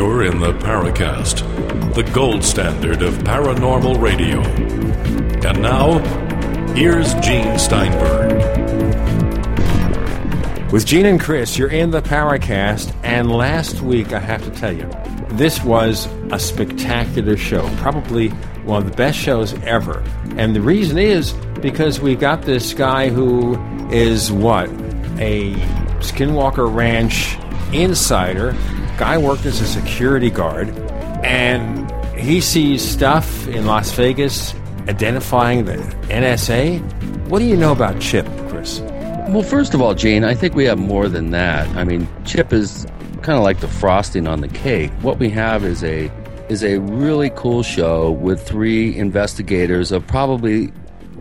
You're in the Paracast, the gold standard of paranormal radio. And now, here's Gene Steinberg. With Gene and Chris, you're in the Paracast, and last week, I have to tell you, this was a spectacular show. Probably one of the best shows ever. And the reason is because we got this guy who is what? A Skinwalker Ranch insider. Guy worked as a security guard, and he sees stuff in Las Vegas identifying the NSA. What do you know about Chip, Chris? Well, first of all, Gene, I think we have more than that. I mean, Chip is kind of like the frosting on the cake. What we have is a is a really cool show with three investigators of probably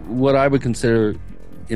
what I would consider,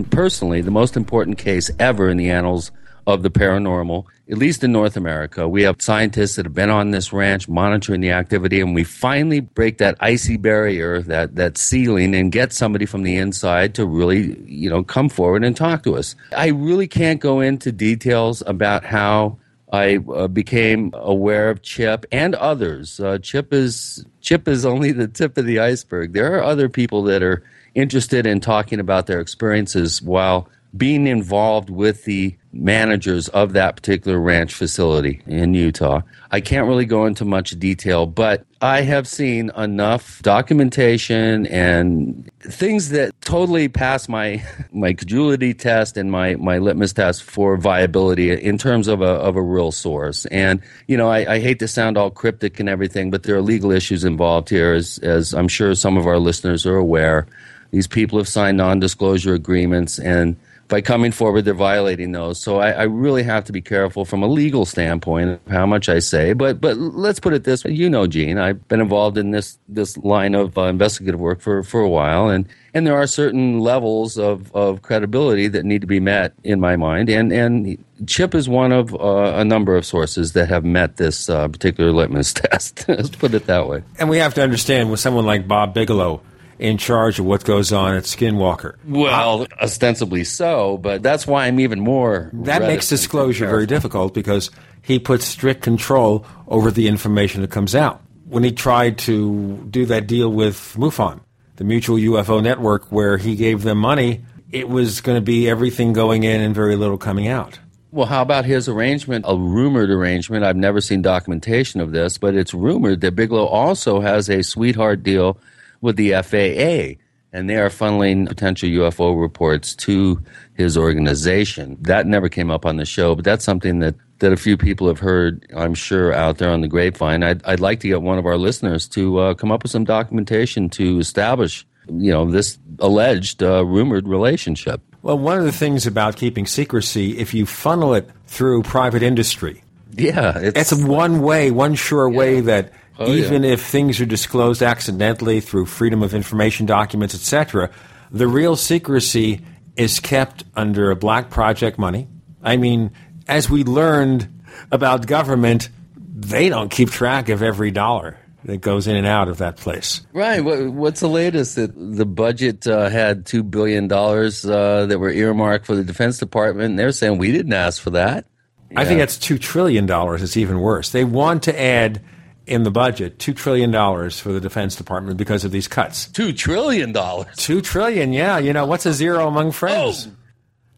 personally, the most important case ever in the annals of the paranormal, at least in North America. We have scientists that have been on this ranch monitoring the activity, and we finally break that icy barrier, that, that ceiling, and get somebody from the inside to really, you know, come forward and talk to us. I really can't go into details about how I uh, became aware of Chip and others. Uh, Chip is Chip is only the tip of the iceberg. There are other people that are interested in talking about their experiences while being involved with the managers of that particular ranch facility in Utah. I can't really go into much detail, but I have seen enough documentation and things that totally pass my my credulity test and my, my litmus test for viability in terms of a of a real source. And you know, I, I hate to sound all cryptic and everything, but there are legal issues involved here, as as I'm sure some of our listeners are aware. These people have signed non-disclosure agreements and by coming forward, they're violating those. So I, I, really have to be careful from a legal standpoint of how much I say. But but let's put it this way: you know, Gene, I've been involved in this this line of uh, investigative work for for a while, and and there are certain levels of, of credibility that need to be met in my mind, and and Chip is one of uh, a number of sources that have met this uh, particular litmus test. let's put it that way. And we have to understand with someone like Bob Bigelow in charge of what goes on at Skinwalker. Well, ostensibly so, but that's why I'm even more. That makes disclosure very difficult because he puts strict control over the information that comes out. When he tried to do that deal with MUFON, the Mutual UFO Network, where he gave them money, it was going to be everything going in and very little coming out. Well, how about his arrangement, a rumored arrangement? I've never seen documentation of this, but it's rumored that Bigelow also has a sweetheart deal with the FAA, and they are funneling potential UFO reports to his organization. That never came up on the show, but that's something that, that a few people have heard, I'm sure, out there on the grapevine. I'd, I'd like to get one of our listeners to uh, come up with some documentation to establish, you know, this alleged uh, rumored relationship. Well, one of the things about keeping secrecy, if you funnel it through private industry, yeah, it's, it's one way, one sure yeah. way that Oh, Even yeah. if things are disclosed accidentally through freedom of information documents, etc., the real secrecy is kept under black project money. I mean, as we learned about government, they don't keep track of every dollar that goes in and out of that place. Right. What's the latest? That the budget uh, had two billion dollars uh, that were earmarked for the Defense Department. And they're saying we didn't ask for that. Yeah. I think that's two trillion dollars. It's even worse. They want to add in the budget $2 trillion for the Defense Department because of these cuts. $2 trillion? 2 trillion, yeah. You know, what's a zero among friends? Oh.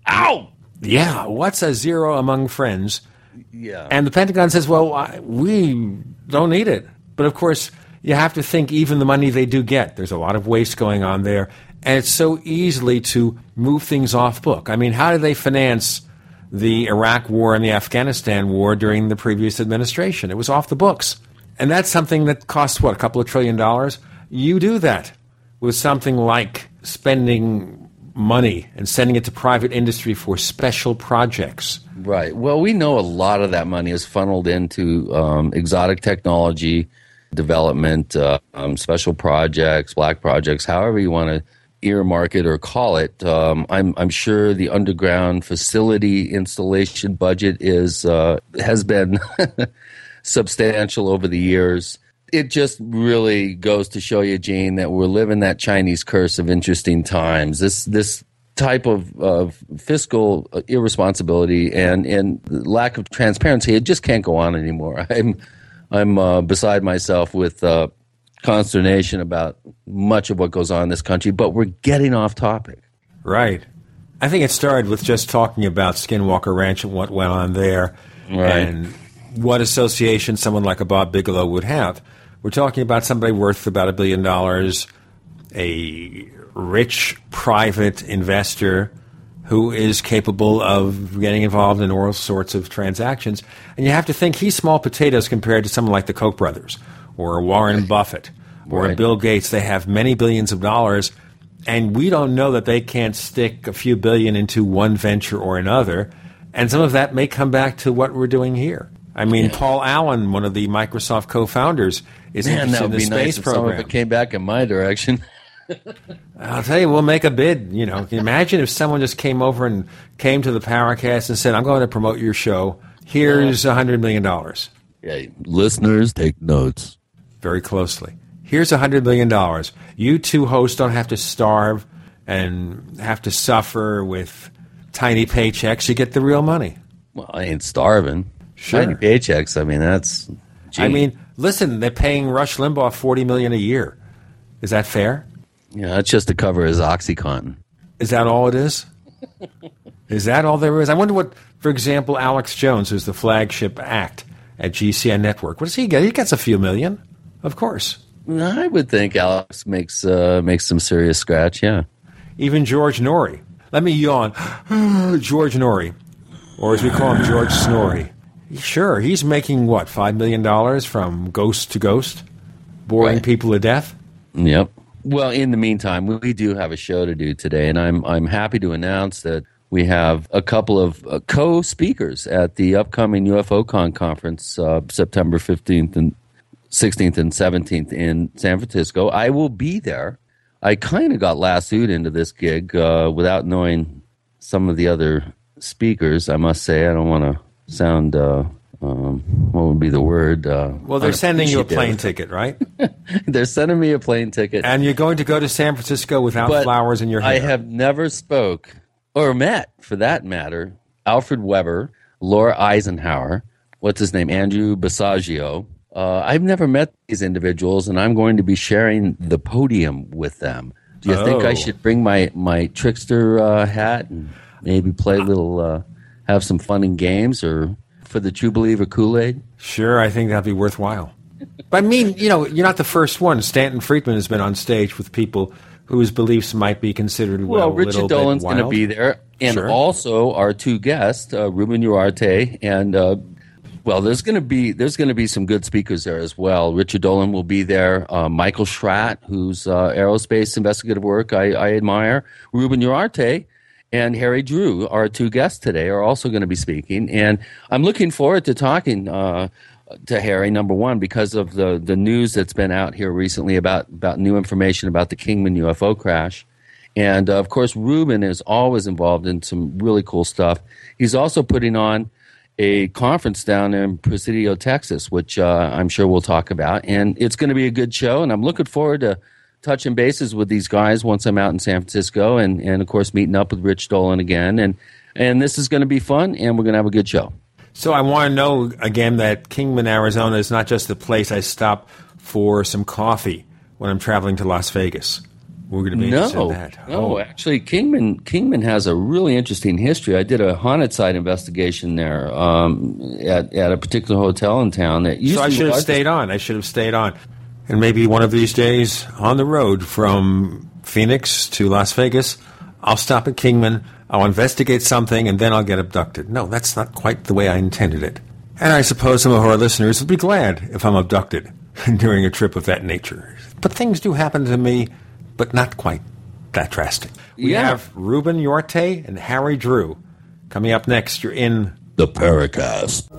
Ow! Yeah, what's a zero among friends? Yeah. And the Pentagon says, well, I, we don't need it. But of course, you have to think even the money they do get, there's a lot of waste going on there. And it's so easily to move things off book. I mean, how do they finance the Iraq war and the Afghanistan war during the previous administration? It was off the books. And that's something that costs, what, a couple of trillion dollars? You do that with something like spending money and sending it to private industry for special projects. Right. Well, we know a lot of that money is funneled into um, exotic technology development, uh, um, special projects, black projects, however you want to earmark it or call it. Um, I'm, I'm sure the underground facility installation budget is uh, has been substantial over the years. It just really goes to show you, Gene, that we're living that Chinese curse of interesting times. This this type of, of fiscal irresponsibility and, and lack of transparency, it just can't go on anymore. I'm I'm uh, beside myself with uh, consternation about much of what goes on in this country. But we're getting off topic. Right. I think it started with just talking about Skinwalker Ranch and what went on there, Right. and what association someone like a Bob Bigelow would have. We're talking about somebody worth about a billion dollars, a rich private investor who is capable of getting involved in all sorts of transactions. And you have to think he's small potatoes compared to someone like the Koch brothers or Warren Buffett or Right. Bill Gates. They have many billions of dollars, and we don't know that they can't stick a few billion into one venture or another. And some of that may come back to what we're doing here. I mean, Paul Allen, one of the Microsoft co-founders, is Man, interested that in would the be nice space if it came back in my direction. I'll tell you, we'll make a bid. You know, imagine if someone just came over and came to the Paracast and said, "I'm going to promote your show. Here's a hundred million dollars." Yeah, listeners, take notes. Very closely. Here's a hundred million dollars. You two hosts don't have to starve and have to suffer with tiny paychecks. You get the real money. Well, I ain't starving. Sure. Tiny paychecks. I mean, that's. I mean, listen, they're paying Rush Limbaugh forty million a year. Is that fair? yeah, that's just to cover his OxyContin. Is that all it is? is that all there is? I wonder what, for example, Alex Jones, who's the flagship act at GCN Network, what does he get? He gets a few million, of course. I would think Alex makes uh, makes some serious scratch. Yeah. Even George Noory. Let me yawn. George Noory, or as we call him, George Snoory. Sure, he's making what five million dollars from Ghost to Ghost, boring Right. people to death. Yep. Well, in the meantime, we, do have a show to do today, and I'm I'm happy to announce that we have a couple of uh, co-speakers at the upcoming UFOCon conference, uh, September 15th and 16th and 17th in San Francisco. I will be there. I kind of got lassoed into this gig uh, without knowing some of the other speakers. I must say, I don't want to sound. Uh, um, what would be the word? Uh, Well, they're sending you a plane ticket, right? They're sending me a plane ticket. and you're going to go to San Francisco without But flowers in your hair. I have never spoke or met, for that matter, Alfred Webre, Laura Eisenhower, what's his name, Andrew Basiago. Uh, I've never met these individuals, and I'm going to be sharing the podium with them. Do you think Oh. I should bring my my trickster uh, hat and maybe play a little, uh, have some fun and games, or for the True Believer Kool Aid? Sure, I think that'd be worthwhile. But I mean, you know, you're not the first one. Stanton Friedman has been on stage with people whose beliefs might be considered well, Well, a little Richard Dolan's going to be there, and Sure. also our two guests, uh, Ruben Uriarte and uh, well, there's going to be there's going to be some good speakers there as well. Richard Dolan will be there. Uh, Michael Schratt, whose uh, aerospace investigative work I, I admire. Ruben Uriarte. And Harry Drew, our two guests today, are also going to be speaking. And I'm looking forward to talking uh, to Harry, number one, because of the, the news that's been out here recently about, about new information about the Kingman UFO crash. And uh, of course, Ruben is always involved in some really cool stuff. He's also putting on a conference down in Presidio, Texas, which uh, I'm sure we'll talk about. And it's going to be a good show. And I'm looking forward to touching bases with these guys once I'm out in San Francisco, and, and of course meeting up with Rich Dolan again. And and this is going to be fun, and we're going to have a good show. So I want to know again that Kingman, Arizona is not just the place I stop for some coffee when I'm traveling to Las Vegas. We're going to be interested No, in that. no. Oh, Actually, Kingman Kingman has a really interesting history. I did a haunted site investigation there um, at at a particular hotel in town that used so I should have stayed on. I should have stayed on. And maybe one of these days on the road from Phoenix to Las Vegas, I'll stop at Kingman, I'll investigate something, and then I'll get abducted. No, that's not quite the way I intended it. And I suppose some of our listeners will be glad if I'm abducted during a trip of that nature. But things do happen to me, but not quite that drastic. We Yeah. have Ruben Uriarte and Harry Drew coming up next. You're in the Paracast.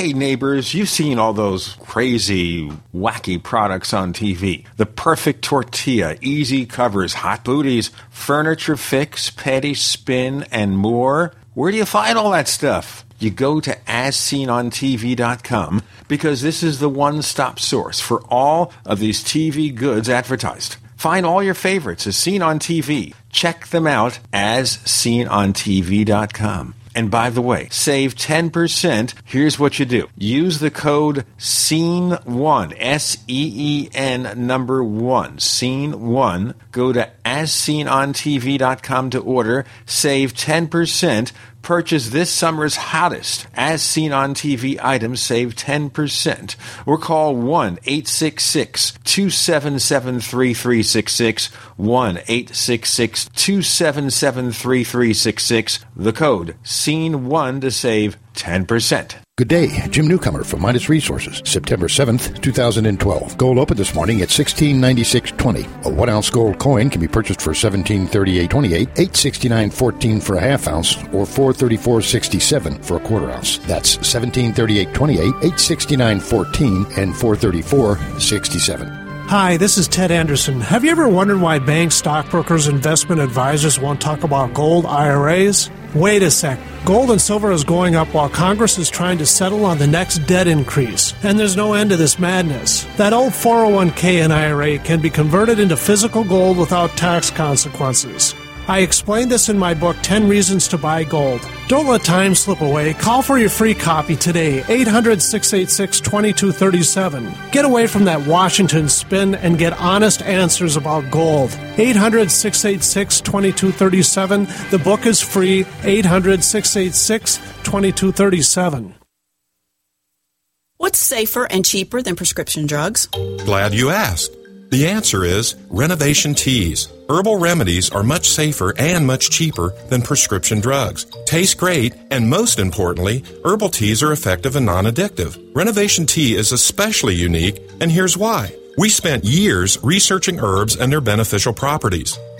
Hey neighbors, you've seen all those crazy, wacky products on TV. The perfect tortilla, easy covers, hot booties, furniture fix, petty spin, and more. Where do you find all that stuff? You go to AsSeenOnTV.com because this is the one stop source for all of these TV goods advertised. Find all your favorites as seen on TV. Check them out as seenontv.com. And by the way, save 10%. Here's what you do. Use the code SEEN1, S E E N number 1, SEEN1. Go to asseenontv.com to order. Save 10%. Purchase this summer's hottest as seen on TV items, save 10%. Or call 1 866 277 3366. 1 866 277 3366. The code SEEN1 to save 10%. Good day, Jim Newcomer from Midas Resources, September 7th, 2012. Gold opened this morning at 1696.20. A one ounce gold coin can be purchased for 1738.28, 869.14 for a half ounce, or 434.67 for a quarter ounce. That's 1738.28, 869.14, and 434.67. Hi, this is Ted Anderson. Have you ever wondered why banks, stockbrokers, investment advisors won't talk about gold IRAs? Wait a sec. Gold and silver is going up while Congress is trying to settle on the next debt increase. And there's no end to this madness. That old 401k and IRA can be converted into physical gold without tax consequences. I explained this in my book, 10 Reasons to Buy Gold. Don't let time slip away. Call for your free copy today, 800 686 2237. Get away from that Washington spin and get honest answers about gold. 800 686 2237. The book is free, 800 686 2237. What's safer and cheaper than prescription drugs? Glad you asked. The answer is Renovation Teas. Herbal remedies are much safer and much cheaper than prescription drugs. Taste great, and most importantly, herbal teas are effective and non addictive. Renovation Tea is especially unique, and here's why. We spent years researching herbs and their beneficial properties.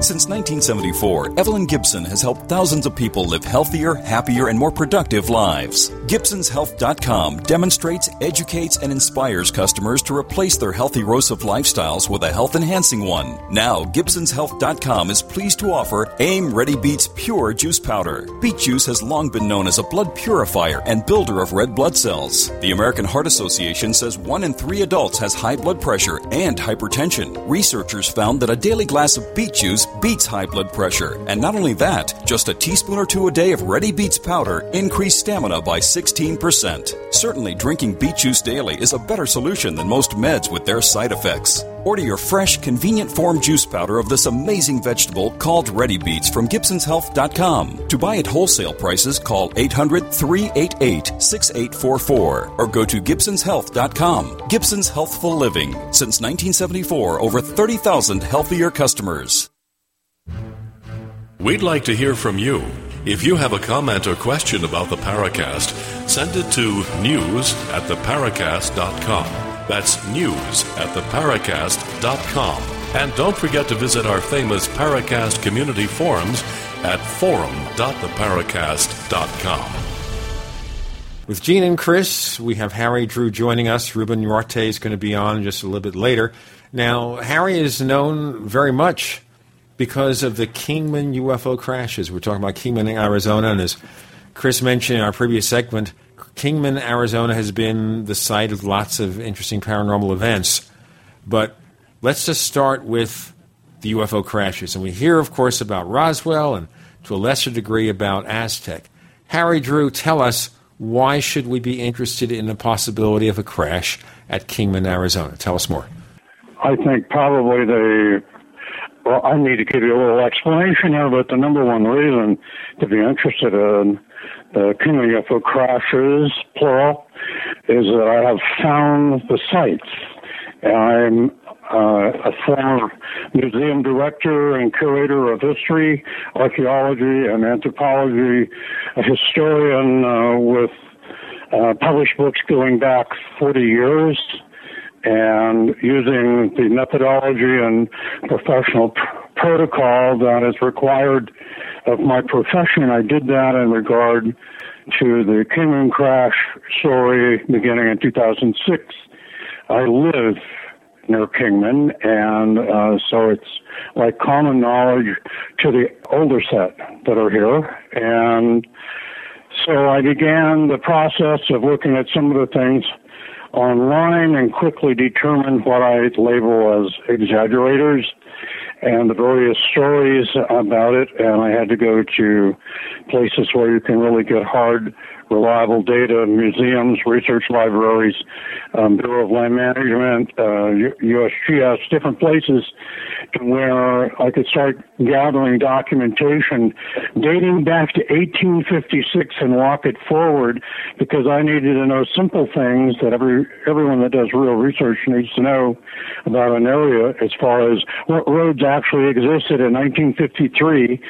Since 1974, Evelyn Gibson has helped thousands of people live healthier, happier, and more productive lives. Gibson'sHealth.com demonstrates, educates, and inspires customers to replace their healthy erosive lifestyles with a health enhancing one. Now, Gibson'sHealth.com is pleased to offer AIM Ready Beets Pure Juice Powder. Beet juice has long been known as a blood purifier and builder of red blood cells. The American Heart Association says one in three adults has high blood pressure and hypertension. Researchers found that a daily glass of beet juice beats high blood pressure. And not only that, just a teaspoon or two a day of Ready Beets powder increased stamina by 16%. Certainly, drinking beet juice daily is a better solution than most meds with their side effects. Order your fresh, convenient form juice powder of this amazing vegetable called Ready Beets from Gibson'sHealth.com. To buy at wholesale prices, call 800 388 6844 or go to Gibson'sHealth.com. Gibson's Healthful Living. Since 1974, over 30,000 healthier customers. We'd like to hear from you. If you have a comment or question about the Paracast, send it to news at theparacast.com. That's news at theparacast.com. And don't forget to visit our famous Paracast community forums at forum.theparacast.com. With Gene and Chris, we have Harry Drew joining us. Ruben Uriarte is going to be on just a little bit later. Now, Harry is known very much because of the Kingman UFO crashes. We're talking about Kingman, Arizona, and as Chris mentioned in our previous segment, Kingman, Arizona has been the site of lots of interesting paranormal events. But let's just start with the UFO crashes. And we hear, of course, about Roswell and to a lesser degree about Aztec. Harry Drew, tell us why should we be interested in the possibility of a crash at Kingman, Arizona? Tell us more. I think probably the well, I need to give you a little explanation here, but the number one reason to be interested in the Kingman UFO crashes, plural, is that I have found the sites. I'm uh, a former museum director and curator of history, archaeology, and anthropology, a historian uh, with uh, published books going back 40 years, and using the methodology and professional pr- protocol that is required of my profession. I did that in regard to the Kingman crash story beginning in 2006. I live near Kingman, and uh, so it's like common knowledge to the older set that are here. And so I began the process of looking at some of the things online and quickly determine what I label as exaggerators and the various stories about it. And I had to go to places where you can really get hard reliable data, museums, research libraries, um, Bureau of Land Management, uh, USGS, different places where I could start gathering documentation dating back to 1856 and walk it forward because I needed to know simple things that every everyone that does real research needs to know about an area as far as what roads actually existed in 1953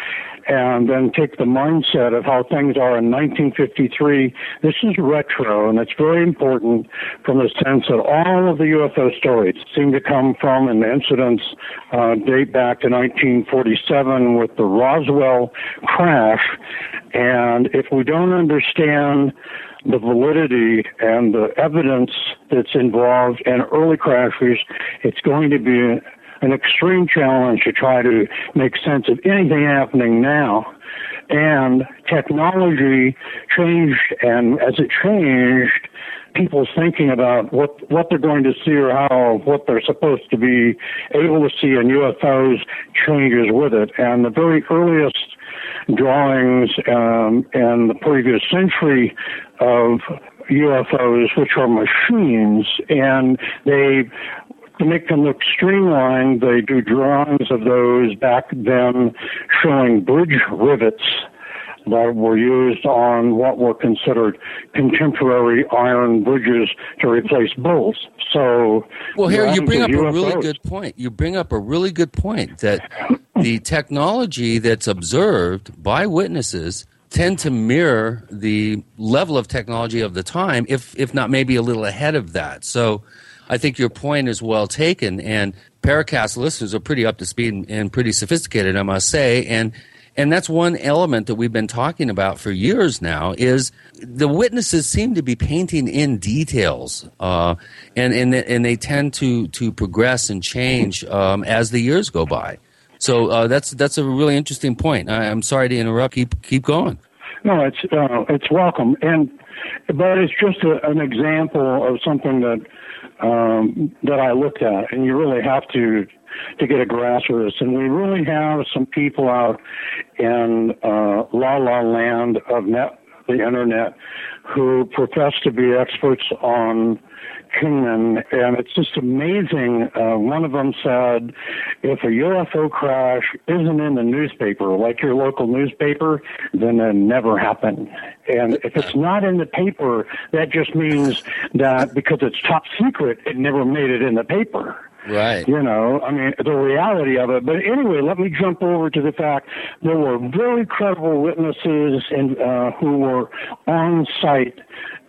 and then take the mindset of how things are in 1953. This is retro, and it's very important from the sense that all of the UFO stories seem to come from, and the incidents uh, date back to 1947 with the Roswell crash. And if we don't understand the validity and the evidence that's involved in early crashes, it's going to be an extreme challenge to try to make sense of anything happening now. And technology changed, and as it changed, people's thinking about what what they're going to see or how what they're supposed to be able to see in UFOs changes with it. And the very earliest drawings um, in the previous century of UFOs, which are machines, and they to make them look streamlined, they do drawings of those back then showing bridge rivets that were used on what were considered contemporary iron bridges to replace bolts. So, well, here you bring up UFOs. a really good point. You bring up a really good point that the technology that's observed by witnesses tend to mirror the level of technology of the time, if if not maybe a little ahead of that. So I think your point is well taken, and Paracast listeners are pretty up to speed and pretty sophisticated, I must say, and and that's one element that we've been talking about for years now is the witnesses seem to be painting in details uh, and, and, and they tend to, to progress and change um, as the years go by. So uh, that's, that's a really interesting point. I, am sorry to interrupt. Keep, keep going. No it's, uh, it's welcome. And but it's just a, an example of something that um, that I looked at, and you really have to to get a grasp of this. And we really have some people out in uh, la la land of net, the internet who profess to be experts on Kingman, and it's just amazing. Uh, one of them said, if a UFO crash isn't in the newspaper, like your local newspaper, then it never happened. And if it's not in the paper, that just means that because it's top secret, it never made it in the paper. Right. You know, I mean, the reality of it. But anyway, let me jump over to the fact there were very credible witnesses and uh, who were on site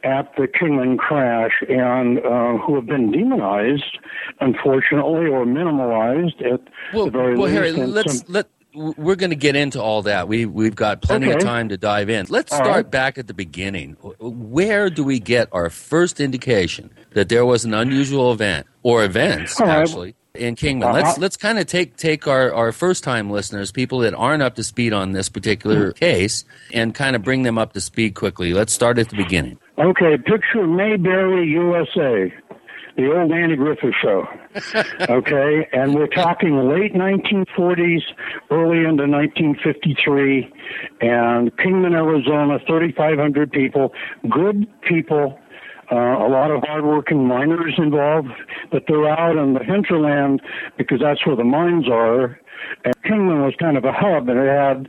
at the Kingman crash and uh, who have been demonized, unfortunately, or minimalized at well, the very well, least. Harry, let's some... let we're going to get into all that. We we've got plenty okay. of time to dive in. Let's all start right. back at the beginning. Where do we get our first indication that there was an unusual event or events all actually? Right in Kingman. Uh-huh. Let's let's kind of take take our, our first time listeners, people that aren't up to speed on this particular mm-hmm. case, and kind of bring them up to speed quickly. Let's start at the beginning. Okay, picture Mayberry, USA, the old Andy Griffith show. okay, and we're talking late 1940s, early into 1953, and Kingman, Arizona, 3,500 people, good people. Uh, a lot of hardworking miners involved, but they're out in the hinterland because that's where the mines are. And Kingman was kind of a hub, and it had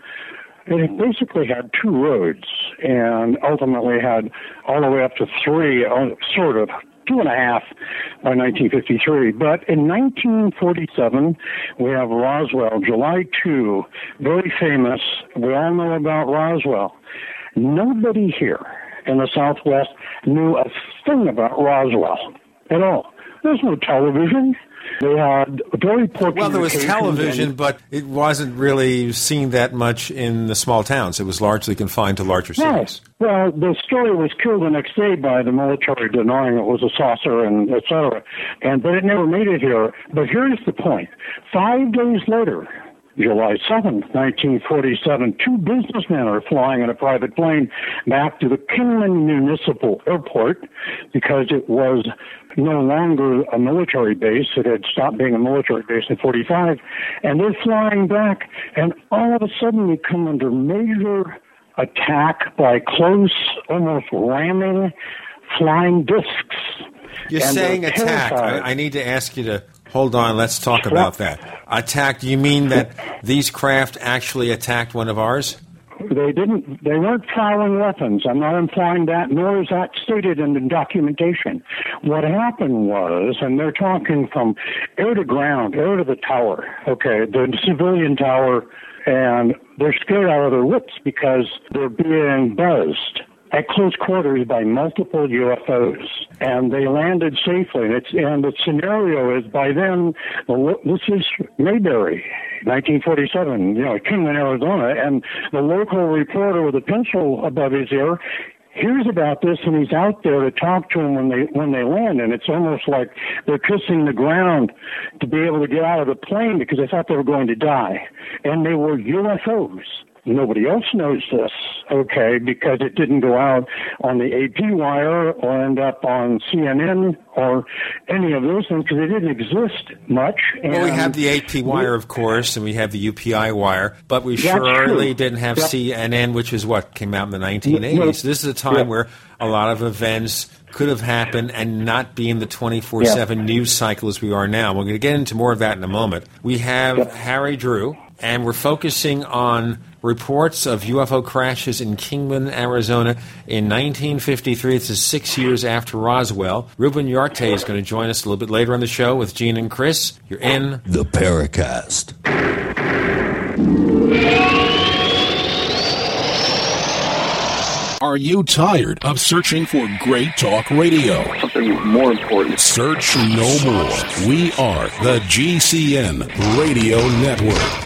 it basically had two roads and ultimately had all the way up to three, uh, sort of, two and a half by 1953. But in 1947, we have Roswell, July 2, very famous. We all know about Roswell. Nobody here in the Southwest knew a thing about Roswell at all. There's no television. They had very poor. Well, there was television, but it wasn't really seen that much in the small towns. It was largely confined to larger cities. Well, the story was killed the next day by the military denying it was a saucer and et cetera. And but it never made it here. But here's the point: five days later, July 7th, 1947, two businessmen are flying in a private plane back to the Kingman Municipal Airport because it was no longer a military base. It had stopped being a military base in 45. And they're flying back, and all of a sudden we come under major attack by close, almost ramming flying discs. You're And saying attack. I, I need to ask you to hold on. Let's talk about that. Attacked? Do you mean that these craft actually attacked one of ours? They didn't. They weren't firing weapons. I'm not implying that, nor is that stated in the documentation. What happened was, and they're talking from air to ground, air to the tower. Okay, the civilian tower, and they're scared out of their wits because they're being buzzed at close quarters by multiple UFOs, and they landed safely. And it's and the scenario is by then, this is Mayberry, 1947, you know, Kingman, Arizona, and the local reporter with a pencil above his ear hears about this and he's out there to talk to them when they when they land. And it's almost like they're kissing the ground to be able to get out of the plane because they thought they were going to die. And they were UFOs nobody else knows this okay because it didn't go out on the AP wire or end up on CNN or any of those things because they didn't exist much Well, we have the AP wire, of course, and we have the UPI wire, but we surely true. didn't have Yep. CNN, which is what came out in the 1980s. Well, this is a time yeah. where a lot of events could have happened and not be in the 24 7 news cycle as we are now. We're going to get into more of that in a moment. We have Harry Drew, and we're focusing on reports of UFO crashes in Kingman, Arizona in 1953. This is six years after Roswell. Ruben Uriarte is going to join us a little bit later on the show with Gene and Chris. You're in The Paracast. Are you tired of searching for great talk radio? Something more important. Search no more. We are the GCN Radio Network.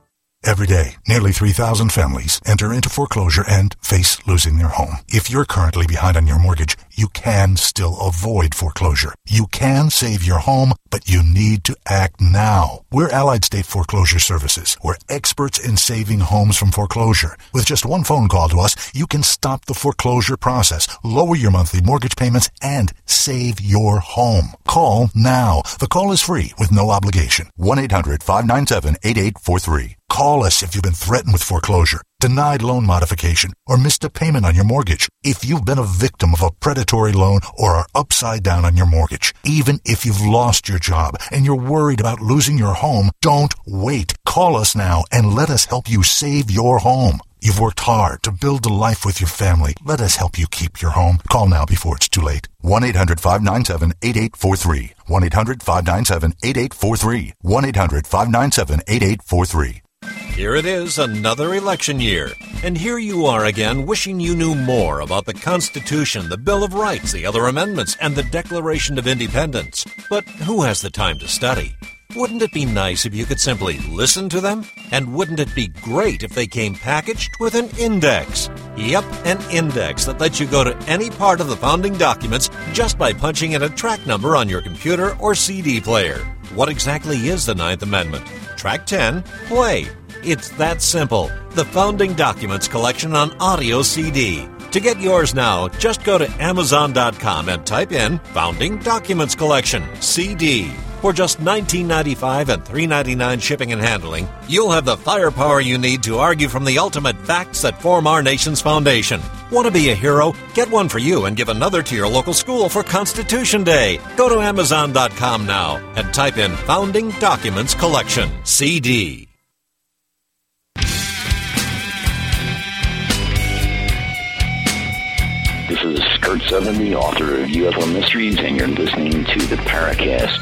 Every day, nearly 3,000 families enter into foreclosure and face losing their home. If you're currently behind on your mortgage, you can still avoid foreclosure. You can save your home, but you need to act now. We're Allied State Foreclosure Services. We're experts in saving homes from foreclosure. With just one phone call to us, you can stop the foreclosure process, lower your monthly mortgage payments, and save your home. Call now. The call is free with no obligation. 1-800-597-8843. Call us if you've been threatened with foreclosure, denied loan modification, or missed a payment on your mortgage. If you've been a victim of a predatory loan or are upside down on your mortgage, even if you've lost your job and you're worried about losing your home, don't wait. Call us now and let us help you save your home. You've worked hard to build a life with your family. Let us help you keep your home. Call now before it's too late. 1-800-597-8843. 1-800-597-8843. 1-800-597-8843. Here it is, another election year. And here you are again, wishing you knew more about the Constitution, the Bill of Rights, the other amendments, and the Declaration of Independence. But who has the time to study? Wouldn't it be nice if you could simply listen to them? And wouldn't it be great if they came packaged with an index? Yep, an index that lets you go to any part of the founding documents just by punching in a track number on your computer or CD player. What exactly is the Ninth Amendment? Track 10, play. It's that simple. The Founding Documents collection on audio CD. To get yours now, just go to Amazon.com and type in Founding Documents Collection CD. For just $19.95 and $3.99 shipping and handling, you'll have the firepower you need to argue from the ultimate facts that form our nation's foundation. Want to be a hero? Get one for you and give another to your local school for Constitution Day. Go to Amazon.com now and type in Founding Documents Collection CD. This is Kurt Seven, the author of UFO Mysteries, and you're listening to the Paracast.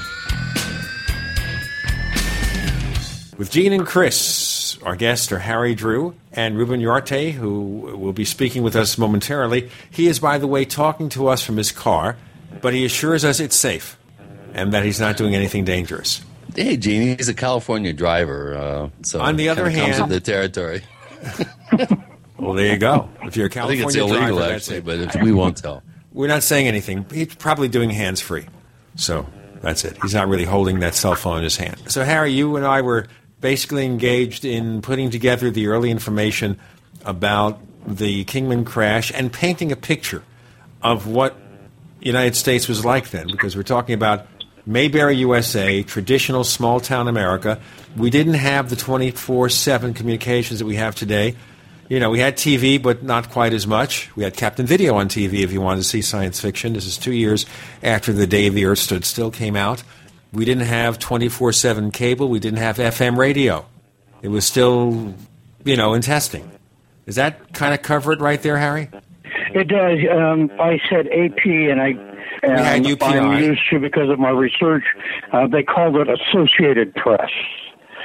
With Gene and Chris, our guests are Harry Drew and Ruben Uriarte, who will be speaking with us momentarily. He is, by the way, talking to us from his car, but he assures us it's safe and that he's not doing anything dangerous. Hey, Gene, he's a California driver, uh, so On the other kinda comes hand- with the territory. Well, there you go. If you're a I think California it's illegal, driver, that's actually, it. but if, we won't tell. We're not saying anything. He's probably doing hands free. So that's it. He's not really holding that cell phone in his hand. So, Harry, you and I were basically engaged in putting together the early information about the Kingman crash and painting a picture of what United States was like then, because we're talking about Mayberry, USA, traditional small town America. We didn't have the 24 7 communications that we have today. You know, we had TV, but not quite as much. We had Captain Video on TV if you wanted to see science fiction. This is two years after The Day the Earth Stood Still came out. We didn't have 24 7 cable. We didn't have FM radio. It was still, you know, in testing. Does that kind of cover it right there, Harry? It does. Um, I said AP, and I. And. I'm used to because of my research. Uh, they called it Associated Press.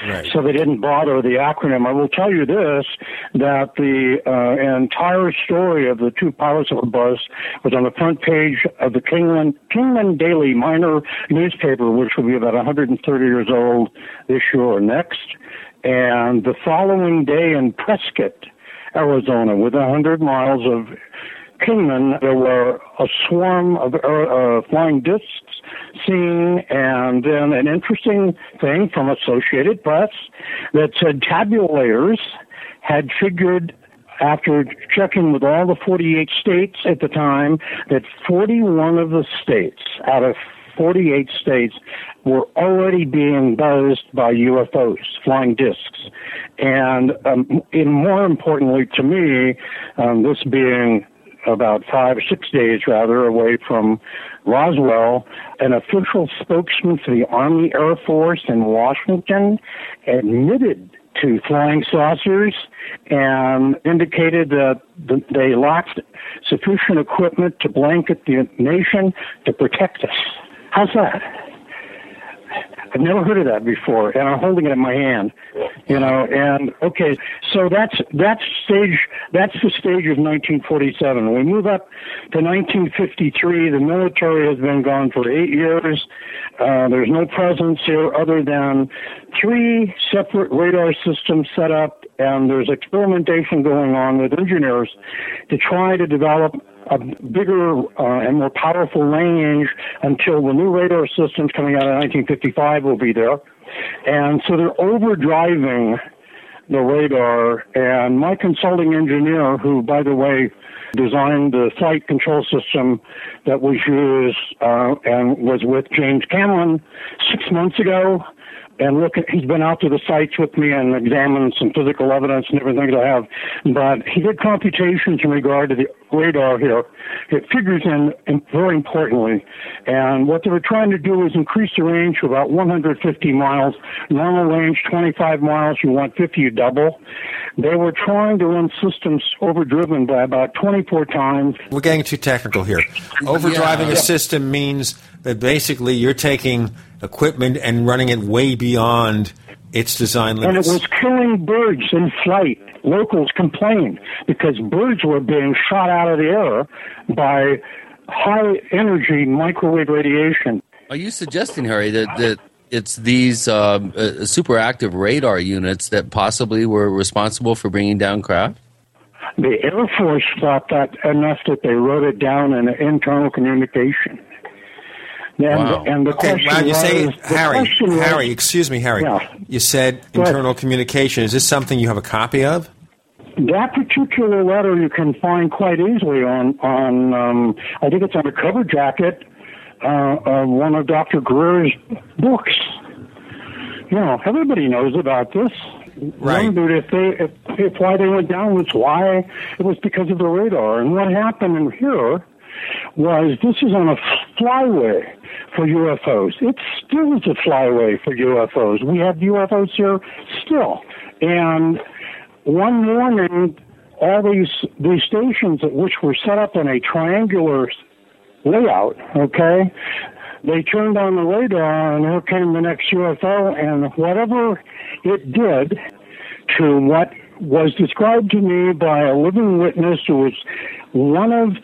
Right. So they didn't bother the acronym. I will tell you this: that the uh, entire story of the two pilots of the bus was on the front page of the Kingman Kingman Daily Miner newspaper, which will be about 130 years old this year or next. And the following day in Prescott, Arizona, within 100 miles of Kingman, there were a swarm of uh, uh, flying discs seen, and then an interesting thing from Associated Press that said tabulators had figured after checking with all the 48 states at the time that 41 of the states out of 48 states were already being buzzed by UFOs, flying discs. And, um, and more importantly to me, um, this being about five or six days rather away from Roswell, an official spokesman for the Army Air Force in Washington admitted to flying saucers and indicated that they lacked sufficient equipment to blanket the nation to protect us. How's that? I've never heard of that before, and I'm holding it in my hand. You know, and okay, so that's that's stage that's the stage of 1947. We move up to 1953. The military has been gone for eight years. Uh, there's no presence here other than three separate radar systems set up, and there's experimentation going on with engineers to try to develop a bigger uh, and more powerful range until the new radar systems coming out in 1955 will be there. And so they're overdriving the radar. And my consulting engineer, who, by the way, designed the flight control system that was used uh, and was with James Cameron six months ago, and look he's been out to the sites with me and examined some physical evidence and everything that I have. But he did computations in regard to the radar here. It figures in, in very importantly. And what they were trying to do is increase the range to about 150 miles. Normal range 25 miles. You want 50, you double. They were trying to run systems overdriven by about 24 times. We're getting too technical here. Overdriving Yeah. a system means that basically you're taking equipment and running it way beyond its design limits. And it was killing birds in flight. Locals complained because birds were being shot out of the air by high energy microwave radiation. Are you suggesting, Harry, that, that it's these um, uh, super active radar units that possibly were responsible for bringing down craft? The Air Force thought that enough that they wrote it down in internal communication. And, Wow. and the okay, question wow, you was, say, the Harry, question was- Harry, excuse me, Harry. Yeah. You said internal communication. Is this something you have a copy of? That particular letter you can find quite easily on on um, I think it's on the cover jacket uh, of one of Dr. Greer's books. You know, everybody knows about this. Right. Wondered if they if, if why they went down was why it was because of the radar. And what happened in here was this is on a flyway for UFOs. It still is a flyway for UFOs. We have UFOs here still. And one morning, all these these stations, which were set up in a triangular layout, okay, they turned on the radar, and here came the next UFO, and whatever it did to what was described to me by a living witness who was one of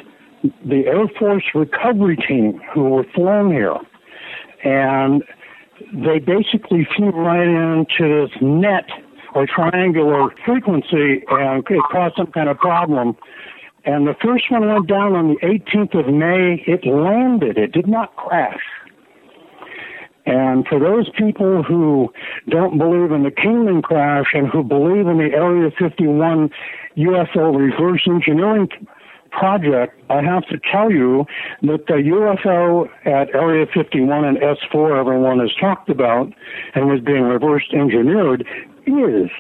the Air Force recovery team who were flown here, and they basically flew right into this net or triangular frequency and it caused some kind of problem. And the first one went down on the 18th of May. It landed. It did not crash. And for those people who don't believe in the Kingman crash and who believe in the Area 51 UFO reverse engineering project, I have to tell you that the UFO at Area 51 and S4 everyone has talked about and was being reverse engineered is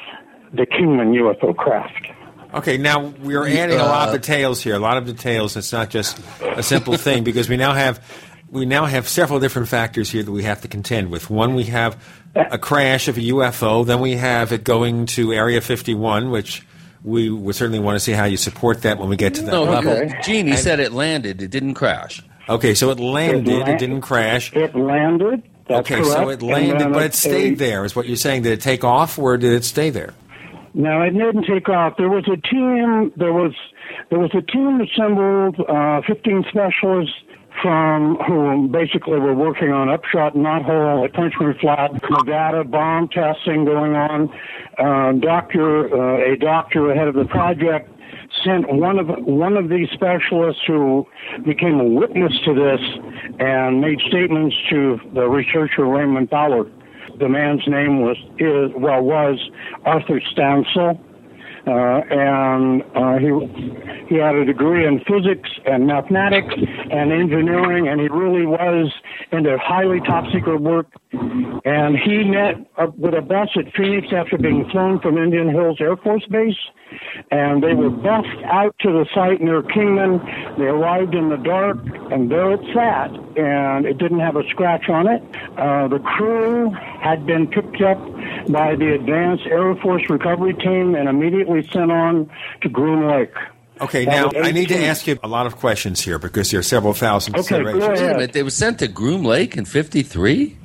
the Kingman UFO craft. Okay, now we're adding a lot uh, of details here. A lot of details. It's not just a simple thing because we now have we now have several different factors here that we have to contend with. One, we have a crash of a UFO. Then we have it going to Area 51, which we would certainly want to see how you support that when we get to that No, level. no, Gene, he And- said it landed. It didn't crash. Okay, so it landed. It la- It didn't crash. It landed. That's okay, so it landed, but it stayed a- there. Is what you're saying? Did it take off, or did it stay there? No, it didn't take off. There was a team. There was there was a team assembled, uh, 15 specialists from who basically were working on upshot knothole at Frenchman Flat, Nevada, bomb testing going on. Uh, doctor, uh, a doctor ahead of the project sent one of one of these specialists who became a witness to this and made statements to the researcher Raymond Ballard. The man's name was is well was Arthur Stansel, uh, and uh, he he had a degree in physics and mathematics and engineering, and he really was into highly top secret work. And he met up with a bus at Phoenix after being flown from Indian Hills Air Force Base, and they were bussed out to the site near Kingman. They arrived in the dark, and there it sat, and it didn't have a scratch on it. Uh, the crew had been picked up by the Advanced Air Force Recovery Team and immediately sent on to Groom Lake. Okay, now I need to ask you a lot of questions here because there are several thousand Okay, considerations. Wait a minute, they were sent to Groom Lake in '53.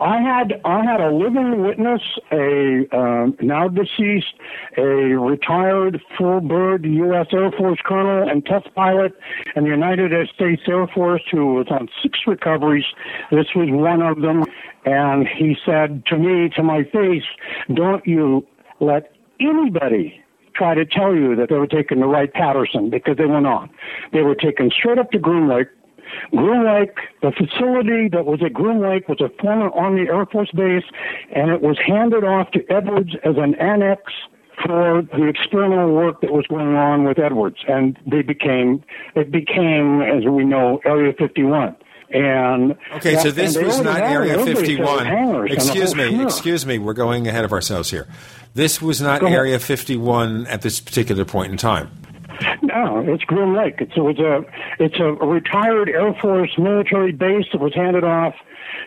I had I had a living witness, a um, now deceased, a retired full bird U.S. Air Force colonel and test pilot in the United States Air Force who was on six recoveries. This was one of them, and he said to me to my face, "Don't you let anybody." Try to tell you that they were taking the Wright Patterson because they were not. They were taken straight up to Groom Lake, Groom Lake, the facility that was at Groom Lake was a former Army Air Force base, and it was handed off to Edwards as an annex for the experimental work that was going on with Edwards, and they became it became, as we know, Area 51. And Okay, so this was not Area 51. hangars and the Excuse me, excuse me, we're going ahead of ourselves here. This was not Area 51 at this particular point in time. No, it's Groom Lake. It's, it was a it's a retired Air Force military base that was handed off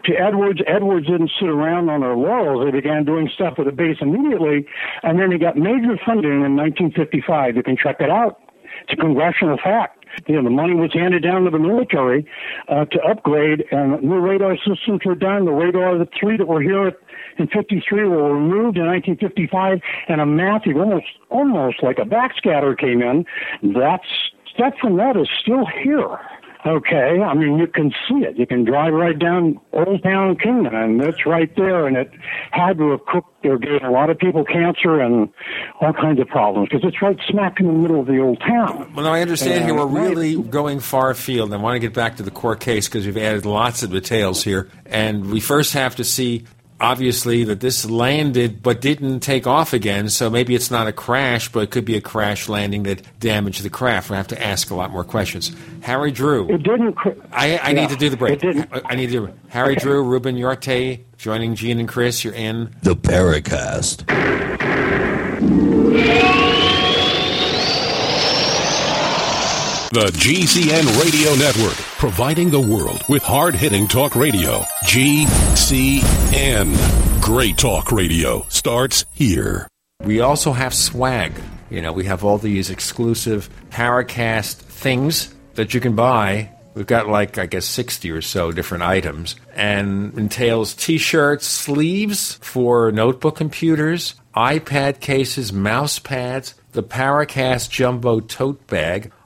to Edwards. Edwards didn't sit around on their laurels. They began doing stuff with the base immediately, and then they got major funding in 1955. You can check it out. It's a congressional fact. You know, the money was handed down to the military uh, to upgrade, and new radar systems were done. The radar, the three that were here at, in 53 were removed in 1955, and a massive, almost, almost like a backscatter came in. That's, stuff from that is still here. Okay, I mean you can see it. You can drive right down Old Town Kingman, and it's right there. And it had to have cooked or gave a lot of people cancer and all kinds of problems because it's right smack in the middle of the old town. Well, now I understand here we're really going far afield. and I want to get back to the core case because we've added lots of details here. And we first have to see, obviously, that this landed but didn't take off again. So maybe it's not a crash, but it could be a crash landing that damaged the craft. We have to ask a lot more questions. Harry Drew. It didn't. Cr- I, I Yeah, need to do the break. it didn't. I, I need to. Harry Okay. Drew, Ruben Uriarte, joining Gene and Chris. You're in. The Paracast. The GCN Radio Network, providing the world with hard hitting talk radio. GCN. Great talk radio starts here. We also have swag. You know, we have all these exclusive Paracast things that you can buy. We've got like, I guess, 60 or so different items and entails t shirts, sleeves for notebook computers, iPad cases, mouse pads, the Paracast Jumbo tote bag,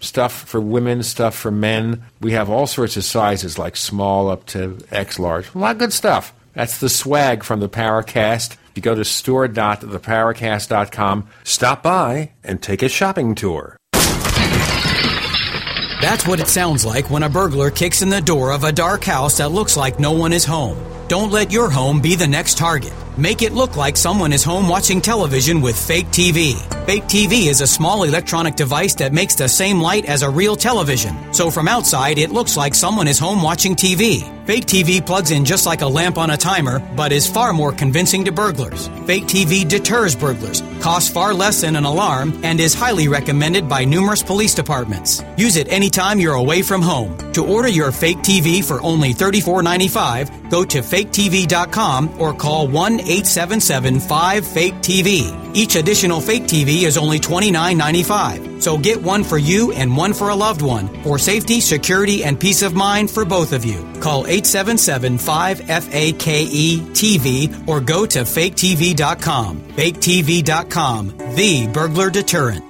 stuff for women, stuff for men. We have all sorts of sizes like small up to X large. A lot of good stuff. That's the swag from the Paracast. You go to store.theparacast.com, stop by, and take a shopping tour. That's what it sounds like when a burglar kicks in the door of a dark house that looks like no one is home. Don't let your home be the next target. Make it look like someone is home watching television with Fake TV. Fake TV is a small electronic device that makes the same light as a real television. So from outside, it looks like someone is home watching TV. Fake TV plugs in just like a lamp on a timer, but is far more convincing to burglars. Fake TV deters burglars, costs far less than an alarm, and is highly recommended by numerous police departments. Use it anytime you're away from home. To order your fake TV for only $34.95, go to faketv.com or call 1 877 5 Fake TV. Each additional fake TV is only $29.95. So get one for you and one for a loved one for safety, security, and peace of mind for both of you. Call 877 5 FAKE TV or go to faketv.com. Faketv.com, the burglar deterrent.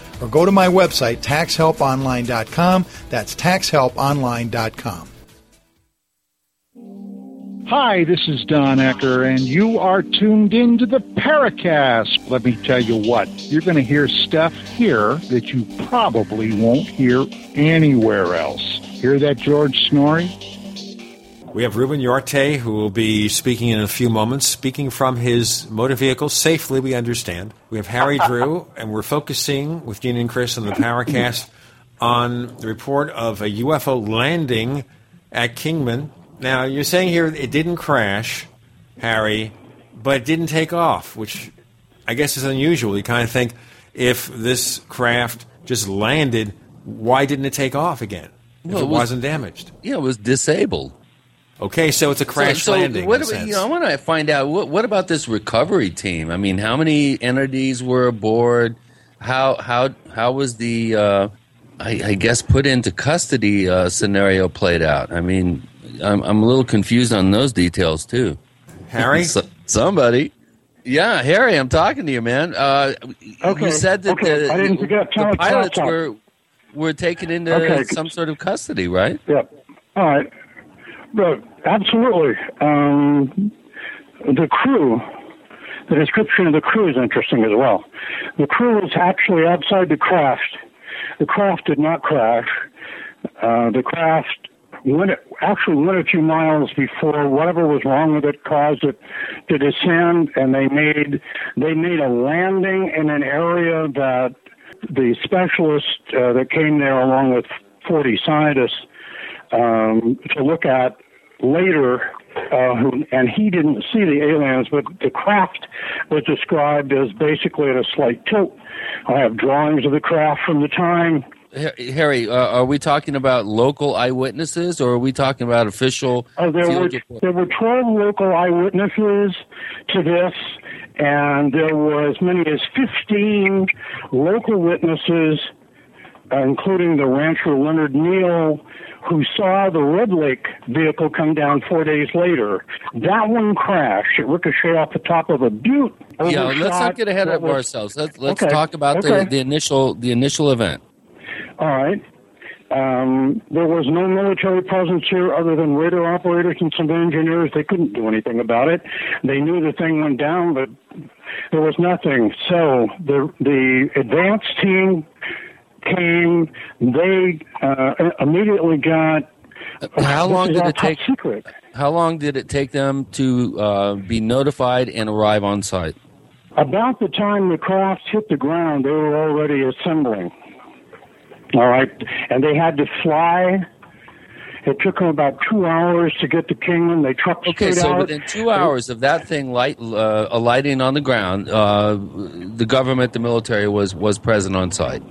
or go to my website, taxhelponline.com. That's taxhelponline.com. Hi, this is Don Ecker, and you are tuned in to the Paracast. Let me tell you what, you're going to hear stuff here that you probably won't hear anywhere else. Hear that, George Snoory? We have Ruben Uriarte, who will be speaking in a few moments, speaking from his motor vehicle safely, we understand. We have Harry Drew, and we're focusing with Gene and Chris on the Paracast on the report of a UFO landing at Kingman. Now, you're saying here it didn't crash, Harry, but it didn't take off, which I guess is unusual. You kind of think if this craft just landed, why didn't it take off again? If Well, it, it was- wasn't damaged. Yeah, it was disabled. Okay, so it's a crash so, so landing. What in a we- sense. you know, I want to find out what, what about this recovery team? I mean, how many entities were aboard? How how how was the uh, I, I guess put into custody uh, scenario played out? I mean, I'm I'm a little confused on those details too. Harry, somebody. Yeah, Harry, I'm talking to you, man. Uh, Okay, You said that okay. the, I didn't forget. Tell the me- tell me pilots something. were were taken into Okay. some sort of custody, right? Yep. All right. But absolutely. Um, the crew, the description of the crew is interesting as well. The crew was actually outside the craft. The craft did not crash. Uh, the craft went actually went a few miles before whatever was wrong with it caused it to descend, and they made they made a landing in an area that the specialist uh, that came there along with 40 scientists um, to look at later, uh, who, and he didn't see the aliens, but the craft was described as basically at a slight tilt. I have drawings of the craft from the time. Harry, uh, are we talking about local eyewitnesses, or are we talking about official? Uh, there were there were 12 local eyewitnesses to this, and there were as many as 15 local witnesses, uh, including the rancher Leonard Neal, who saw the Red Lake vehicle come down four days later. That one crashed. It ricocheted off the top of a butte. Yeah, let's not get ahead of was- ourselves. Let's let's Okay, talk about okay. the, the initial the initial event. All right. Um, there was no military presence here other than radar operators and some engineers. They couldn't do anything about it. They knew the thing went down, but there was nothing. So the the advance team came. They uh, immediately got. How long did it take? Secret. How long did it take them to uh, be notified and arrive on site? About the time the craft hit the ground, they were already assembling. All right, and they had to fly. It took them about two hours to get to Kingman. They trucked Okay, so out. within two hours of that thing light uh, alighting on the ground, uh, the government, the military was was present on site.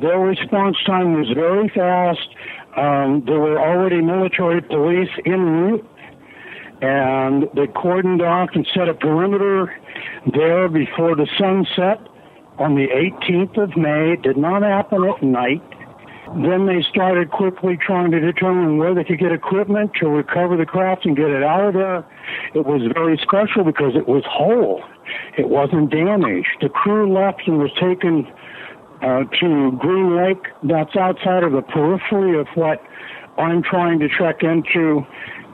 Their response time was very fast. Um, there were already military police en route, and they cordoned off and set a perimeter there before the sun set on the 18th of May. It did not happen at night. Then they started quickly trying to determine where they could get equipment to recover the craft and get it out of there. It was very special because it was whole. It wasn't damaged. The crew left and was taken uh, to Groom Lake. That's outside of the periphery of what I'm trying to check into.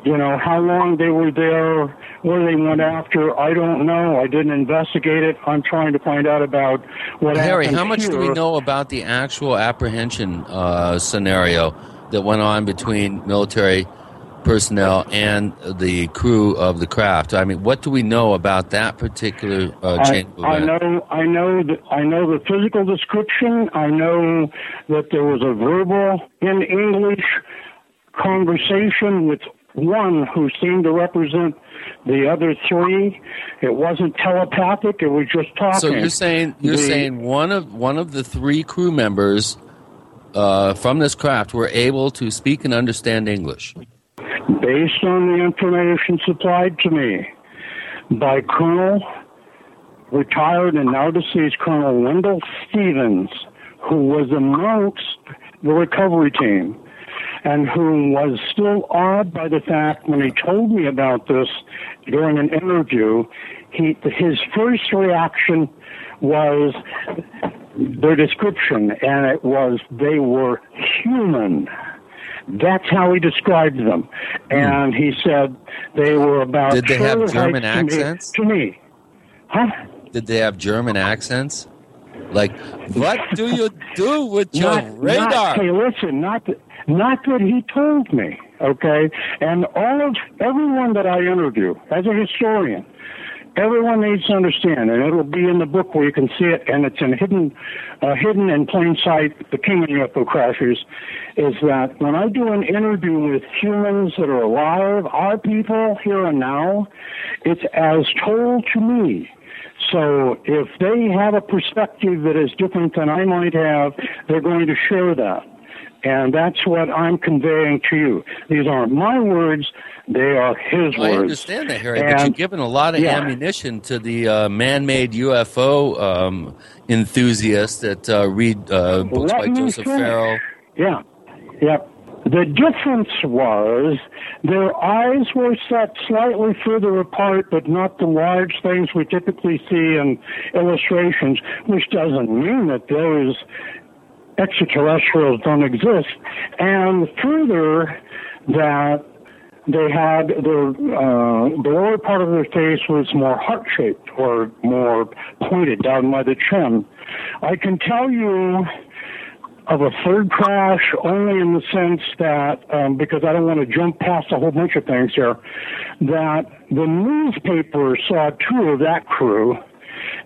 You know, how long they were there, where they went after, I don't know. I didn't investigate it. I'm trying to find out about what Harry, happened how much do we know about the actual apprehension uh, scenario that went on between military personnel and the crew of the craft? I mean, what do we know about that particular uh, I, chain of I know, I know I know the physical description. I know that there was a verbal in English conversation with one who seemed to represent the other three. It wasn't telepathic. It was just talking. So you're saying you're The- saying one of one of the three crew members uh, from this craft were able to speak and understand English. based on the information supplied to me by Colonel, retired and now deceased Colonel Wendell Stevens, who was amongst the recovery team and who was still awed by the fact when he told me about this during an interview, he, his first reaction was their description, and it was they were human. That's how he described them. Hmm. And he said they were about Did they have German height to me- accents? To me. Huh? Did they have German accents? Like, what do you do with your Not, radar? not, hey, listen, not that, not that he told me, okay? And all of everyone that I interview as a historian, everyone needs to understand, and it'll be in the book where you can see it, and it's in hidden, uh, hidden in plain sight. The King of UFO crashers is that when I do an interview with humans that are alive, our people here and now, it's as told to me. So if they have a perspective that is different than I might have, they're going to share that. And that's what I'm conveying to you. These aren't my words, they are his I words. I understand that, Harry, but you're And- giving a lot of yeah. ammunition to the uh, man-made UFO um, enthusiasts that uh, read uh, books Let by Joseph finish. Farrell. Yeah, yeah. The difference was their eyes were set slightly further apart, but not the large things we typically see in illustrations, which doesn't mean that those extraterrestrials don't exist. And further, that they had their uh, the lower part of their face was more heart shaped or more pointed down by the chin. I can tell you of a third crash only in the sense that um, because I don't want to jump past a whole bunch of things here that the newspaper saw two of that crew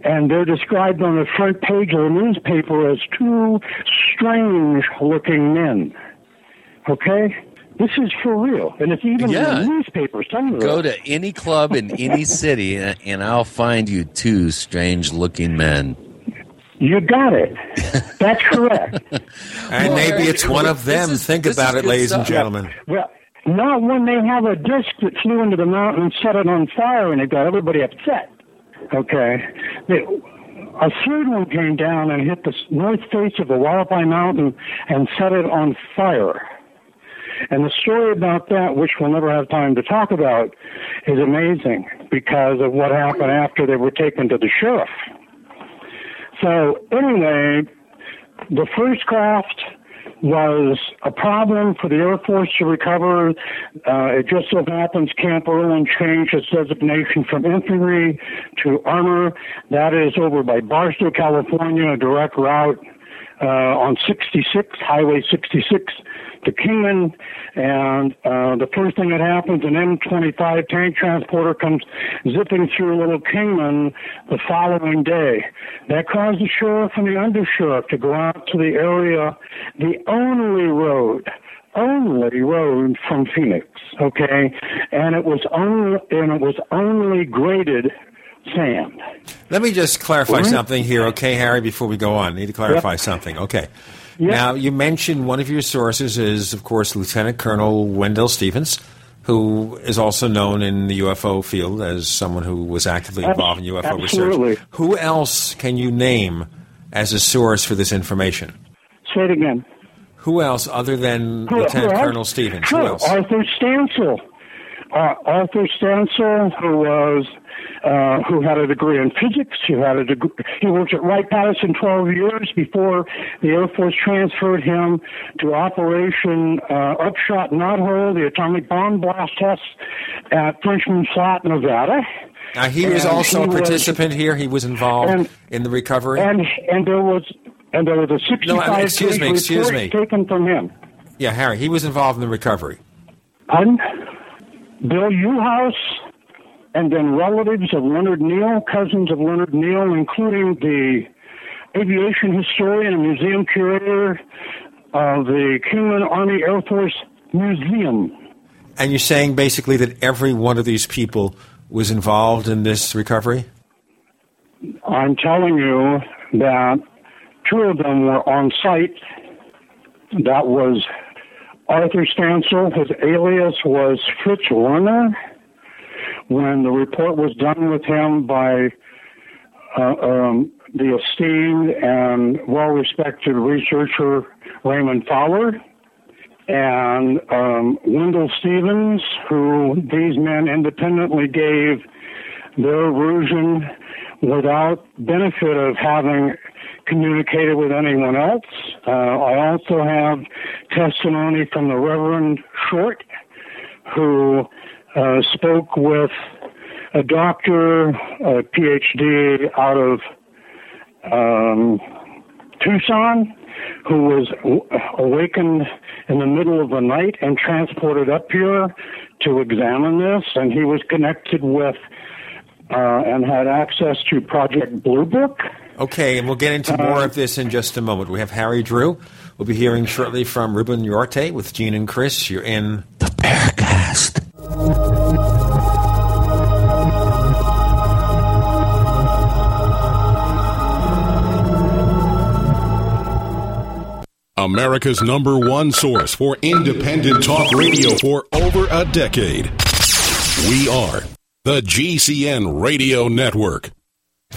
and they're described on the front page of the newspaper as two strange looking men okay this is for real and it's even Yeah. in the newspaper some of Go it. to any club in any city, and, and I'll find you two strange-looking men. you got it that's correct And maybe it's one of them. Think about it, ladies and gentlemen. Well, not when they have a disc that flew into the mountain and set it on fire and it got everybody upset. Okay. A third one came down and hit the north face of the Hualapai Mountain and set it on fire. And the story about that, which we'll never have time to talk about, is amazing because of what happened after they were taken to the sheriff. So, anyway, the first craft was a problem for the Air Force to recover. Uh, it just so happens Camp Irwin changed its designation from infantry to armor. That is over by Barstow, California, a direct route uh, on 66, Highway 66 to Kingman. And uh, the first thing that happens, an M25 tank transporter comes zipping through Little Kingman the following day. That caused the sheriff and the undersheriff to go out to the area, the only road only road from Phoenix, okay? And it was only and it was only graded sand. Let me just clarify Mhm. something here, okay, Harry, before we go on. I need to clarify Yep. something. Okay. Yep. Now, you mentioned one of your sources is, of course, Lieutenant Colonel Wendell Stevens, who is also known in the UFO field as someone who was actively involved in UFO absolutely. research. Who else can you name as a source for this information? Say it again. Who else other than Who- Lieutenant who? Colonel Stevens? Sure, Who else? Arthur Stansel. Uh, Arthur Stansel, who was uh, who had a degree in physics, who had a degree. He worked at Wright Patterson 12 years before the Air Force transferred him to Operation uh, Upshot Knothole, the atomic bomb blast tests at Frenchman Flat, Nevada. Now, he was And also he a was- participant here. He was involved And- in the recovery. And and there was and there was a 65 No, I- excuse me, excuse me. taken from him. yeah, Harry. He was involved in the recovery. Pardon? Bill Uhouse, and then relatives of Leonard Neal, cousins of Leonard Neal, including the aviation historian and museum curator of the Kingman Army Air Force Museum. And you're saying basically that every one of these people was involved in this recovery? I'm telling you that two of them were on site. That was Arthur Stansel. His alias was Fritz Werner. When the report was done with him by uh, um, the esteemed and well-respected researcher Raymond Fowler and um, Wendell Stevens, who these men independently gave their version without benefit of having communicated with anyone else. Uh, I also have testimony from the Reverend Short, who uh, spoke with a doctor, a PhD out of um, Tucson, who was awakened in the middle of the night and transported up here to examine this, and he was connected with uh, and had access to Project Blue Book. Okay, and we'll get into more of this in just a moment. We have Harry Drew. We'll be hearing shortly from Ruben Uriarte with Gene and Chris. You're in the Paracast. America's number one source for independent talk radio for over a decade. We are the GCN Radio Network.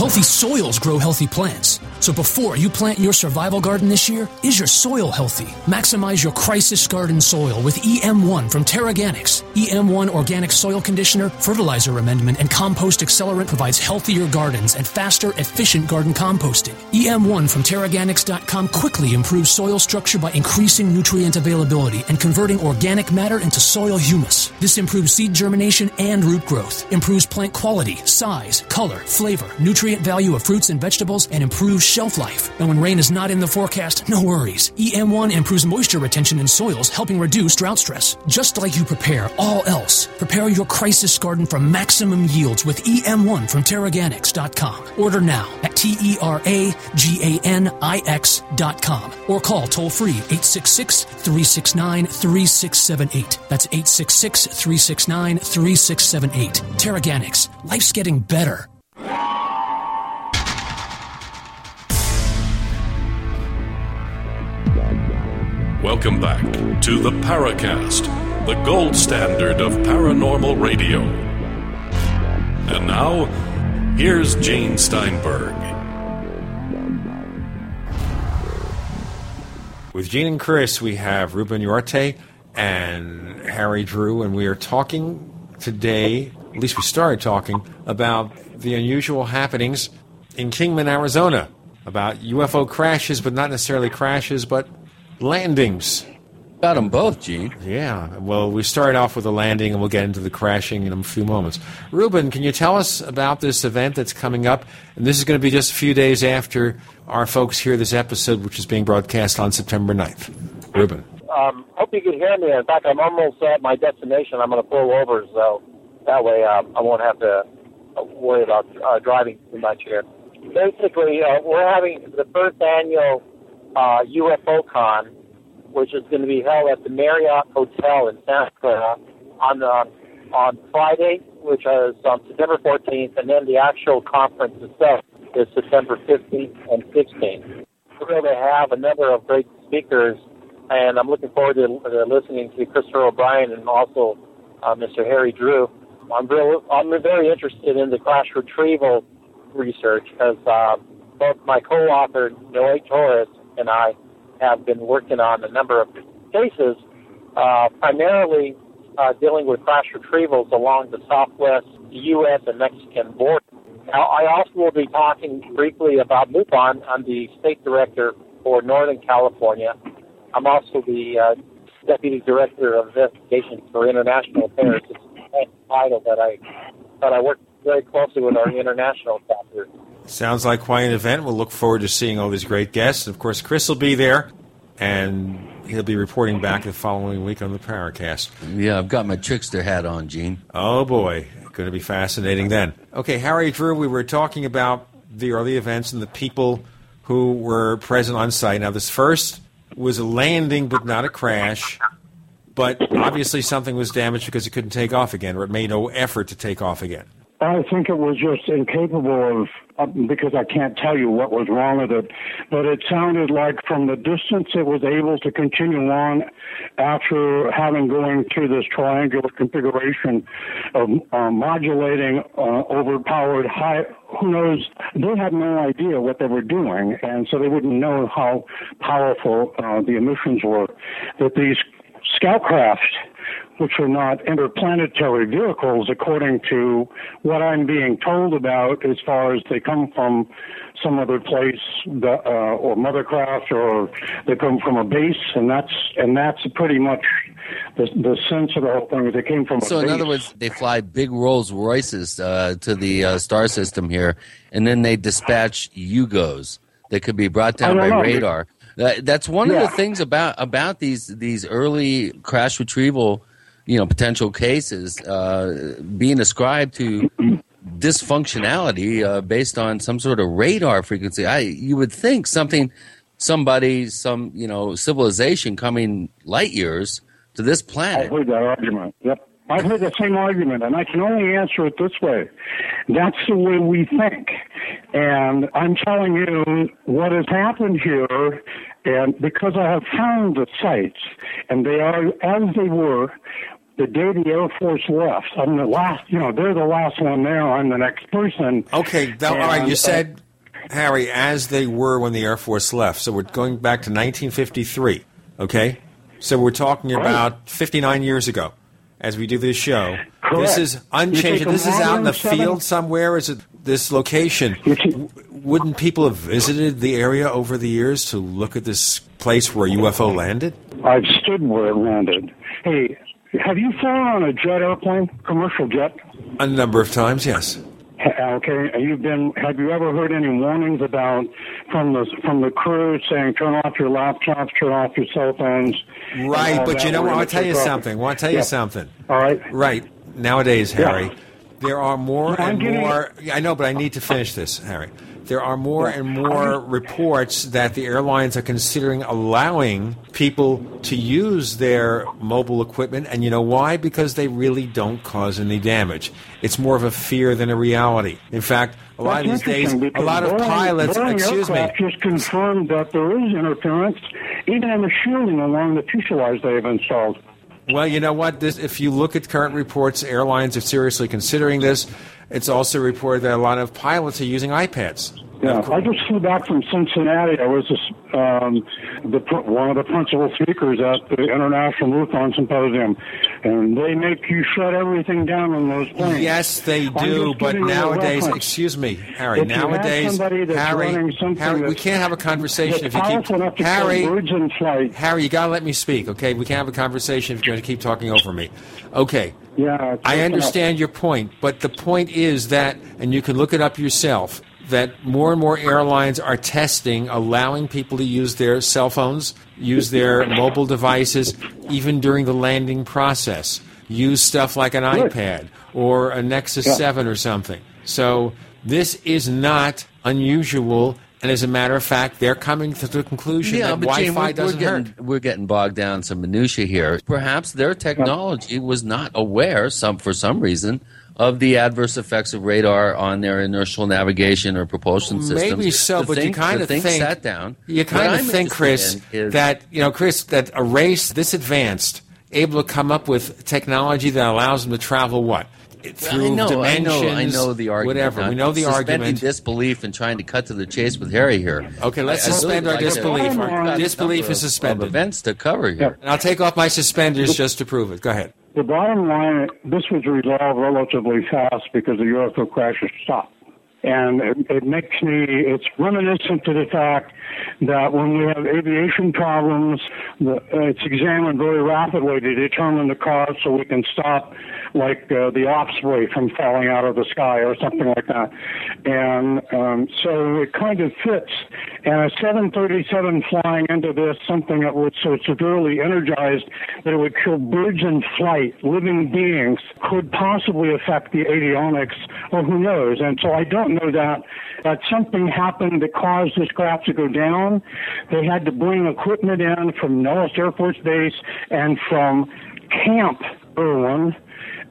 Healthy soils grow healthy plants. So before you plant your survival garden this year, is your soil healthy? Maximize your crisis garden soil with EM1 from TeraGanix. EM1 organic soil conditioner, fertilizer amendment, and compost accelerant provides healthier gardens and faster, efficient garden composting. EM1 from TeraGanix.com quickly improves soil structure by increasing nutrient availability and converting organic matter into soil humus. This improves seed germination and root growth, improves plant quality, size, color, flavor, nutrient value of fruits and vegetables, and improves shelf life. And when rain is not in the forecast, no worries. EM1 improves moisture retention in soils, helping reduce drought stress. Just like you prepare all else, prepare your crisis garden for maximum yields with EM1 from TeraGanix.com. Order now at T E R A G A N I X.com or call toll free 866 369 3678. That's 866 369 3678. TeraGanix. Life's getting better. Welcome back to the Paracast, the gold standard of paranormal radio. And now, here's Gene Steinberg. With Jane and Chris, we have Ruben Uriarte and Harry Drew, and we are talking today, at least we started talking, about the unusual happenings in Kingman, Arizona. about UFO crashes, but not necessarily crashes, but landings. Got them both, Gene. Yeah. Well, we start off with a landing, and we'll get into the crashing in a few moments. Ruben, can you tell us about this event that's coming up? And this is going to be just a few days after our folks hear this episode, which is being broadcast on September 9th. Ruben. Um, hope you can hear me. In fact, I'm almost at my destination. I'm going to pull over, so that way uh, I won't have to worry about uh, driving too much here. Basically, uh, we're having the first annual uh, UFO Con which is going to be held at the Marriott Hotel in Santa Clara on uh, on Friday, which is on September 14th, and then the actual conference itself is September 15th and 16th. We're going to have a number of great speakers, and I'm looking forward to, to listening to Christopher O'Brien and also uh, Mr. Harry Drew. I'm real, I'm very interested in the crash retrieval research because uh, both my co-author Noe Torres and I have been working on a number of cases, uh, primarily uh, dealing with crash retrievals along the southwest U.S. and Mexican border. Now, I also will be talking briefly about MUFON. I'm the state director for Northern California. I'm also the uh, deputy director of investigations for international affairs. It's a title that I that I work very closely with our international chapter. Sounds like quite an event. We'll look forward to seeing all these great guests. Of course, Chris will be there, and he'll be reporting back the following week on the Paracast. Yeah, I've got my trickster hat on, Gene. Oh boy, going to be fascinating then. Okay, Harry Drew, we were talking about the early events and the people who were present on site. Now, this first was a landing, but not a crash. But obviously, something was damaged because it couldn't take off again, or it made no effort to take off again. I think it was just incapable of, because I can't tell you what was wrong with it, but it sounded like from the distance it was able to continue on after having going through this triangular configuration of uh, modulating uh, overpowered high. Who knows? They had no idea what they were doing, and so they wouldn't know how powerful uh, the emissions were. That these scout craft which are not interplanetary vehicles, according to what I'm being told about, as far as they come from some other place, the, uh, or mothercraft, or they come from a base, and that's and that's pretty much the, the sense of the whole thing. They came from. So, in base. other words, they fly big Rolls Royces uh, to the uh, star system here, and then they dispatch Yugos that could be brought down by know. radar. That, that's one Yeah. of the things about about these these early crash retrieval, you know, potential cases uh, being ascribed to dysfunctionality uh, based on some sort of radar frequency. I you would think something, somebody, some you know civilization coming light years to this planet. I've heard that argument. Yep. I've heard the same argument, and I can only answer it this way. That's the way we think. And I'm telling you what has happened here, and because I have found the sites, and they are as they were the day the Air Force left. I'm the last, you know, they're the last one there. I'm the next person. Okay, that, all right. And, You uh, said, Harry, as they were when the Air Force left. So we're going back to 1953. Okay, so we're talking about 59 years ago. As we do this show, Correct. this is unchanged. This is out in the seven- field somewhere. Is it this location? Wouldn't people have visited the area over the years to look at this place where a UFO landed? I've stood where it landed. Hey, have you flown on a jet airplane, commercial jet? A number of times, yes. Okay, you've been. Have you ever heard any warnings about from the from the crew saying turn off your laptops, turn off your cell phones? Right, but you know what? I'll tell you off? something. Want to tell you Yeah. something? All right. Right. Nowadays, Yeah. Harry, there are more I'm and getting- more. I know, but I need to finish this, Harry. There are more and more reports that the airlines are considering allowing people to use their mobile equipment, and you know why? Because they really don't cause any damage. It's more of a fear than a reality. In fact, a lot of these days, a lot of Boeing- pilots. Boeing excuse me. just confirmed that there is interference, even in the shielding along the fuselage they have installed. Well, you know what? This, if you look at current reports, airlines are seriously considering this. It's also reported that a lot of pilots are using iPads. Yeah, I just flew back from Cincinnati. I was this, um, the one of the principal speakers at the International MUFON Symposium. and they make you shut everything down on those planes. Yes, they do, but giving you a nowadays, excuse me, Harry, If nowadays, Harry, Harry, we can't have a conversation if you keep powerful enough to kill Harry. birds in flight. Harry, you gotta let me speak, okay? We can't have a conversation if you're going to keep talking over me. Okay. Yeah, I understand your point, but the point is that, and you can look it up yourself, that more and more airlines are testing, allowing people to use their cell phones, use their mobile devices, even during the landing process. Use stuff like an Good. iPad or a Nexus Yeah. 7 or something. So this is not unusual, and as a matter of fact, they're coming to the conclusion Yeah, that but Gene, Wi-Fi we're, we're doesn't hurt. getting, we're getting bogged down in some minutia here. Perhaps their technology was not aware, some for some reason, of the adverse effects of radar on their inertial navigation or propulsion systems. Maybe so, The but you kind of thing think sat down. You kind of think, Chris, is- that you know, Chris, that a race this advanced, able to come up with technology that allows them to travel what through I know, I know, I know the argument. whatever. We I'm know the suspending argument. disbelief and trying to cut to the chase with Harry here. Okay, let's I- I suspend really our like disbelief. We've Our disbelief is suspended. Of events to cover here. And I'll take off my suspenders just to prove it. Go ahead. The bottom line, this was resolved relatively fast because the UFO crashes stopped. And it, it makes me, it's reminiscent to the fact that when we have aviation problems, the, it's examined very rapidly to determine the cause so we can stop, like, uh, the osprey from falling out of the sky or something like that. And um, so it kind of fits. And a 737 flying into this, something that was so severely energized that it would kill birds in flight, living beings, could possibly affect the avionics, or who knows. And so I don't know that that something happened that caused this craft to go down. They had to bring equipment in from Nellis Air Force Base and from Camp Irwin.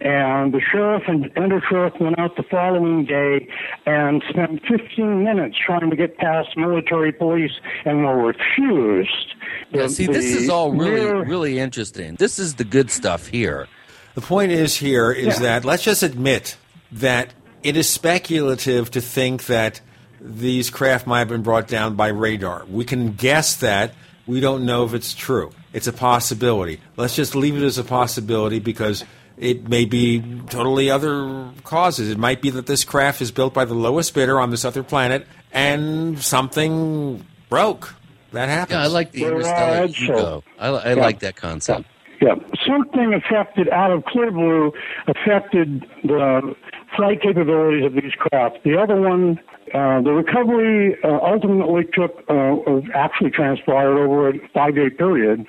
And the sheriff and undersheriff went out the following day and spent 15 minutes trying to get past military police and were refused. Yeah, The- see, this is all really, mere- really interesting. This is the good stuff here. The point is here is Yeah. that let's just admit that it is speculative to think that these craft might have been brought down by radar. We can guess that. We don't know if it's true. It's a possibility. Let's just leave it as a possibility because it may be totally other causes. It might be that this craft is built by the lowest bidder on this other planet and something broke. That happens. Yeah, I like the interstellar ego. I, I Yeah. like that concept. Yeah, something affected out of Clear Blue affected the flight capabilities of these craft. The other one, uh, the recovery uh, ultimately took, uh, actually transpired over a five-day period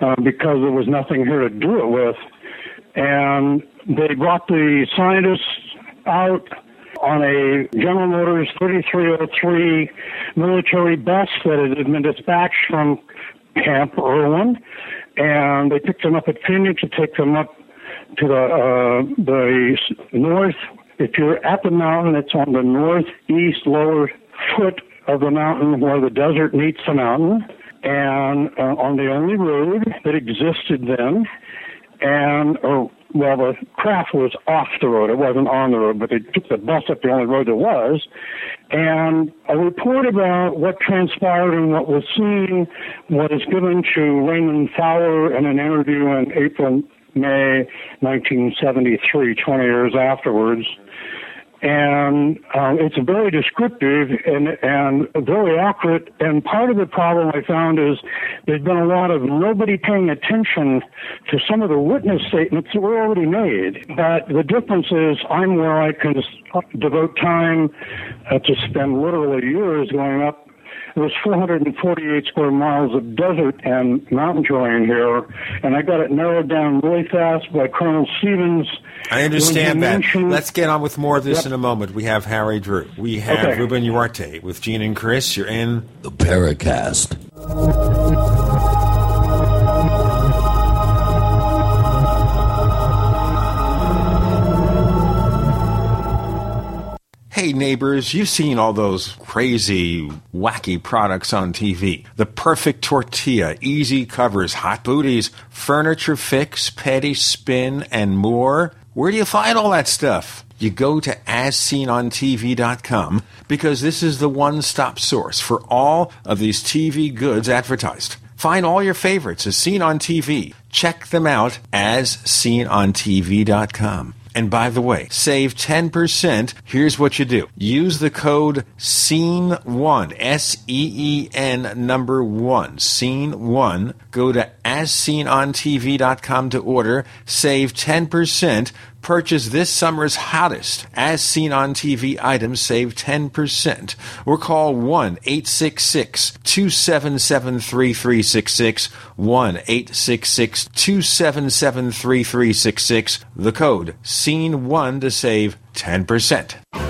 uh, because there was nothing here to do it with, and they brought the scientists out on a General Motors 3303 military bus that had been dispatched from Camp Irwin, and they picked them up at Phoenix to take them up to the uh, the north. If you're at the mountain, it's on the northeast lower foot of the mountain where the desert meets the mountain, and uh, on the only road that existed then. And oh, well, the craft was off the road; it wasn't on the road, but they took the bus up the only road there was. And a report about what transpired and what was seen was given to Raymond Fowler in an interview in April, May 1973, 20 years afterwards. And um, it's very descriptive and, and very accurate. And part of the problem I found is there's been a lot of nobody paying attention to some of the witness statements that were already made. But the difference is I'm where I can devote time uh, to spend literally years going up it was 448 square miles of desert and mountain terrain here, and I got it narrowed down really fast by Colonel Stevens. I understand that. mentioned- Let's get on with more of this Yep. in a moment. We have Harry Drew. We have Okay. Ruben Uriarte with Gene and Chris. You're in the Paracast. Hey neighbors, you've seen all those crazy, wacky products on TV. The perfect tortilla, easy covers, hot booties, furniture fix, petty spin, and more. Where do you find all that stuff? You go to AsSeenOnTV.com because this is the one stop source for all of these TV goods advertised. Find all your favorites as seen on TV. Check them out as seenontv.com. And by the way, save 10%. Here's what you do. Use the code SEEN1, S E E N number 1, SEEN1. Go to asseenontv.com to order. Save 10%. Purchase this summer's hottest as seen on TV items, save 10%. Or call 1 866 277 3366. 1 866 277 3366. The code SEEN1 to save 10%.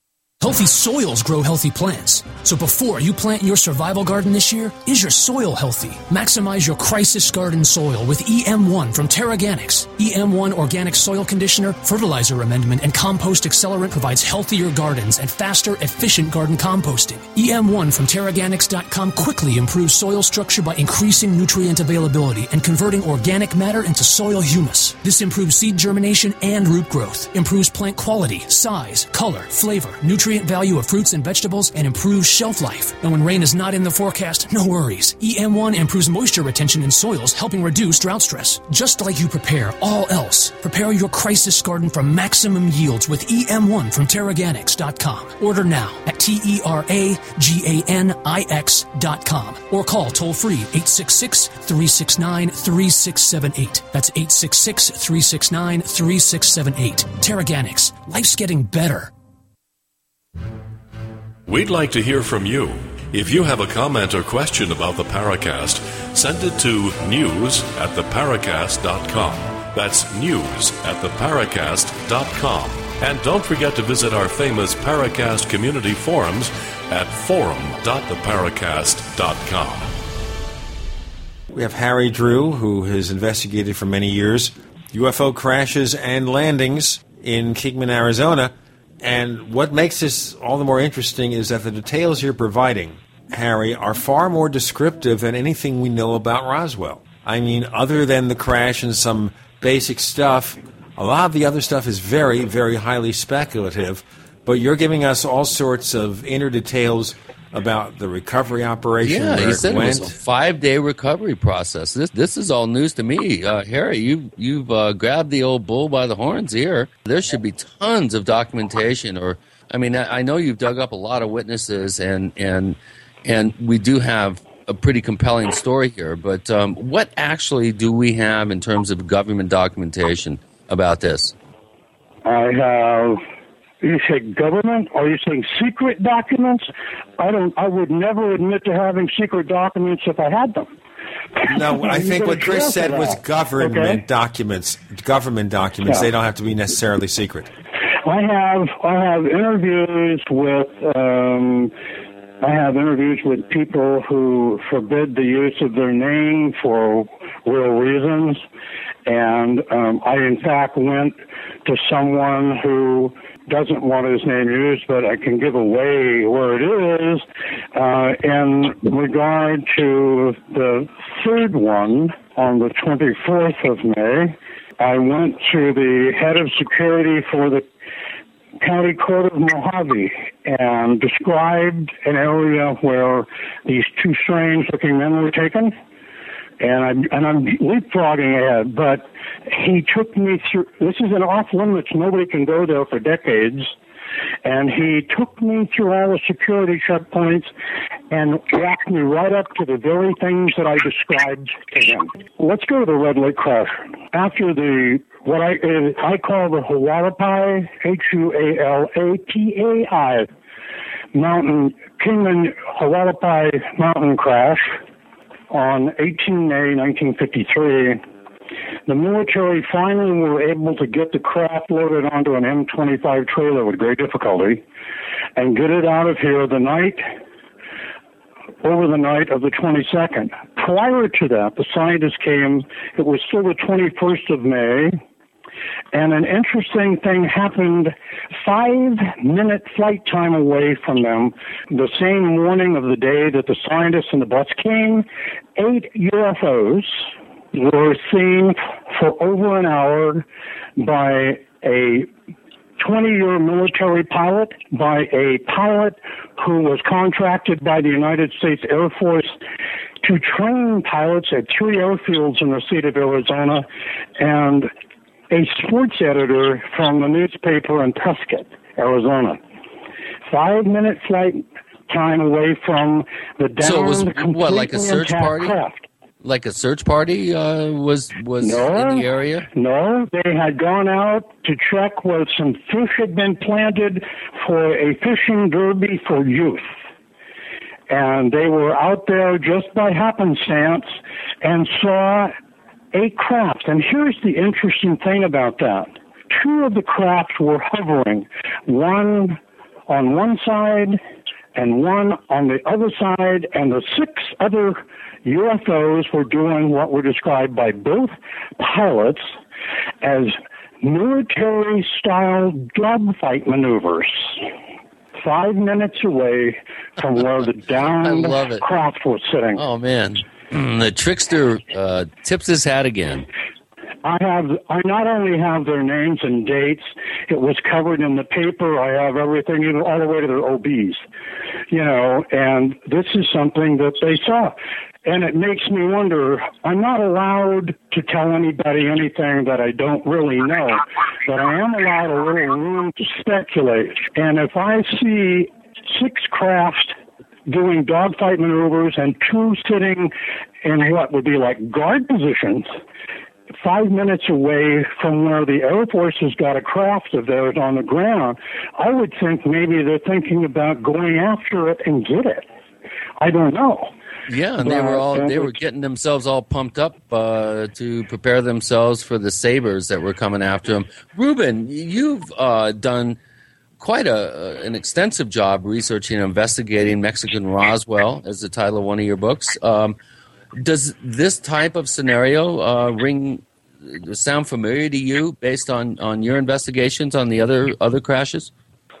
Healthy soils grow healthy plants. So before you plant your survival garden this year, is your soil healthy? Maximize your crisis garden soil with EM1 from TeraGanix. EM1 organic soil conditioner, fertilizer amendment, and compost accelerant provides healthier gardens and faster, efficient garden composting. EM1 from TeraGanix.com quickly improves soil structure by increasing nutrient availability and converting organic matter into soil humus. This improves seed germination and root growth, improves plant quality, size, color, flavor, nutrient value of fruits and vegetables, and improves shelf life. And when rain is not in the forecast, no worries. EM1 improves moisture retention in soils, helping reduce drought stress. Just like you prepare all else, prepare your crisis garden for maximum yields with EM1 from TeraGanix.com. Order now at T E R A G A N I X.com or call toll free 866 369 3678. That's 866 369 3678. TeraGanix. Life's getting better. We'd like to hear from you. If you have a comment or question about the Paracast, send it to news at theparacast.com. That's news at theparacast.com. And don't forget to visit our famous Paracast community forums at forum.theparacast.com. We have Harry Drew, who has investigated for many years UFO crashes and landings in Kingman, Arizona. And what makes this all the more interesting is that the details you're providing, Harry, are far more descriptive than anything we know about Roswell. I mean, other than the crash and some basic stuff, a lot of the other stuff is very, very highly speculative. But you're giving us all sorts of inner details about the recovery operation. Yeah, where he said it it was a five day recovery process. This this is all news to me, uh, Harry. You you've uh, grabbed the old bull by the horns here. There should be tons of documentation, or I mean, I, I know you've dug up a lot of witnesses, and and and we do have a pretty compelling story here. But um, what actually do we have in terms of government documentation about this? I have You say government? Are you saying secret documents? I don't. I would never admit to having secret documents if I had them. No, I think what Chris said was government Okay? documents. Government documents. Yeah. They don't have to be necessarily secret. I have I have interviews with um, I have interviews with people who forbid the use of their name for real reasons, and um, I in fact went to someone who doesn't want his name used, but I can give away where it is. Uh, in regard to the third one on the 24th of May, I went to the head of security for the County Court of Mojave and described an area where these two strange looking men were taken. And I'm, and I'm leapfrogging ahead, but he took me through, this is an off limits, nobody can go there for decades. And he took me through all the security checkpoints and walked me right up to the very things that I described to him. Let's go to the Red Lake crash. After the, what I, uh, I call the Hualapai, H-U-A-L-A-P-A-I, mountain, Kingman Hualapai mountain crash on 18 May 1953, the military finally were able to get the craft loaded onto an M25 trailer with great difficulty and get it out of here the night over the night of the 22nd. Prior to that, the scientists came, it was still the 21st of May, and an interesting thing happened five minute flight time away from them the same morning of the day that the scientists and the bus came. Eight UFOs were seen for over an hour by a 20 year military pilot, by a pilot who was contracted by the United States Air Force to train pilots at three airfields in the state of Arizona, and a sports editor from the newspaper in Prescott, Arizona. Five minute flight time away from the down So it was what, like a search party? Craft. Like a search party uh, was was in the area. No, they had gone out to check where some fish had been planted for a fishing derby for youth. And they were out there just by happenstance and saw a craft. And here's the interesting thing about that. Two of the crafts were hovering, one on one side and one on the other side, and the six other UFOs were doing what were described by both pilots as military style dogfight maneuvers. Five minutes away from where the downed craft was sitting. Oh man, the trickster uh, tips his hat again. I have I not only have their names and dates, it was covered in the paper. I have everything all the way to their OBs. You know, and this is something that they saw. And it makes me wonder, I'm not allowed to tell anybody anything that I don't really know, but I am allowed a little room to speculate. And if I see six craft doing dogfight maneuvers and two sitting in what would be like guard positions, five minutes away from where the Air Force has got a craft of theirs on the ground, I would think maybe they're thinking about going after it and get it. I don't know. Yeah, and they were all they were getting themselves all pumped up uh, to prepare themselves for the sabers that were coming after them. Ruben, you've uh, done quite a an extensive job researching and investigating Mexican Roswell, as the title of one of your books. Um, does this type of scenario uh, ring sound familiar to you based on, on your investigations on the other other crashes?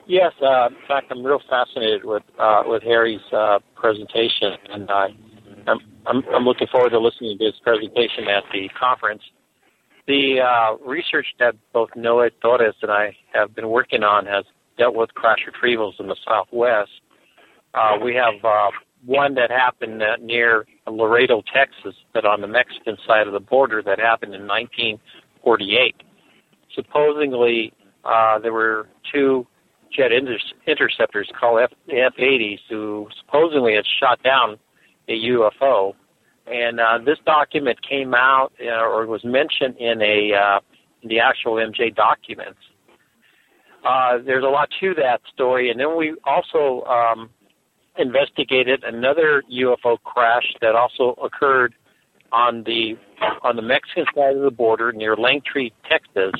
Yes, uh, in fact, I'm real fascinated with uh, with Harry's uh, presentation, and I'm, I'm I'm looking forward to listening to his presentation at the conference. The uh, research that both Noe Torres and I have been working on has dealt with crash retrievals in the Southwest. Uh, we have uh, one that happened uh, near Laredo, Texas, but on the Mexican side of the border that happened in 1948. Supposedly, uh, there were two jet inter- interceptors called F- F-80s who supposedly had shot down a UFO. And uh, this document came out uh, or was mentioned in a uh, in the actual MJ documents. Uh, there's a lot to that story. And then we also um, investigated another UFO crash that also occurred on the on the Mexican side of the border near Langtry, Texas,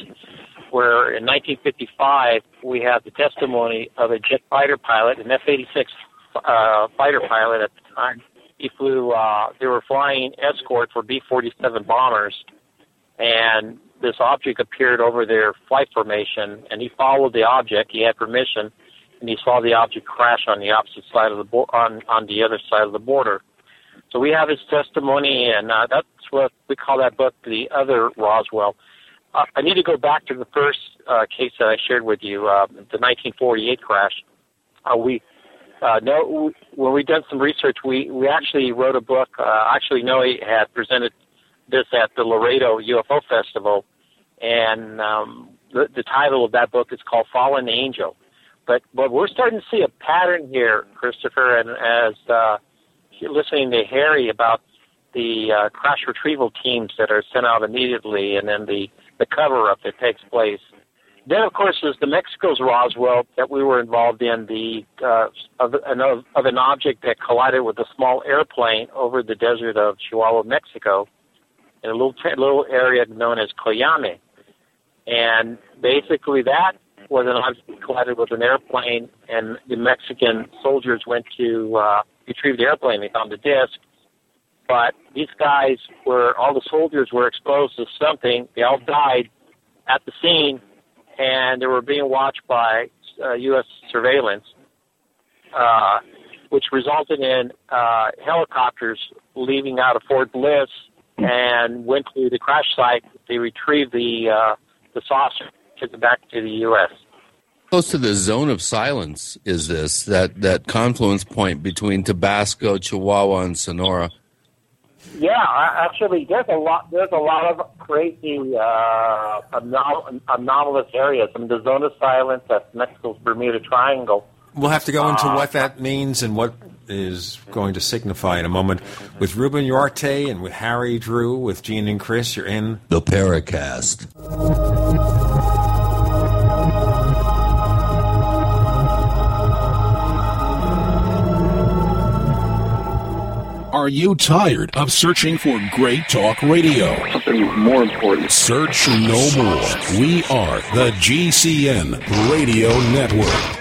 where in 1955 we had the testimony of a jet fighter pilot, an F-86 uh, fighter pilot at the time. He flew. Uh, they were flying escort for B-47 bombers, and this object appeared over their flight formation, and he followed the object. He had permission, and he saw the object crash on the opposite side of the bo- on on the other side of the border. So we have his testimony, and uh, that's what we call that book, the other Roswell. Uh, I need to go back to the first uh, case that I shared with you, uh, the 1948 crash. Uh, we uh, no, when we did some research, we we actually wrote a book. Uh, actually, Noe had presented this at the Laredo UFO Festival, and um, the, the title of that book is called Fallen Angel. But but we're starting to see a pattern here, Christopher, and as uh, listening to Harry about the uh, crash retrieval teams that are sent out immediately, and then the the cover up that takes place. Then, of course, there's the Mexico's Roswell that we were involved in, the uh, of, of, of an object that collided with a small airplane over the desert of Chihuahua, Mexico, in a little little area known as Coyame. And basically, that was an object collided with an airplane, and the Mexican soldiers went to uh, retrieve the airplane. They found the disc, but these guys were all the soldiers were exposed to something. They all died at the scene, and they were being watched by uh, U.S. surveillance, uh, which resulted in uh, helicopters leaving out of Fort Bliss and went to the crash site. They retrieved the uh, the saucer, took it back to the U.S. Close to the zone of silence is this that that confluence point between Tabasco, Chihuahua, and Sonora. Yeah, actually, there's a lot. There's a lot of crazy uh, anom- anomalous areas. I mean, the zone of silence. That's Mexico's Bermuda Triangle. We'll have to go into Uh, what that means and what is going to signify in a moment with Ruben Uriarte and with Harry Drew, with Gene and Chris. You're in the Paracast. Are you tired of searching for great talk radio? Something more important. Search no more. We are the GCN Radio Network.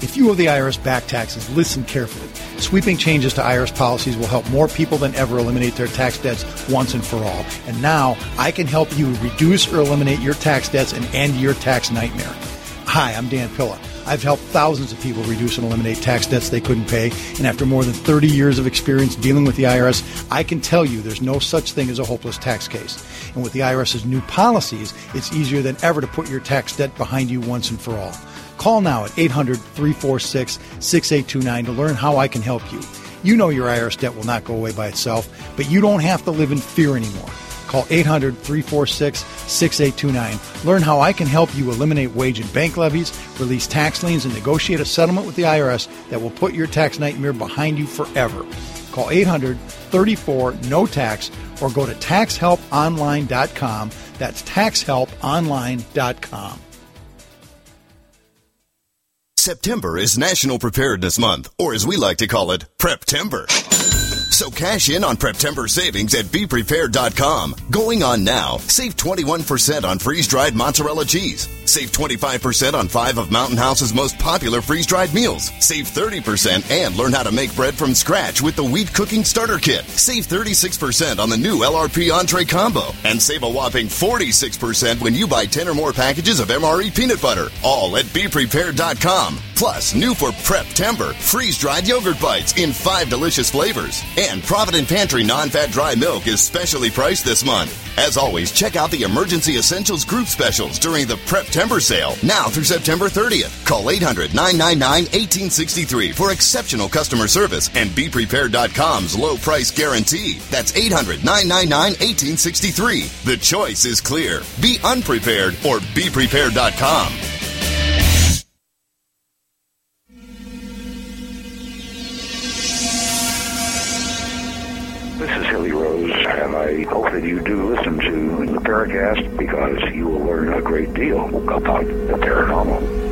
If you owe the IRS back taxes, listen carefully. Sweeping changes to IRS policies will help more people than ever eliminate their tax debts once and for all. And now I can help you reduce or eliminate your tax debts and end your tax nightmare. Hi, I'm Dan Pilla. I've helped thousands of people reduce and eliminate tax debts they couldn't pay, and after more than 30 years of experience dealing with the IRS, I can tell you there's no such thing as a hopeless tax case. And with the IRS's new policies, it's easier than ever to put your tax debt behind you once and for all. Call now at 800 346 6829 to learn how I can help you. You know your IRS debt will not go away by itself, but you don't have to live in fear anymore. Call 800 346 6829. Learn how I can help you eliminate wage and bank levies, release tax liens, and negotiate a settlement with the IRS that will put your tax nightmare behind you forever. Call 800 34 NO TAX or go to taxhelponline.com. That's taxhelponline.com. September is National Preparedness Month, or as we like to call it, Preptember. So cash in on Preptember savings at BePrepared.com. Going on now. Save 21% on freeze-dried mozzarella cheese. Save 25% on five of Mountain House's most popular freeze-dried meals. Save 30% and learn how to make bread from scratch with the Wheat Cooking Starter Kit. Save 36% on the new LRP Entree Combo. And save a whopping 46% when you buy 10 or more packages of MRE peanut butter. All at BePrepared.com. Plus, new for Preptember, freeze-dried yogurt bites in five delicious flavors. And Provident Pantry non-fat dry milk is specially priced this month. As always, check out the Emergency Essentials group specials during the Preptember sale, now through September 30th. Call 800-999-1863 for exceptional customer service and BePrepared.com's low price guarantee. That's 800-999-1863. The choice is clear. Be unprepared or BePrepared.com. and I hope that you do listen to the Paracast because you will learn a great deal about the paranormal.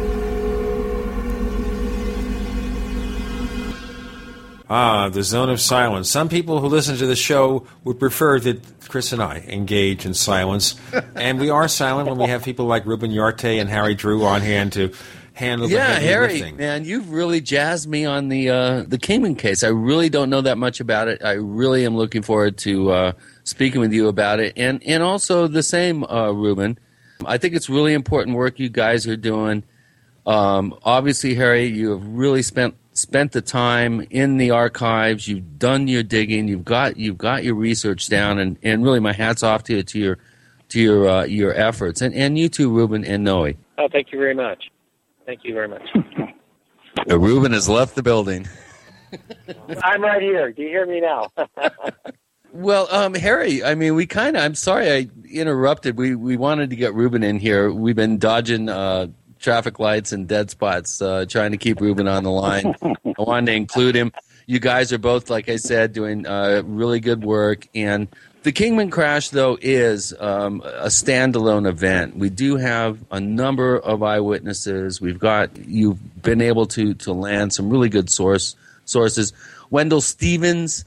Ah, the zone of silence. Some people who listen to the show would prefer that Chris and I engage in silence, and we are silent when we have people like Ruben Uriarte and Harry Drew on hand to handle the Yeah, heavy Harry, lifting. man, you've really jazzed me on the uh, the Kingman case. I really don't know that much about it. I really am looking forward to uh, speaking with you about it, and and also the same, uh, Ruben. I think it's really important work you guys are doing. Um, obviously, Harry, you have really spent spent the time in the archives. You've done your digging. You've got you've got your research down, and, and really, my hats off to you to your to your uh, your efforts, and and you too, Ruben and Noe. Oh, thank you very much. Thank you very much. Uh, Ruben has left the building. I'm right here. Do you hear me now? Well, um, Harry, I mean, we kind of, I'm sorry I interrupted. We, we wanted to get Ruben in here. We've been dodging uh, traffic lights and dead spots, uh, trying to keep Ruben on the line. I wanted to include him. You guys are both, like I said, doing uh, really good work. And the Kingman crash, though, is um, a standalone event. We do have a number of eyewitnesses. We've got, you've been able to, to land some really good source sources. Wendell Stevens,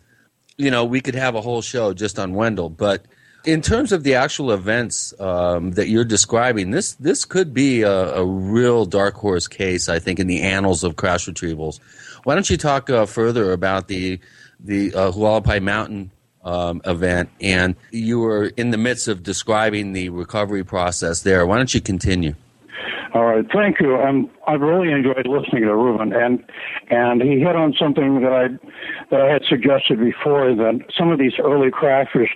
you know, we could have a whole show just on Wendell, but in terms of the actual events um, that you're describing, this this could be a, a real dark horse case, I think, in the annals of crash retrievals. Why don't you talk uh, further about the the uh, Hualapai Mountain um, event? And you were in the midst of describing the recovery process there. Why don't you continue? All right, thank you. Um, I've really enjoyed listening to Ruben, and and he hit on something that I that I had suggested before that some of these early crashers.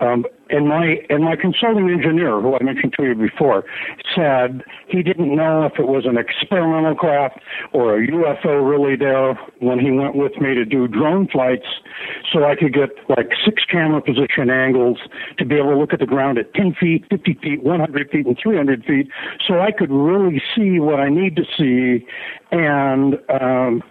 Um, and my and my consulting engineer, who I mentioned to you before, said he didn't know if it was an experimental craft or a UFO really there when he went with me to do drone flights, so I could get like six camera position angles to be able to look at the ground at 10 feet, 50 feet, 100 feet, and 300 feet, so I could really see what I need to see, and um,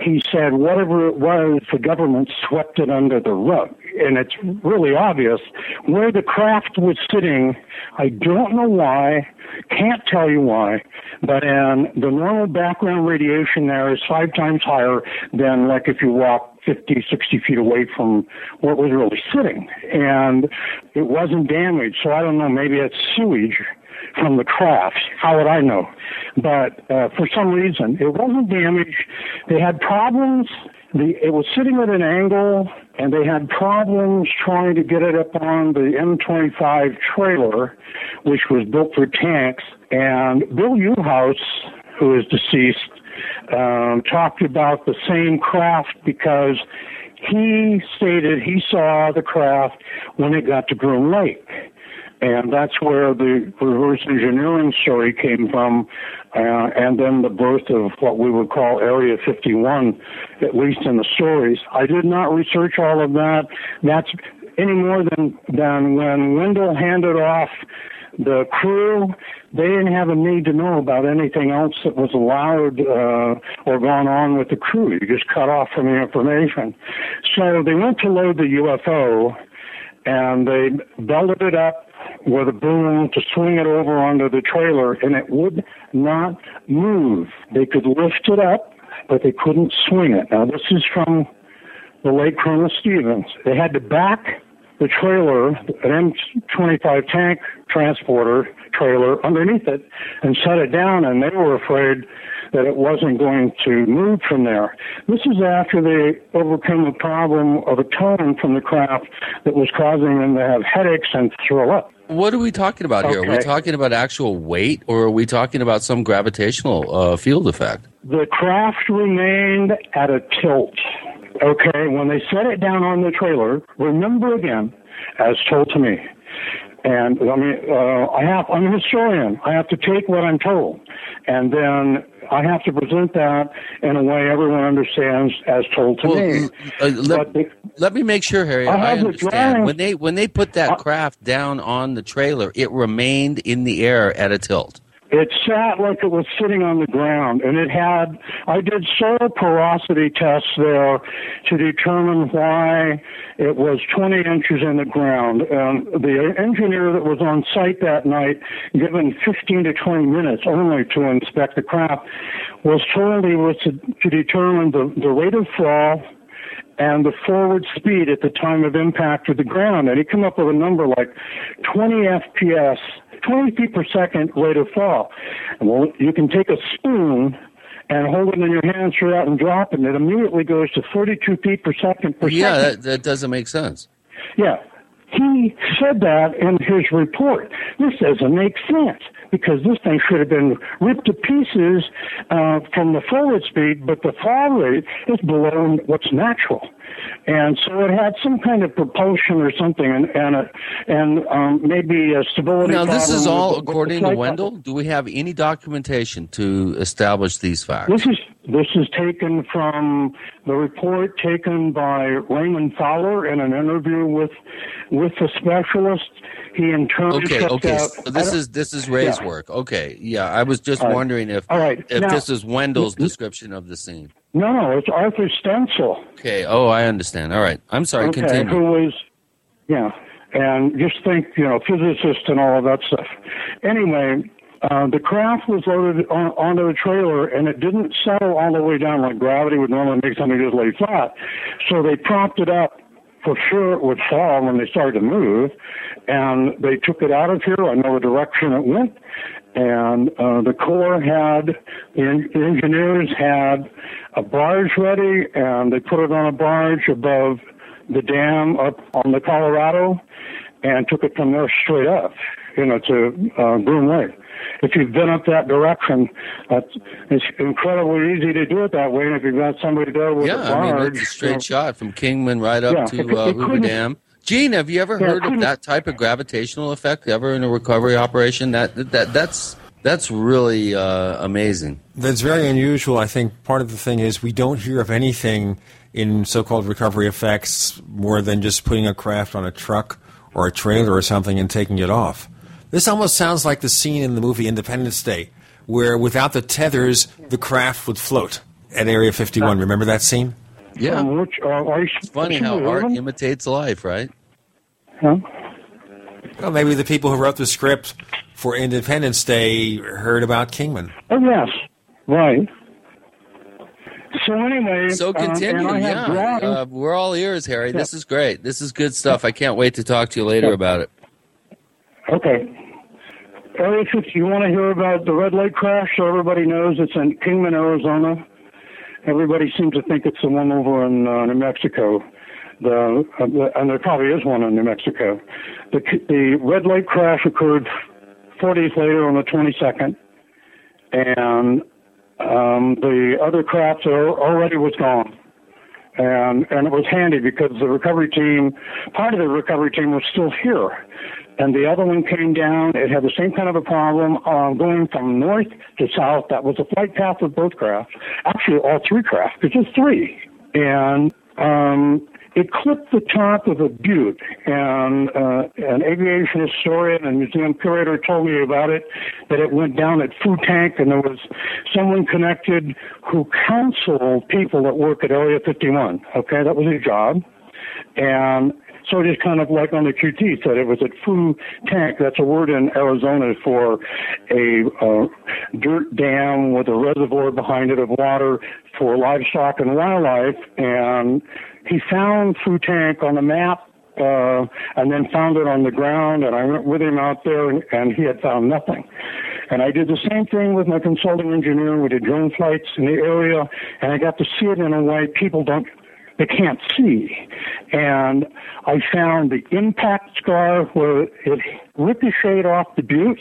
he said whatever it was, the government swept it under the rug. And it's really obvious where the craft was sitting. I don't know why, can't tell you why, but and the normal background radiation there is five times higher than like if you walk 50, 60 feet away from where it was really sitting. And it wasn't damaged, so I don't know, maybe it's sewage from the craft. How would I know? But uh, for some reason, it wasn't damaged. They had problems. The, it was sitting at an angle, and they had problems trying to get it up on the M25 trailer, which was built for tanks. And Bill Uhouse, who is deceased, um, talked about the same craft because he stated he saw the craft when it got to Groom Lake. And that's where the reverse engineering story came from, uh, and then the birth of what we would call Area 51, at least in the stories. I did not research all of that. That's any more than, than when Wendell handed off the crew, they didn't have a need to know about anything else that was allowed uh, or gone on with the crew. You just cut off from the information. So they went to load the UFO, and they belted it up with a boom to swing it over onto the trailer, and it would not move. They could lift it up, but they couldn't swing it. Now, this is from the late Colonel Stevens. They had to back the trailer, an M25 tank transporter trailer underneath it and set it down, and they were afraid that it wasn't going to move from there. This is after they overcame the problem of a tone from the craft that was causing them to have headaches and throw up. What are we talking about here? Are we talking about actual weight, or are we talking about some gravitational uh, field effect? The craft remained at a tilt. Okay, when they set it down on the trailer, remember again, as told to me. And I mean, uh, I have, I'm a historian. I have to take what I'm told. And then I have to present that in a way everyone understands as told to me. Uh, let, let me make sure, Harry. I I, have the understand. When they when they put that craft down on the trailer, it remained in the air at a tilt. It sat like it was sitting on the ground, and it had. I did soil porosity tests there to determine why it was 20 inches in the ground. And the engineer that was on site that night, given 15 to 20 minutes only to inspect the craft, was told he was to, to determine the, the rate of fall and the forward speed at the time of impact with the ground. And he came up with a number like 20 FPS, 20 feet per second rate of fall. Well, you can take a spoon and hold it in your hand straight out and drop it, and it immediately goes to 32 feet per second per yeah, second. that, that doesn't make sense. Yeah. He said that in his report. This doesn't make sense because this thing should have been ripped to pieces uh, from the forward speed, but the fall rate is below what's natural. And so it had some kind of propulsion or something, and and, a, and um, maybe a stability. Now, this is all with the- with according to Wendell. Do we have any documentation to establish these facts? This is this is taken from the report taken by Raymond Fowler in an interview with with the specialist. He in turn Okay, okay. out- So this is this is Ray's Yeah. work. Okay, yeah. I was just All wondering if All right. if Now- this is Wendell's description of the scene. No, no, it's Arthur Stansel. Okay. Oh, I understand. All right. I'm sorry. okay, Continue. who was, yeah, and just think, you know, physicist and all of that stuff. Anyway, uh, the craft was loaded on, onto the trailer, and it didn't settle all the way down like gravity would normally make something just lay flat. So they propped it up. For sure, it would fall when they started to move, and they took it out of here. I know the direction it went, and uh, the Corps had the engineers had a barge ready, and they put it on a barge above the dam up on the Colorado, and took it from there straight up, you know, to uh, Groom Lake. If you've been up that direction, that's, it's incredibly easy to do it that way. And if you've got somebody there with a barge, yeah, I mean it's a you straight know, shot from Kingman right up Yeah, to it uh, Hoover Dam. Gene, have you ever Yeah, heard of that type of gravitational effect ever in a recovery operation? That that that's that's really uh, amazing. That's very unusual. I think part of the thing is we don't hear of anything in so-called recovery effects more than just putting a craft on a truck or a trailer or something and taking it off. This almost sounds like the scene in the movie Independence Day, where without the tethers, the craft would float at Area 51. Remember that scene? Yeah. From which, uh, are It's funny how art imitates life, right? Huh? Well, maybe the people who wrote the script for Independence Day heard about Kingman. Oh yes, right. So anyway, So um, continue. and I have yeah, drawings. uh, we're all ears, Harry. This is great. This is good stuff. I can't wait to talk to you later about it. Okay. Area 50, you want to hear about the Red Lake crash so everybody knows it's in Kingman, Arizona? Everybody seems to think it's the one over in uh, New Mexico. The, uh, the, and there probably is one in New Mexico. The, the Red Lake crash occurred four days later on the 22nd, and um, the other craft already was gone. And, and it was handy because the recovery team, part of the recovery team was still here and the other one came down. It had the same kind of a problem uh, going from north to south. That was the flight path of both craft. Actually, all three craft, because there's three. And um, it clipped the top of a butte. And uh, an aviation historian and museum curator told me about it, that it went down at Phu Tank, and there was someone connected who counseled people that work at Area 51. Okay, that was his job. And so it is kind of like on the QT said it was at Phu Tank. That's a word in Arizona for a uh, dirt dam with a reservoir behind it of water for livestock and wildlife. And he found Phu Tank on the map uh, and then found it on the ground. And I went with him out there, and, and he had found nothing. And I did the same thing with my consulting engineer. We did drone flights in the area, and I got to see it in a way people don't they can't see. And I found the impact scar where it ricocheted off the butte,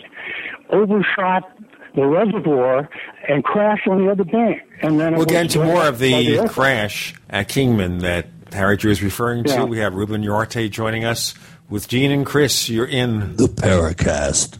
overshot the reservoir, and crashed on the other bank. And then we'll get into more of the, the crash at Kingman that Harry Drew is referring to. Yeah. We have Ruben Uriarte joining us with Gene and Chris. You're in the Paracast.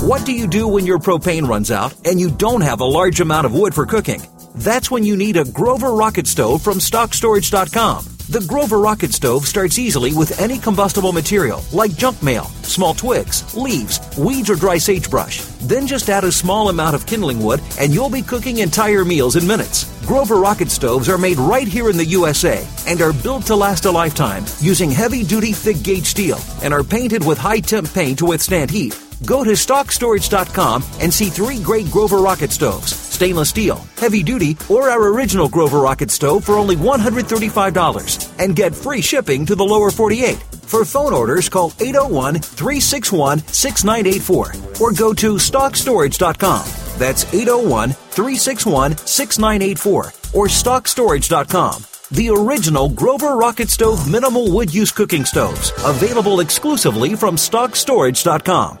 What do you do when your propane runs out and you don't have a large amount of wood for cooking? That's when you need a Grover rocket stove from StockStorage.com. The Grover rocket stove starts easily with any combustible material like junk mail, small twigs, leaves, weeds, or dry sagebrush. Then just add a small amount of kindling wood and you'll be cooking entire meals in minutes. Grover rocket stoves are made right here in the USA and are built to last a lifetime using heavy duty thick gauge steel and are painted with high temp paint to withstand heat. Go to StockStorage.com and see three great Grover rocket stoves stainless steel, heavy duty, or our original Grover rocket stove for only $135 and get free shipping to the lower 48. For phone orders, call 801 361 6984 or go to StockStorage.com. That's 801 361 6984 or StockStorage.com. The original Grover Rocket Stove minimal wood use cooking stoves, available exclusively from StockStorage.com.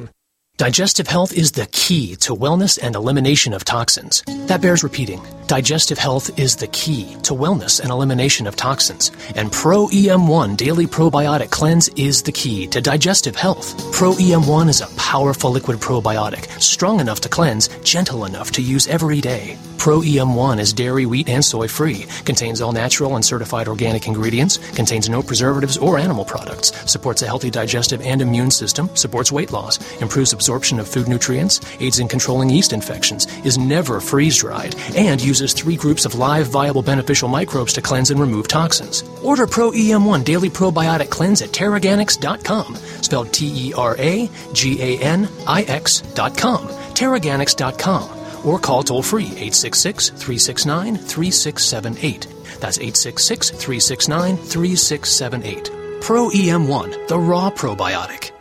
Digestive health is the key to wellness and elimination of toxins. That bears repeating. Digestive health is the key to wellness and elimination of toxins. And Pro EM1 Daily Probiotic Cleanse is the key to digestive health. Pro EM1 is a powerful liquid probiotic, strong enough to cleanse, gentle enough to use every day. Pro EM1 is dairy, wheat, and soy free, contains all natural and certified organic ingredients, contains no preservatives or animal products, supports a healthy digestive and immune system, supports weight loss, improves absorption of food nutrients, aids in controlling yeast infections, is never freeze dried, and uses three groups of live, viable, beneficial microbes to cleanse and remove toxins. Order Pro EM1 Daily Probiotic Cleanse at Teraganix.com, spelled T E R A G A N I X.com, Teraganix.com or call toll free 866 369 3678. That's 866 369 3678. Pro EM1, the raw probiotic.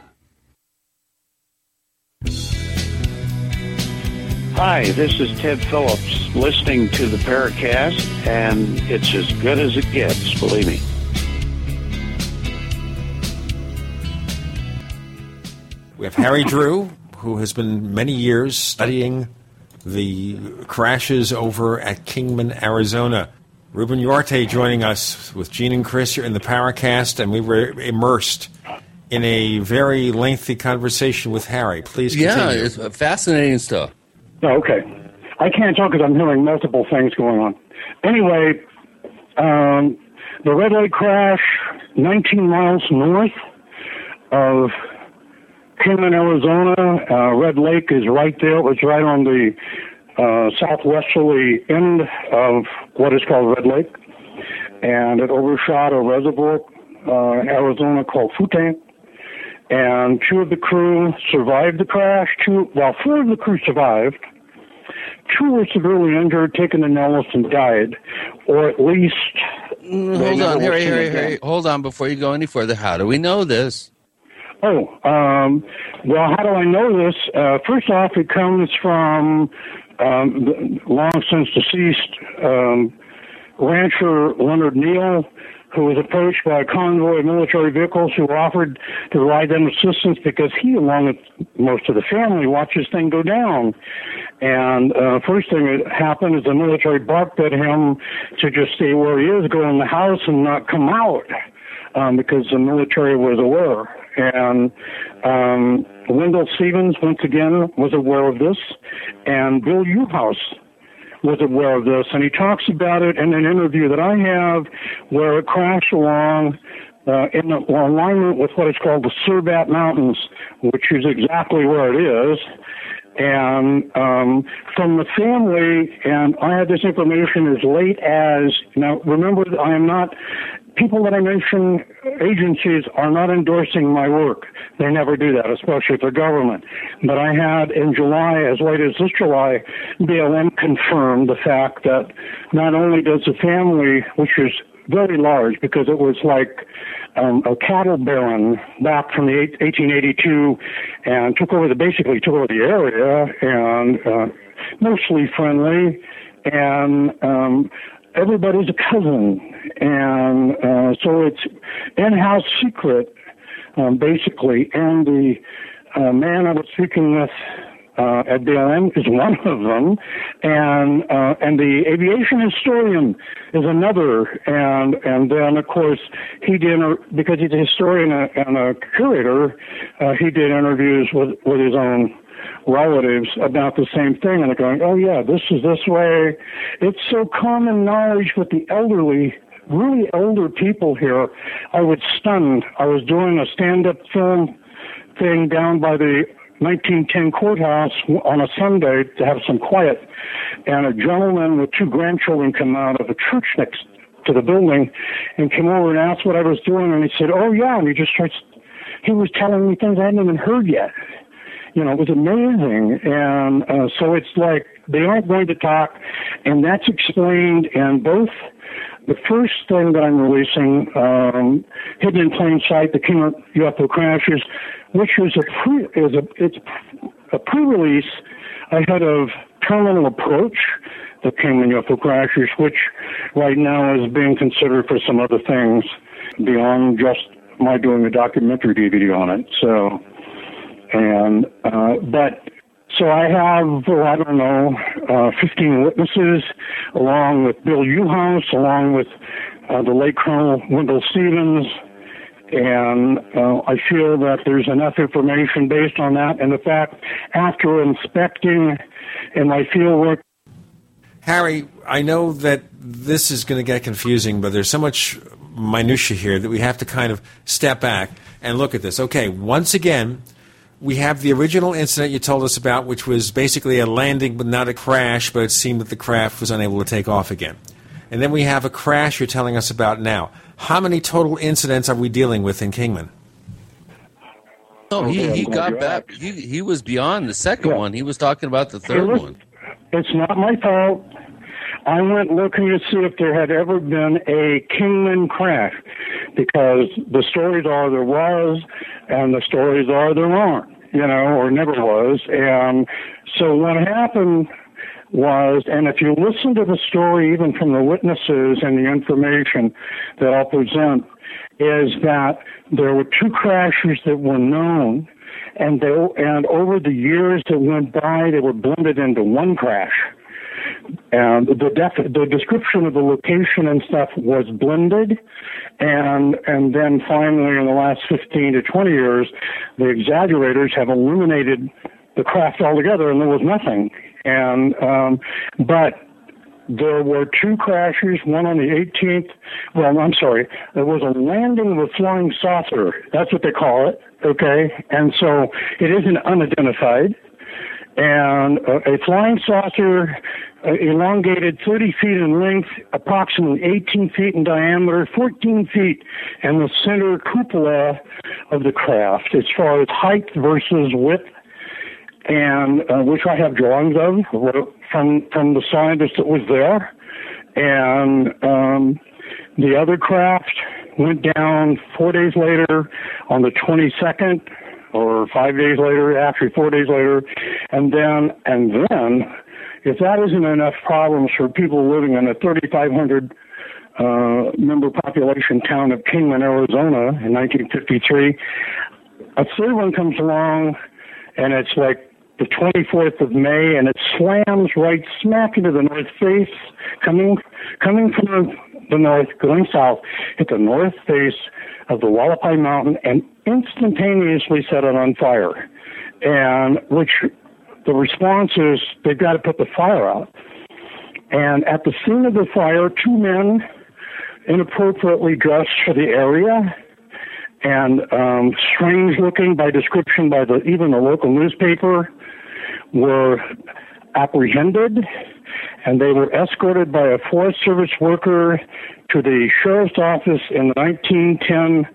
Hi, this is Ted Phillips, listening to the Paracast, and it's as good as it gets, believe me. We have Harry Drew, who has been many years studying the crashes over at Kingman, Arizona. Ruben Uriarte joining us with Gene and Chris here in the Paracast, and we were immersed in a very lengthy conversation with Harry. Please continue. Yeah, it's uh, fascinating stuff. Oh, okay. I can't talk because I'm hearing multiple things going on. Anyway, um, the Red Lake crash, 19 miles north of Kingman, Arizona. Uh, Red Lake is right there. It was right on the uh, southwesterly end of what is called Red Lake, and it overshot a reservoir uh, in Arizona called Futan. And two of the crew survived the crash. Two, well, four of the crew survived. Two were severely injured, taken to Nellis, and died, or at least. Mm, hold on, Harry, Harry, Harry. Hold on before you go any further. How do we know this? Oh, um, well, how do I know this? Uh, first off, it comes from um, the long since deceased um, rancher Leonard Neal, who was approached by a convoy of military vehicles who offered to provide them assistance because he, along with most of the family, watched this thing go down. And uh, first thing that happened is the military barked at him to just stay where he is, go in the house, and not come out um, because the military was aware. And um, Wendell Stevens, once again, was aware of this, and Bill Uhouse was aware of this, and he talks about it in an interview that I have where it crashed along uh, in alignment with what is called the Cerbat Mountains, which is exactly where it is. And um, from the family, and I had this information as late as now. Remember, I am not people that I mention, agencies are not endorsing my work. They never do that, especially for government. But I had in July, as late as this July, BLM confirmed the fact that not only does the family, which is very large because it was like um, a cattle baron back from the 1882 and took over the basically took over the area and uh, mostly friendly and um, everybody's a cousin, and uh, so it's in-house secret, um, basically. And the uh, man I was speaking with uh, at BLM is one of them, and uh, and the aviation historian is another, and and then of course he did because he's a historian and a curator, uh, he did interviews with with his own relatives about the same thing, and they're going, "Oh yeah, this is this way." It's so common knowledge with the elderly, really older people here. I was stunned. I was doing a stand-up film thing down by the 1910 courthouse on a Sunday to have some quiet, and a gentleman with two grandchildren come out of a church next to the building and came over and asked what I was doing, and he said, "Oh yeah," and he just starts. He was telling me things I hadn't even heard yet you know, it was amazing. And uh, so it's like they aren't going to talk, and that's explained and both the first thing that I'm releasing, um, Hidden in Plain Sight, the King UFO Crashes, which is a pre, is a it's a pre-release ahead of Terminal Approach, the King UFO Crashes, which right now is being considered for some other things beyond just my doing a documentary DVD on it. So, and uh, but so I have, oh, I don't know, uh, 15 witnesses, along with Bill Uhouse, along with uh, the late Colonel Wendell Stevens, and uh, I feel that there's enough information based on that, and the fact after inspecting in my field work. Harry, I know that this is going to get confusing, but there's so much minutia here that we have to kind of step back and look at this. Okay, once again, we have the original incident you told us about, which was basically a landing but not a crash, but it seemed that the craft was unable to take off again. And then we have a crash you're telling us about now. How many total incidents are we dealing with in Kingman? No, he, he got back. He, he was beyond the second one. He was talking about the third one. It's not my fault. I went looking to see if there had ever been a Kingman crash because the stories are there was and the stories are there aren't, you know, or never was. And so what happened was, and if you listen to the story even from the witnesses and the information that I'll present, is that there were two crashes that were known and they, and over the years that went by, they were blended into one crash and the def- the description of the location and stuff was blended and and then finally in the last 15 to 20 years the exaggerators have eliminated the craft altogether and there was nothing and um but there were two crashes, one on the 18th. Well, I'm sorry. There was a landing of a flying saucer. That's what they call it. Okay. And so it isn't unidentified. And a, a flying saucer uh, elongated 30 feet in length, approximately 18 feet in diameter, 14 feet in the center cupola of the craft as far as height versus width, and uh, which I have drawings of from from the scientist that was there, and um, the other craft went down four days later on the 22nd or five days later, actually four days later, and then and then if that isn't enough problems for people living in a 3,500 uh, member population town of Kingman, Arizona in 1953, a third one comes along and it's like the 24th of May and it slams right smack into the north face, coming, coming from the north, going south, hit the north face of the Hualapai Mountain and instantaneously set it on fire. And which the response is they've got to put the fire out. And at the scene of the fire, two men inappropriately dressed for the area and um, strange looking by description by the even the local newspaper were apprehended and they were escorted by a Forest Service worker to the sheriff's office in the 1910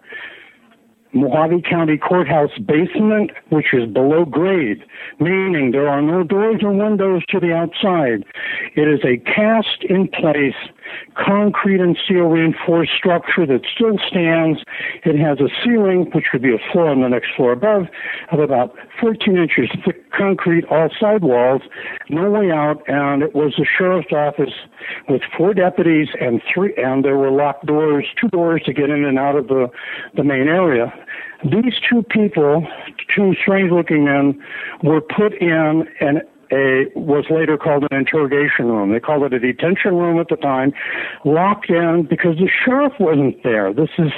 Mohave County Courthouse basement, which is below grade, meaning there are no doors or windows to the outside. It is a cast in place concrete and steel reinforced structure that still stands. It has a ceiling, which would be a floor on the next floor above, of about 14 inches thick concrete, all side walls, no way out, and it was the sheriff's office with four deputies and three, and there were locked doors, two doors to get in and out of the, the main area. These two people, two strange looking men, were put in an a was later called an interrogation room. They called it a detention room at the time, locked in because the sheriff wasn't there. This is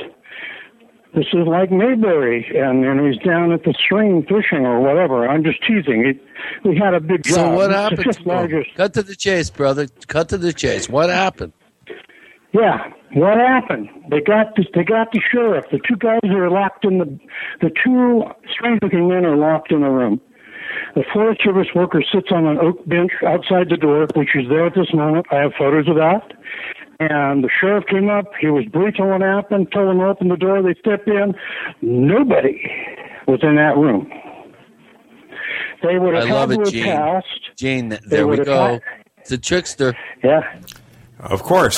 this is like Mayberry, and and he's down at the stream fishing or whatever. I'm just teasing. He, we had a big job. So what happened? largest. Cut to the chase, brother. Cut to the chase. What happened? Yeah, what happened? They got the, they got the sheriff. The two guys are locked in the the two strange-looking men are locked in a room. The Forest Service worker sits on an oak bench outside the door, which is there at this moment. I have photos of that. And the sheriff came up. He was briefed on what happened, told them to open the door. They stepped in. Nobody was in that room. They would have I had love to it, have Gene. passed. Gene, They there we go. had- It's a trickster. Yeah. Of course.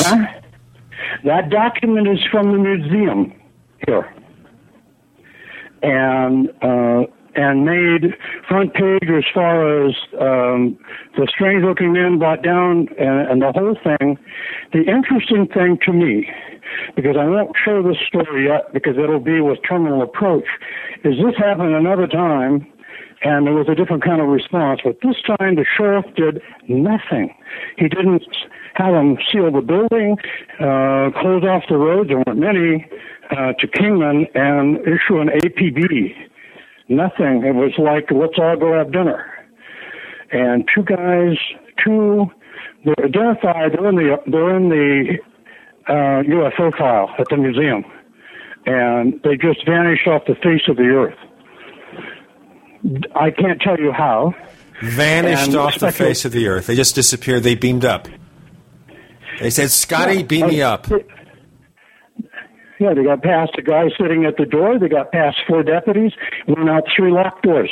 That document is from the museum here, and uh, and made front page as far as um, the strange-looking man brought down and, and the whole thing. The interesting thing to me, because I won't show this story yet because it'll be with terminal approach, is this happened another time. And there was a different kind of response, but this time the sheriff did nothing. He didn't have them seal the building, uh, close off the roads, there weren't many, uh, to Kingman, and issue an APB. Nothing. It was like, let's all go have dinner. And two guys, two, they're identified, they're in the, they're in the uh, UFO file at the museum. And they just vanished off the face of the earth. I can't tell you how. Vanished And off the face of the earth. They just disappeared. They beamed up. They said, Scotty, Yeah, beam me uh, up. Yeah, they got past a guy sitting at the door. They got past four deputies. Went out three locked doors.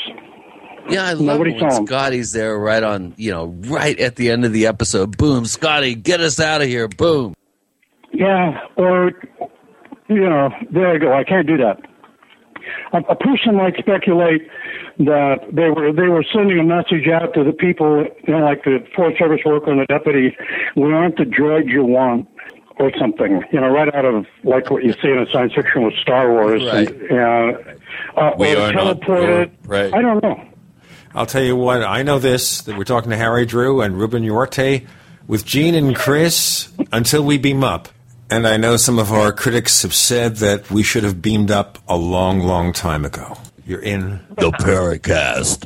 Yeah, I love Nobody when. Scotty's there right on, you know, right at the end of the episode. Boom, Scotty, get us out of here. Boom. Yeah, or you know, there you go. I can't do that. A, a person might speculate that they were they were sending a message out to the people, you know, like the Forest Service worker and the deputy. We aren't the droid you want, or something. You know, right out of like what you see in a science fiction with Star Wars. Right. And, uh, uh, We or are not teleported. right. I don't know. I'll tell you what, I know this that we're talking to Harry Drew and Ruben Uriarte with Gene and Chris until we beam up. And I know some of our critics have said that we should have beamed up a long, long time ago. You're in the Paracast.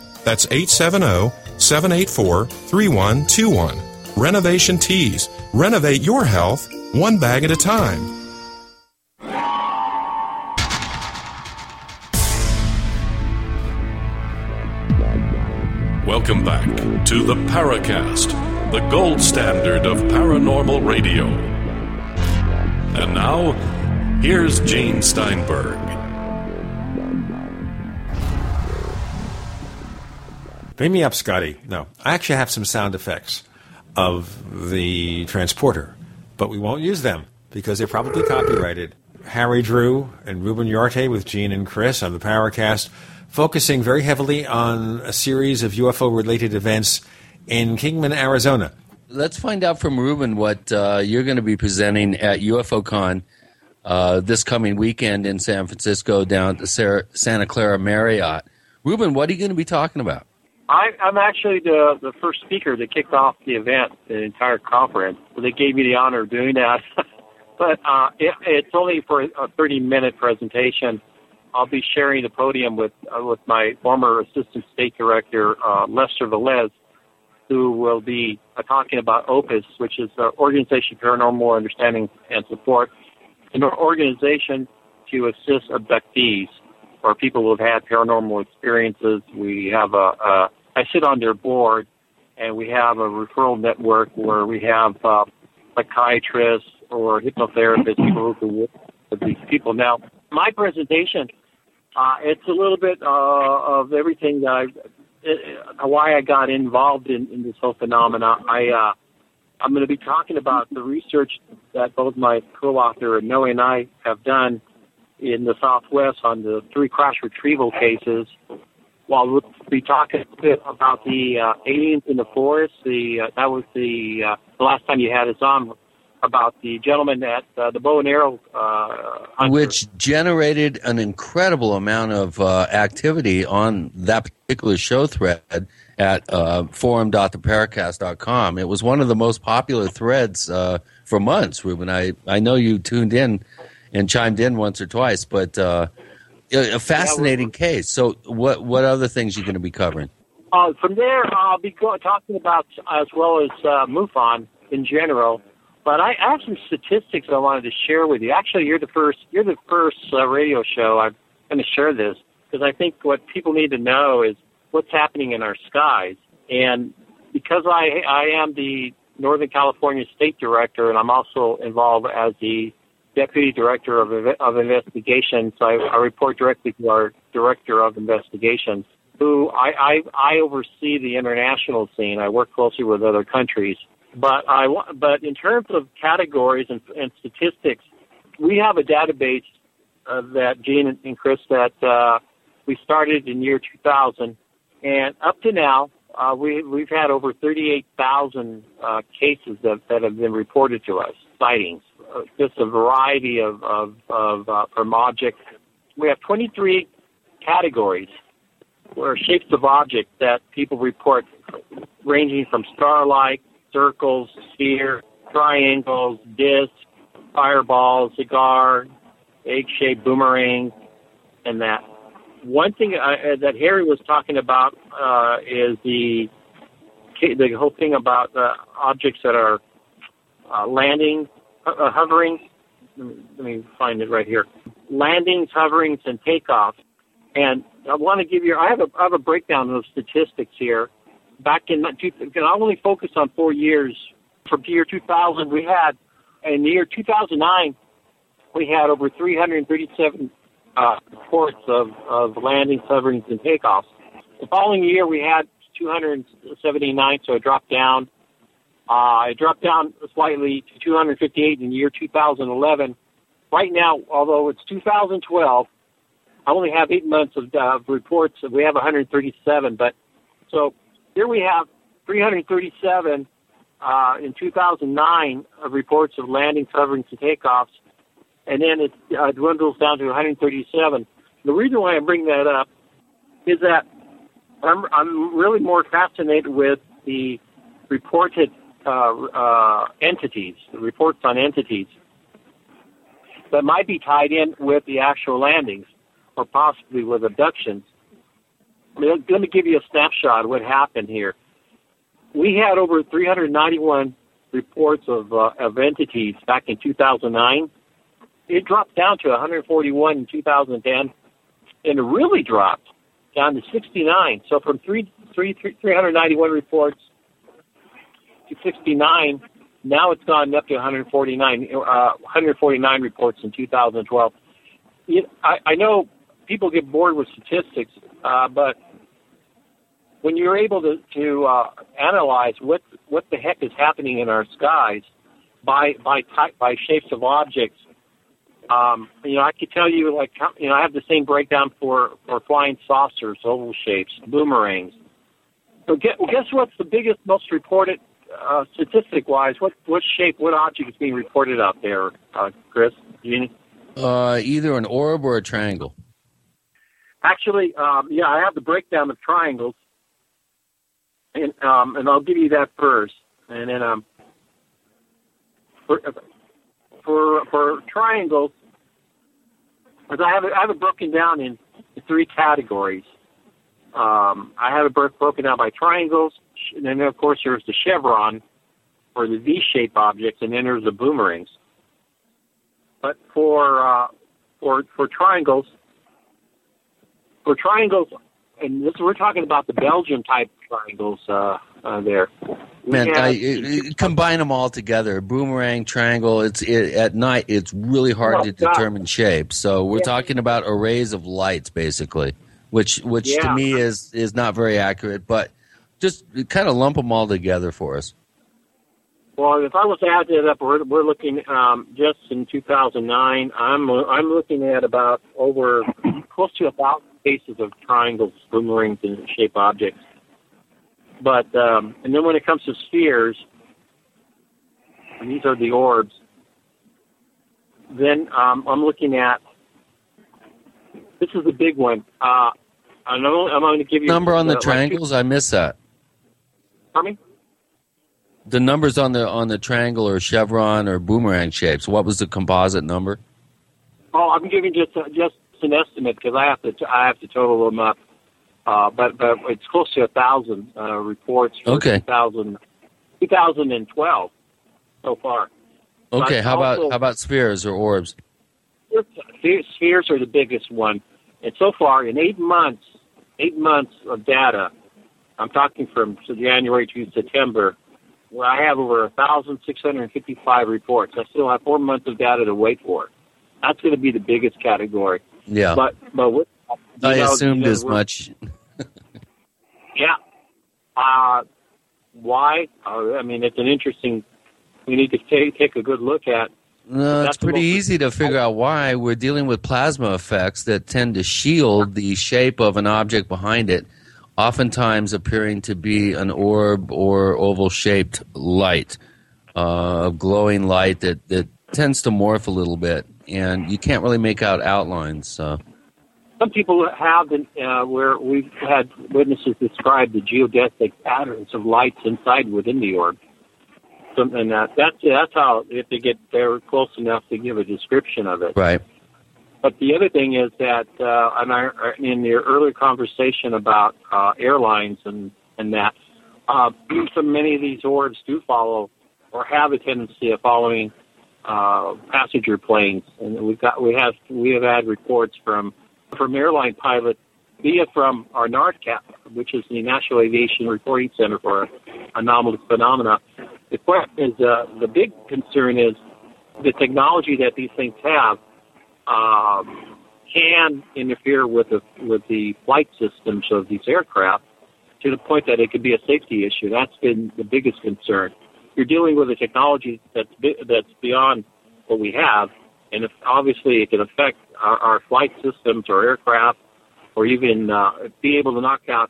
That's 870 784 3121. Renovation Teas. Renovate your health one bag at a time. Welcome back to the Paracast, the gold standard of paranormal radio. And now, here's Gene Steinberg. Beam me up, Scotty. No, I actually have some sound effects of the transporter, but we won't use them because they're probably copyrighted. Harry Drew and Ruben Uriarte with Gene and Chris on the Paracast, focusing very heavily on a series of UFO related events in Kingman, Arizona. let's find out from Ruben what uh, you're going to be presenting at UFOCon uh, this coming weekend in San Francisco down at the Santa Clara Marriott. Ruben, what are you going to be talking about? I, I'm actually the the first speaker that kicked off the event, the entire conference. They gave me the honor of doing that. but uh, it, it's only for a 30 minute presentation. I'll be sharing the podium with uh, with my former assistant state director uh, Lester Velez, who will be uh, talking about OPUS, which is the Organization Paranormal Understanding and Support, an organization to assist abductees or people who have had paranormal experiences. We have a, a I sit on their board, and we have a referral network where we have uh, psychiatrists or hypnotherapists, who work with these people. Now, my presentation, uh, it's a little bit uh, of everything that I, uh, why I got involved in, in this whole phenomena. I, uh, I'm going to be talking about the research that both my co-author and Noe and I have done in the Southwest on the three crash retrieval cases well, we'll be talking a bit about the uh, aliens in the forest. The uh, that was the uh, the last time you had us on about the gentleman at uh, the bow and arrow, uh, which generated an incredible amount of uh, activity on that particular show thread at uh, forum.theparacast.com. It was one of the most popular threads uh, for months, Ruben. I, I know you tuned in and chimed in once or twice, but uh, a fascinating yeah, case. So, what what other things are you going to be covering? Uh, from there, I'll be go- talking about as well as uh, MUFON in general. But I, I have some statistics I wanted to share with you. Actually, you're the first you're the first uh, radio show I'm going to share this because I think what people need to know is what's happening in our skies. And because I I am the Northern California State Director, and I'm also involved as the Deputy Director of, of Investigations. I, I report directly to our Director of Investigations, who I, I, I oversee the international scene. I work closely with other countries. But I but in terms of categories and, and statistics, we have a database uh, that Gene and Chris that uh, we started in year 2000, and up to now uh, we we've had over 38,000 uh, cases that that have been reported to us sightings just a variety of, of, of uh, from objects. We have 23 categories where shapes of objects that people report ranging from star-like, circles, sphere, triangles, discs, fireballs, cigar, egg-shaped boomerang, and that. One thing uh, that Harry was talking about uh, is the the whole thing about uh, objects that are uh, landing uh, hovering. Let me, let me find it right here. Landings, hoverings, and takeoffs. And I want to give you. I have a I have a breakdown of statistics here. Back in, I only focus on four years. From the year 2000, we had in the year 2009, we had over 337 uh, reports of, of landings, hoverings, and takeoffs. The following year, we had 279, so it dropped down. Uh, it dropped down slightly to 258 in the year 2011. Right now, although it's 2012, I only have eight months of reports. We have 137, but so here we have 337 uh, in 2009 of reports of landings, hoverings, and takeoffs, and then it uh, dwindles down to 137. The reason why I bring that up is that I'm, I'm really more fascinated with the reported uh, uh, entities, reports on entities that might be tied in with the actual landings or possibly with abductions. Let me give you a snapshot of what happened here. We had over 391 reports of, uh, of entities back in 2009. It dropped down to 141 in 2010, and it really dropped down to 69. So from three, three, 391 reports 69. Now it's gone up to 149, uh, 149 reports in 2012. You, I, I know people get bored with statistics, uh, but when you're able to, to uh, analyze what what the heck is happening in our skies by by type by shapes of objects, um, you know I could tell you like you know I have the same breakdown for for flying saucers, oval shapes, boomerangs. So guess what's the biggest, most reported uh, statistic wise, what what shape, what object is being reported out there, uh, Chris? Jeannie? Uh, either an orb or a triangle. Actually, um, yeah, I have the breakdown of triangles, and um, and I'll give you that first, and then um, for for for triangles, as I have it, I have it broken down in three categories. Um, I have it broken down by triangles, and then of course there's the chevron for the V-shaped objects, and then there's the boomerangs. But for uh, for for triangles, for triangles, and this we're talking about the Belgian type triangles uh, uh, there. Man, have- I, combine them all together. Boomerang, triangle. It's it, at night. It's really hard Oh, to determine shape. So we're Yeah. talking about arrays of lights, basically, which which to me is is not very accurate. But just kind of lump them all together for us. Well, if I was to add that up, we're, we're looking um, just in 2009. I'm I'm looking at about over close to a thousand cases of triangles, boomerangs, and shape objects. But um, and then when it comes to spheres, and these are the orbs. Then um, I'm looking at this is the big one. Uh, I'm, only, I'm going to give you Number on the uh, like triangles, I miss that. Pardon me? The numbers on the on the triangle or chevron or boomerang shapes. What was the composite number? Oh, I'm giving just uh, just an estimate because I have to I have to total them up. Uh, but but it's close to a thousand uh, reports for Okay. 2000, 2012 so far. Okay, But how about how about spheres or orbs? Spheres are the biggest one, and so far in eight months, eight months of data, I'm talking from January to September, where I have over 1,655 reports. I still have four months of data to wait for. That's going to be the biggest category. Yeah, But but what, I know, assumed you know, as much. Yeah. Uh, why? Uh, I mean, it's an interesting. We need to take take a good look at. No, it's pretty easy to figure out why we're dealing with plasma effects that tend to shield the shape of an object behind it, oftentimes appearing to be an orb or oval shaped light, uh, a glowing light that, that tends to morph a little bit, and you can't really make out outlines. So. Some people have been uh, where we've had witnesses describe the geodesic patterns of lights inside within the orb. Some, and that, that's that's how if they get they're close enough to give a description of it. Right. But the other thing is that uh, in your earlier conversation about uh, airlines and and that, uh, so many of these orbs do follow or have a tendency of following uh, passenger planes, and we've got we have we have had reports from from airline pilots via from our NARCAP, which is the National Aviation Reporting Center for Anomalous Phenomena. The question is uh, the big concern is the technology that these things have um, can interfere with the with the flight systems of these aircraft to the point that it could be a safety issue. That's been the biggest concern. You're dealing with a technology that's bi- that's beyond what we have, and if obviously it can affect our, our flight systems or aircraft, or even uh, be able to knock out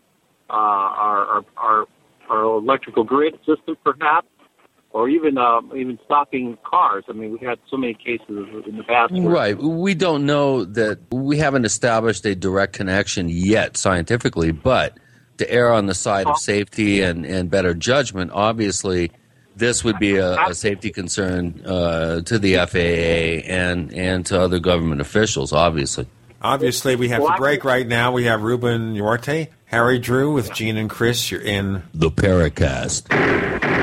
uh, our, our our our electrical grid system, perhaps, or even uh, even stopping cars. I mean, we've had so many cases in the past. Right. We don't know that we haven't established a direct connection yet scientifically, but to err on the side of safety and, and better judgment, obviously, this would be a, a safety concern uh, to the FAA and, and to other government officials, obviously. Obviously, we have to break right now. We have Ruben Uriarte, Harry Drew with Gene and Chris. You're in the Paracast.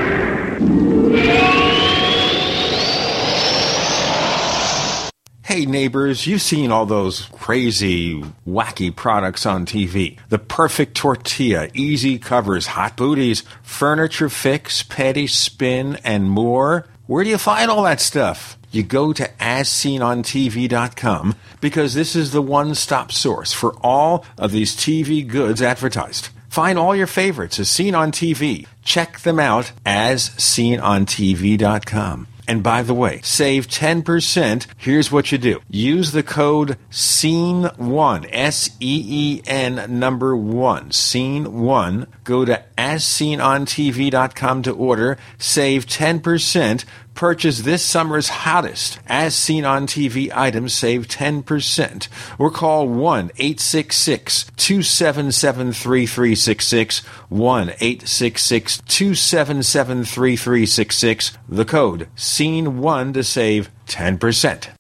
Hey neighbors, you've seen all those crazy, wacky products on TV. The perfect tortilla, easy covers, hot booties, furniture fix, petty spin, and more. Where do you find all that stuff? You go to asseenontv.com because this is the one-stop source for all of these TV goods advertised. Find all your favorites as seen on TV. Check them out as seenontv.com. And by the way, save 10%. Here's what you do. Use the code SEEN1, S-E-E-N number 1, SEEN1. Go to asseenontv.com to order. Save 10%. Purchase this summer's hottest as seen on TV items, save 10%. Or call 1 866 277 3366. 1 866 277 3366. The code SEEN1 to save 10%.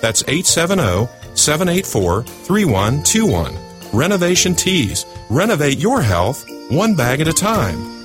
That's 870 784 3121. Renovation Teas. Renovate your health one bag at a time.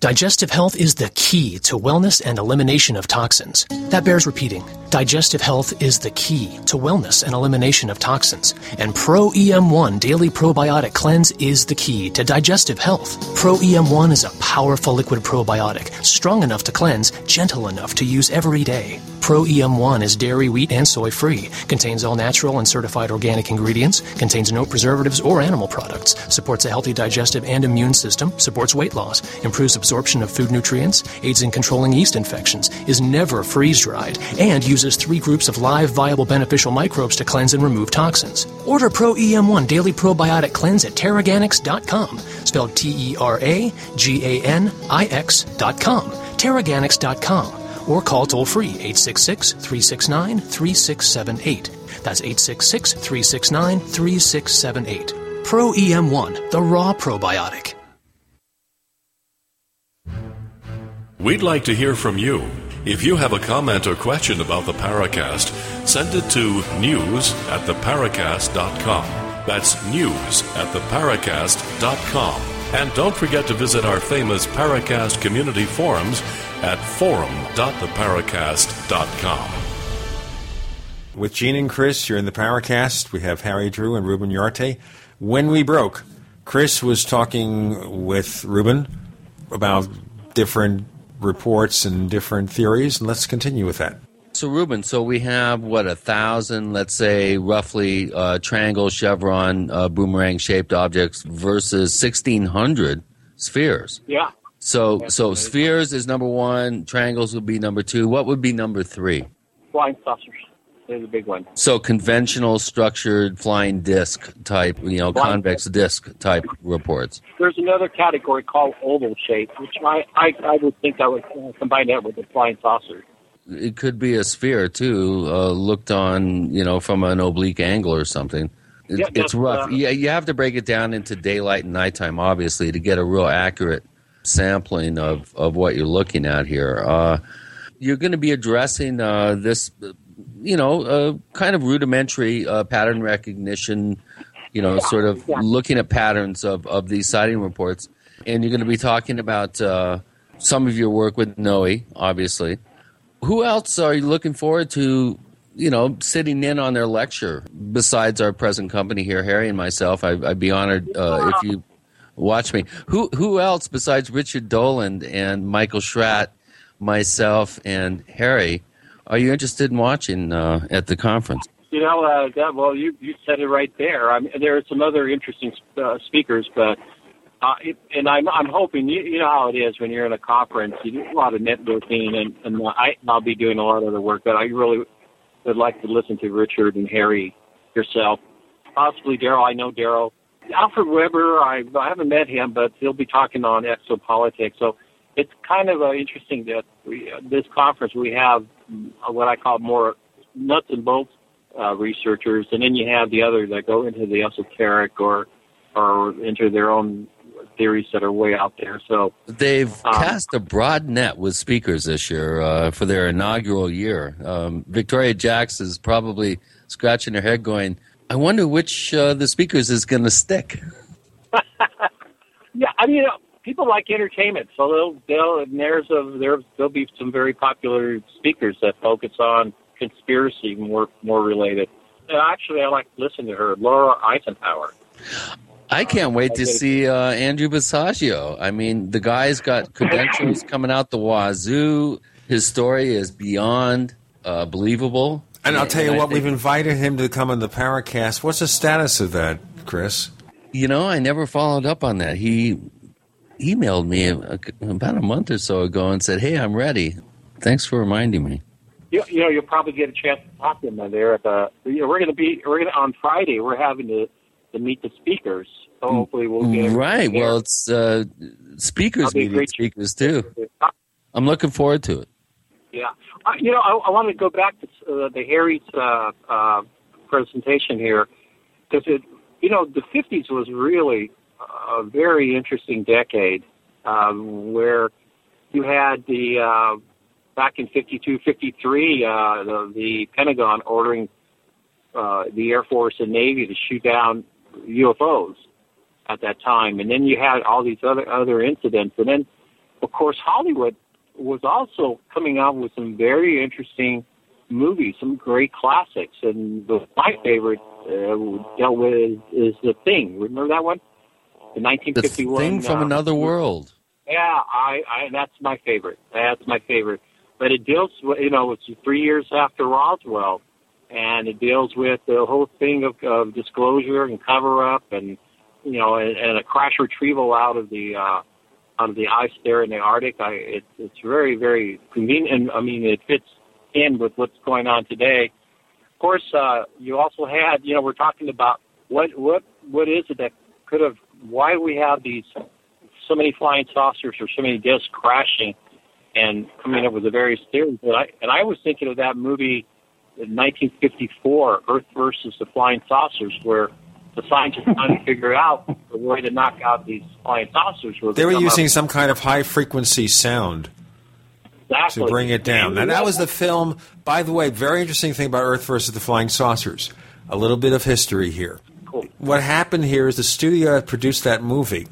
Digestive health is the key to wellness and elimination of toxins. That bears repeating. Digestive health is the key to wellness and elimination of toxins. And Pro EM1 Daily Probiotic Cleanse is the key to digestive health. Pro EM1 is a powerful liquid probiotic, strong enough to cleanse, gentle enough to use every day. Pro EM1 is dairy, wheat, and soy free, contains all natural and certified organic ingredients, contains no preservatives or animal products, supports a healthy digestive and immune system, supports weight loss, improves absorption of food nutrients, aids in controlling yeast infections, is never freeze dried, and uses three groups of live, viable, beneficial microbes to cleanse and remove toxins. Order Pro EM1 Daily Probiotic Cleanse at TeraGanix.com, spelled T E R A G A N I X.com, TeraGanix.com or call toll free 866 369 3678. That's 866 369 3678. Pro EM1, the raw probiotic. We'd like to hear from you. If you have a comment or question about the Paracast, send it to news at theparacast.com. That's news at theparacast.com. And don't forget to visit our famous Paracast community forums at forum.theparacast.com. With Gene and Chris, you're in the Paracast. We have Harry Drew and Ruben Uriarte. When we broke, Chris was talking with Ruben about different reports and different theories, and let's continue with that. So, Ruben, so we have what a thousand, let's say, roughly uh, triangle, chevron, uh, boomerang shaped objects versus sixteen hundred spheres. Yeah. So, so spheres is number one. Triangles would be number two. What would be number three? Flying saucers. They're big one. So, conventional structured flying disc type, you know, Flying convex disc type reports. There's another category called oval shape, which I, I, I would think I would uh, combine that with the flying saucer. It could be a sphere too, uh, looked on, you know, from an oblique angle or something. It, Yeah, it's rough. uh, yeah, you have to break it down into daylight and nighttime, obviously, to get a real accurate sampling of, of what you're looking at here. Uh, you're going to be addressing uh, this, you know, uh, kind of rudimentary uh, pattern recognition you know, sort of looking at patterns of, of these sighting reports. And you're going to be talking about uh, some of your work with Noe, obviously. Who else are you looking forward to, you know, sitting in on their lecture besides our present company here, Harry and myself? I, would be honored uh, if you watch me. Who who else besides Richard Dolan and Michael Schratt, myself and Harry, are you interested in watching uh, at the conference? You know, uh, well, you you said it right there. I mean, there are some other interesting uh, speakers, but uh, it, and I'm I'm hoping you, you know how it is when you're in a conference. You do a lot of networking, and and I I'll be doing a lot of the work, but I really would like to listen to Richard and Harry yourself, possibly Daryl. I know Daryl. Alfred Webre, I I haven't met him, but he'll be talking on exopolitics. So it's kind of uh, interesting that we, uh, this conference we have what I call more nuts and bolts uh, researchers, and then you have the other that go into the esoteric or or into their own theories that are way out there. So they've um, cast a broad net with speakers this year uh, for their inaugural year. Um, Victoria Jacks is probably scratching her head, going, "I wonder which uh, the speakers is going to stick." yeah, I mean, you know, people like entertainment, so they'll they'll and there's a there there'll be some very popular speakers that focus on conspiracy more more related. And actually, I like to listen to her, Laura Eisenhower. I can't wait to see uh, Andrew Basiago. I mean, the guy's got credentials coming out the wazoo. His story is beyond uh, believable. And I'll tell you And what, think- we've invited him to come on the Paracast. What's the status of that, Chris? You know, I never followed up on that. He emailed me about a month or so ago and said, "Hey, I'm ready. Thanks for reminding me." You, you know, you'll probably get a chance to talk to him there at the. You know, we're going to be we're going to on Friday. We're having to to meet the speakers. So hopefully we'll get Right. there. Well, it's uh, speakers That'll be a meeting speakers too. I'm looking forward to it. Yeah, you know, I, I want to go back to uh, the Harry's uh, uh, presentation here because it, you know, the '50s was really a very interesting decade um, where you had the uh, back in '52, '53, uh, the, the Pentagon ordering uh, the Air Force and Navy to shoot down UFOs at that time, and then you had all these other other incidents, and then of course Hollywood was also coming out with some very interesting movies, some great classics, and the, my favorite uh, dealt with is, the Thing. Remember that one? The The 1951 thing from uh, another world. yeah, I, I that's my favorite. That's my favorite. But it deals with you know it's three years after Roswell, and it deals with the whole thing of, of disclosure and cover up, and you know, and, and a crash retrieval out of the uh, of the ice there in the Arctic. I it, it's very very convenient. I mean, it fits in with what's going on today. Of course, uh, you also had you know we're talking about what what what is it that could have why we have these so many flying saucers or so many discs crashing and coming up with the various theories. And I, and I was thinking of that movie in 1954, Earth versus the Flying Saucers, where the scientists trying to figure out the way to knock out these flying saucers. Was They were come up- using some kind of high frequency sound exactly. to bring it down. And that was the film, by the way, very interesting thing about Earth versus the Flying Saucers. A little bit of history here. Cool. What happened here is the studio that produced that movie,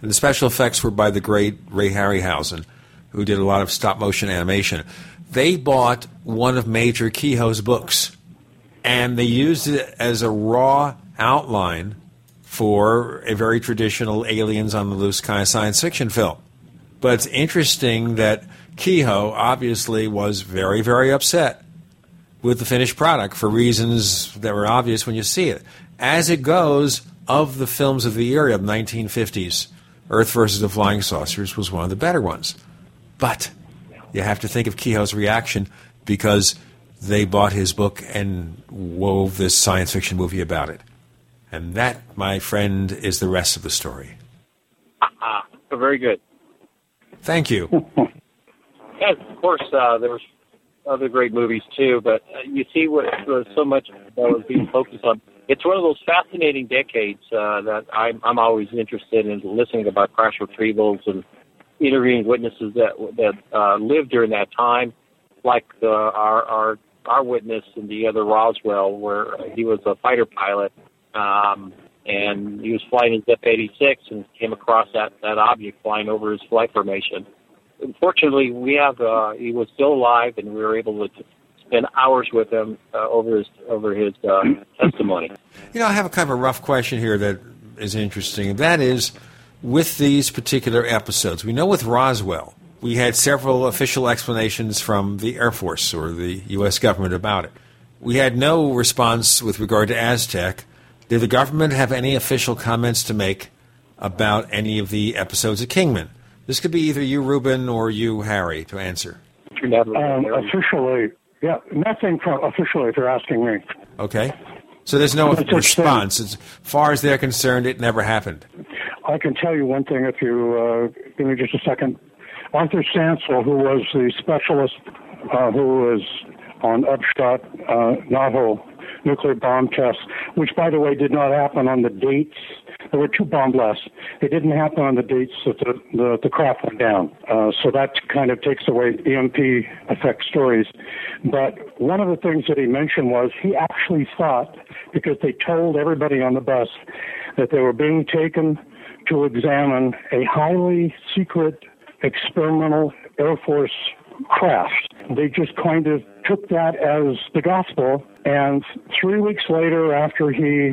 and the special effects were by the great Ray Harryhausen, who did a lot of stop motion animation. They bought one of Major Keyhoe's books, and they used it as a raw outline for a very traditional aliens on the loose kind of science fiction film. But it's interesting that Keyhoe obviously was very, very upset with the finished product for reasons that were obvious when you see it. As it goes, of the films of the era of the 1950s, Earth versus the Flying Saucers was one of the better ones. But you have to think of Keyhoe's reaction because they bought his book and wove this science fiction movie about it. And that, my friend, is the rest of the story. Ah, very good. Thank you. And of course, uh, there was other great movies too. But uh, you see what was so much that was being focused on. It's one of those fascinating decades uh, that I'm, I'm always interested in listening about crash retrievals and interviewing witnesses that that uh, lived during that time, like the, our our our witness in the other Roswell, where he was a fighter pilot. Um, and he was flying his F-86 and came across that that object flying over his flight formation. Unfortunately, we have uh, he was still alive, and we were able to spend hours with him uh, over his over his uh, testimony. You know, I have a kind of a rough question here that is interesting. That is, with these particular episodes, we know with Roswell, we had several official explanations from the Air Force or the U.S. government about it. We had no response with regard to Aztec. Did the government have any official comments to make about any of the episodes of Kingman? This could be either you, Ruben, or you, Harry, to answer. Um, officially, yeah, nothing from officially. If you're asking me, Okay. So there's no That's response. As far as they're concerned, it never happened. I can tell you one thing if you uh, give me just a second. Arthur Stansel, who was the specialist uh, who was on Upshot uh, Knothole nuclear bomb tests, which, by the way, did not happen on the dates. There were two bomb blasts. They didn't happen on the dates that the, the, the craft went down. Uh, so that kind of takes away EMP effect stories. But one of the things that he mentioned was he actually thought, because they told everybody on the bus that they were being taken to examine a highly secret experimental Air Force craft. They just kind of took that as the gospel. And three weeks later, after he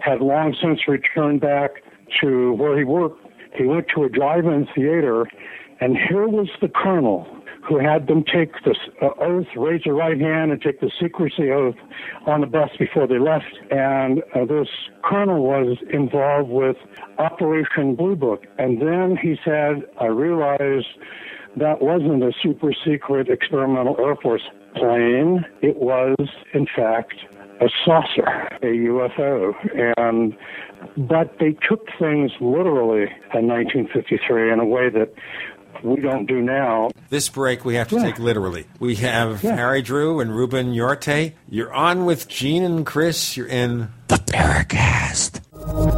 had long since returned back to where he worked, he went to a drive-in theater, and here was the colonel who had them take the uh, oath, raise their right hand, and take the secrecy oath on the bus before they left. And uh, this colonel was involved with Operation Blue Book. And then he said, I realized that wasn't a super secret experimental Air Force plane. It was, in fact, a saucer, a UFO. And but they took things literally in 1953 in a way that we don't do now. This break we have to take literally. We have Harry Drew and Ruben Uriarte. You're on with Gene and Chris. You're in the Paracast.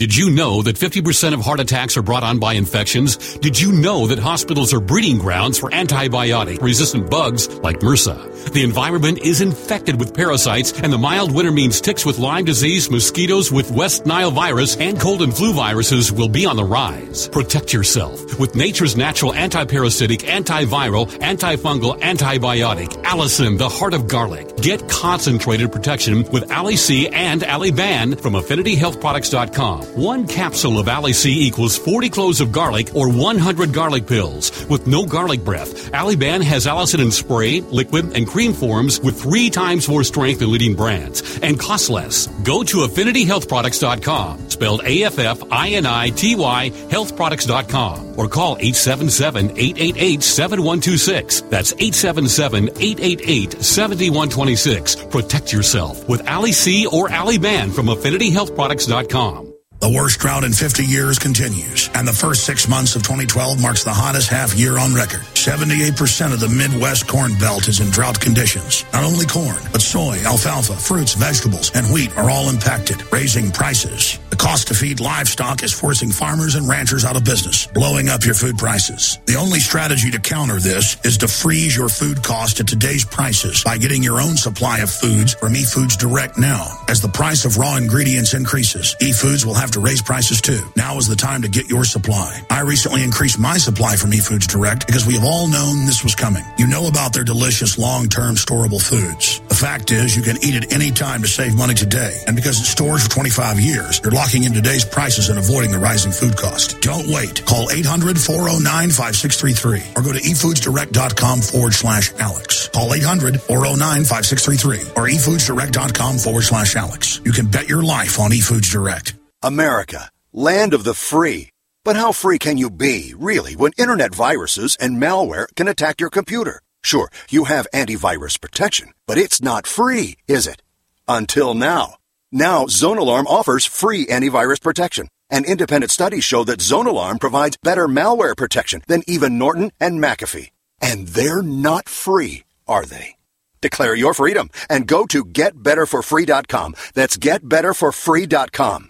Did you know that 50% of heart attacks are brought on by infections? Did you know that hospitals are breeding grounds for antibiotic resistant bugs like MRSA? The environment is infected with parasites, and the mild winter means ticks with Lyme disease, mosquitoes with West Nile virus, and cold and flu viruses will be on the rise. Protect yourself with nature's natural antiparasitic, antiviral, antifungal, antibiotic, allicin, the heart of garlic. Get concentrated protection with Ali C and Ali Ban from AffinityHealthProducts.com. One capsule of Ali C equals 40 cloves of garlic or 100 garlic pills. With no garlic breath, Aliban has allicin in spray, liquid, and cream forms with three times more strength than leading brands and costs less. Go to AffinityHealthProducts.com, spelled A-F-F-I-N-I-T-Y, healthproducts.com, or call 877-888-7126. That's 877-888-7126. Protect yourself with Ali C or Ali Ban from AffinityHealthProducts.com. The worst drought in 50 years continues, and the first six months of 2012 marks the hottest half year on record. 78% of the Midwest corn belt is in drought conditions. Not only corn, but soy, alfalfa, fruits, vegetables, and wheat are all impacted, raising prices. The cost to feed livestock is forcing farmers and ranchers out of business, blowing up your food prices. The only strategy to counter this is to freeze your food cost at today's prices by getting your own supply of foods from eFoods Direct now. As the price of raw ingredients increases, eFoods will have to raise prices too. Now is the time to get your supply. I recently increased my supply from eFoods Direct because we have all known this was coming. You know about their delicious long-term storable foods. The fact is you can eat it any time to save money today. And because it stores for 25 years, you're locking in today's prices and avoiding the rising food cost. Don't wait. Call 800-409-5633 or go to efoodsdirect.com forward slash Alex. Call 800-409-5633 or efoodsdirect.com forward slash Alex. You can bet your life on eFoods Direct. America, land of the free. But how free can you be, really, when internet viruses and malware can attack your computer? Sure, you have antivirus protection, but it's not free, is it? Until now. Now, Zone Alarm offers free antivirus protection. And independent studies show that Zone Alarm provides better malware protection than even Norton and McAfee. And they're not free, are they? Declare your freedom and go to getbetterforfree.com. That's getbetterforfree.com.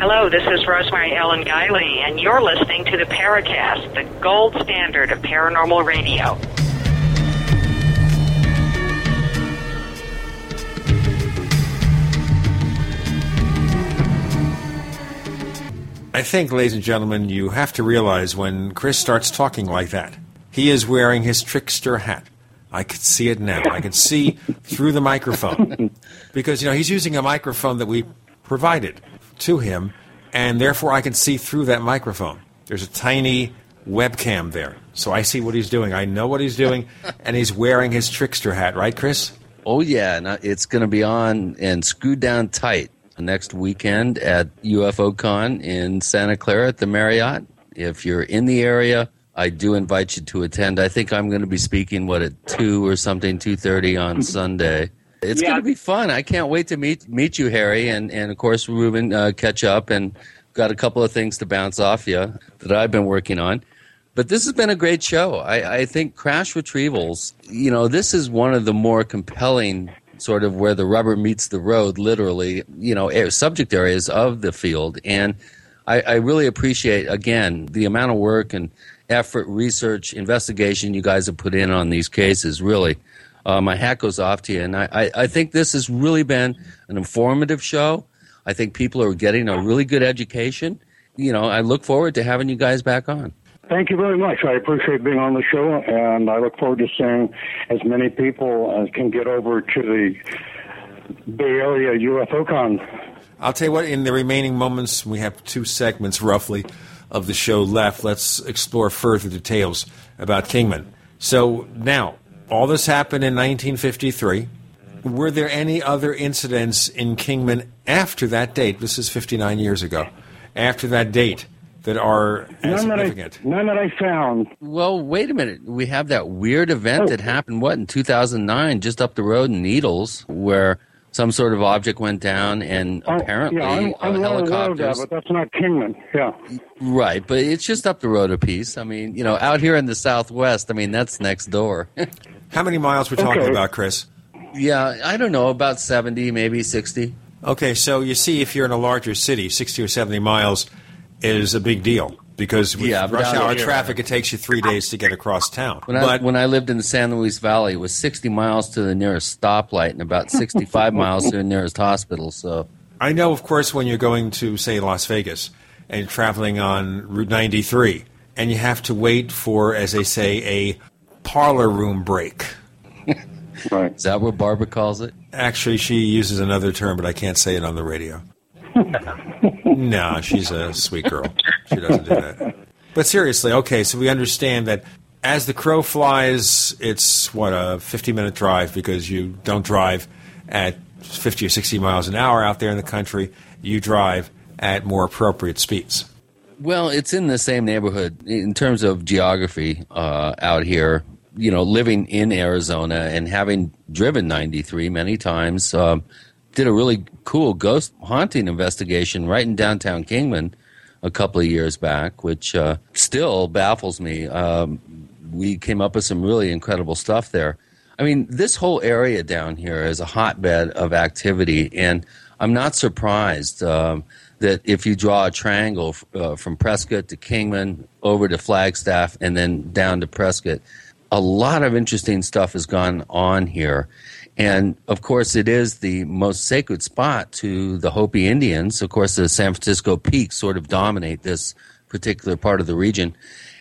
Hello, this is Rosemary Ellen Guiley, and you're listening to the Paracast, the gold standard of paranormal radio. I think, ladies and gentlemen, you have to realize when Chris starts talking like that, he is wearing his trickster hat. I can see it now. I can see through the microphone because you know he's using a microphone that we provided to him, and therefore I can see through that microphone. There's a tiny webcam there, so I see what he's doing. I know what he's doing, and he's wearing his trickster hat, right, Chris? Oh yeah, and it's going to be on and screwed down tight next weekend at UFO Con in Santa Clara at the Marriott. If you're in the area, I do invite you to attend. I think I'm going to be speaking what at two or something, two thirty on Sunday. It's Yeah. going to be fun. I can't wait to meet meet you, Harry, and and of course Ruben uh, catch up and got a couple of things to bounce off you that I've been working on. But this has been a great show. I, I think Crash Retrievals, you know, this is one of the more compelling sort of where the rubber meets the road, literally, you know, a- subject areas of the field. And I, I really appreciate, again, the amount of work and effort, research, investigation you guys have put in on these cases. Really, uh, my hat goes off to you. And I, I, I think this has really been an informative show. I think people are getting a really good education. You know, I look forward to having you guys back on. Thank you very much. I appreciate being on the show, and I look forward to seeing as many people as can get over to the Bay Area UFO Con. I'll tell you what, in the remaining moments, we have two segments roughly of the show left. Let's explore further details about Kingman. So now, all this happened in 1953. Were there any other incidents in Kingman after that date? This is 59 years ago. After that date that are as None that, significant. I, none that I found. Well, wait a minute. We have that weird event oh. that happened, what, in 2009, just up the road in Needles, where some sort of object went down and apparently yeah, I'm, uh, I'm well aware of that, but that's not Kingman. Yeah. Right, but it's just up the road a piece. I mean, you know, out here in the Southwest, I mean, that's next door. How many miles we're talking Okay. about, Chris? yeah, I don't know, about 70, maybe 60. Okay, so you see, if you're in a larger city, 60 or 70 miles is a big deal because with Yeah, rush hour here- traffic, it takes you three days to get across town. When I, when I lived in the San Luis Valley, it was 60 miles to the nearest stoplight and about 65 miles to the nearest hospital. So I know, of course, when you're going to, say, Las Vegas and traveling on Route 93, and you have to wait for, as they say, a parlor room break. right. Is that what Barbara calls it? Actually, she uses another term, but I can't say it on the radio. no, she's a sweet girl. She doesn't do that. But seriously, okay, so we understand that as the crow flies, it's what a 50 minute drive because you don't drive at 50 or 60 miles an hour out there in the country. You drive at more appropriate speeds. Well, it's in the same neighborhood in terms of geography uh, out here. You know, living in Arizona and having driven 93 many times, um, did a really cool ghost haunting investigation right in downtown Kingman a couple of years back, which uh, still baffles me. Um, we came up with some really incredible stuff there. I mean, this whole area down here is a hotbed of activity, and I'm not surprised um, that if you draw a triangle uh, from Prescott to Kingman over to Flagstaff and then down to Prescott, a lot of interesting stuff has gone on here. And of course, it is the most sacred spot to the Hopi Indians. Of course, the San Francisco Peaks sort of dominate this particular part of the region.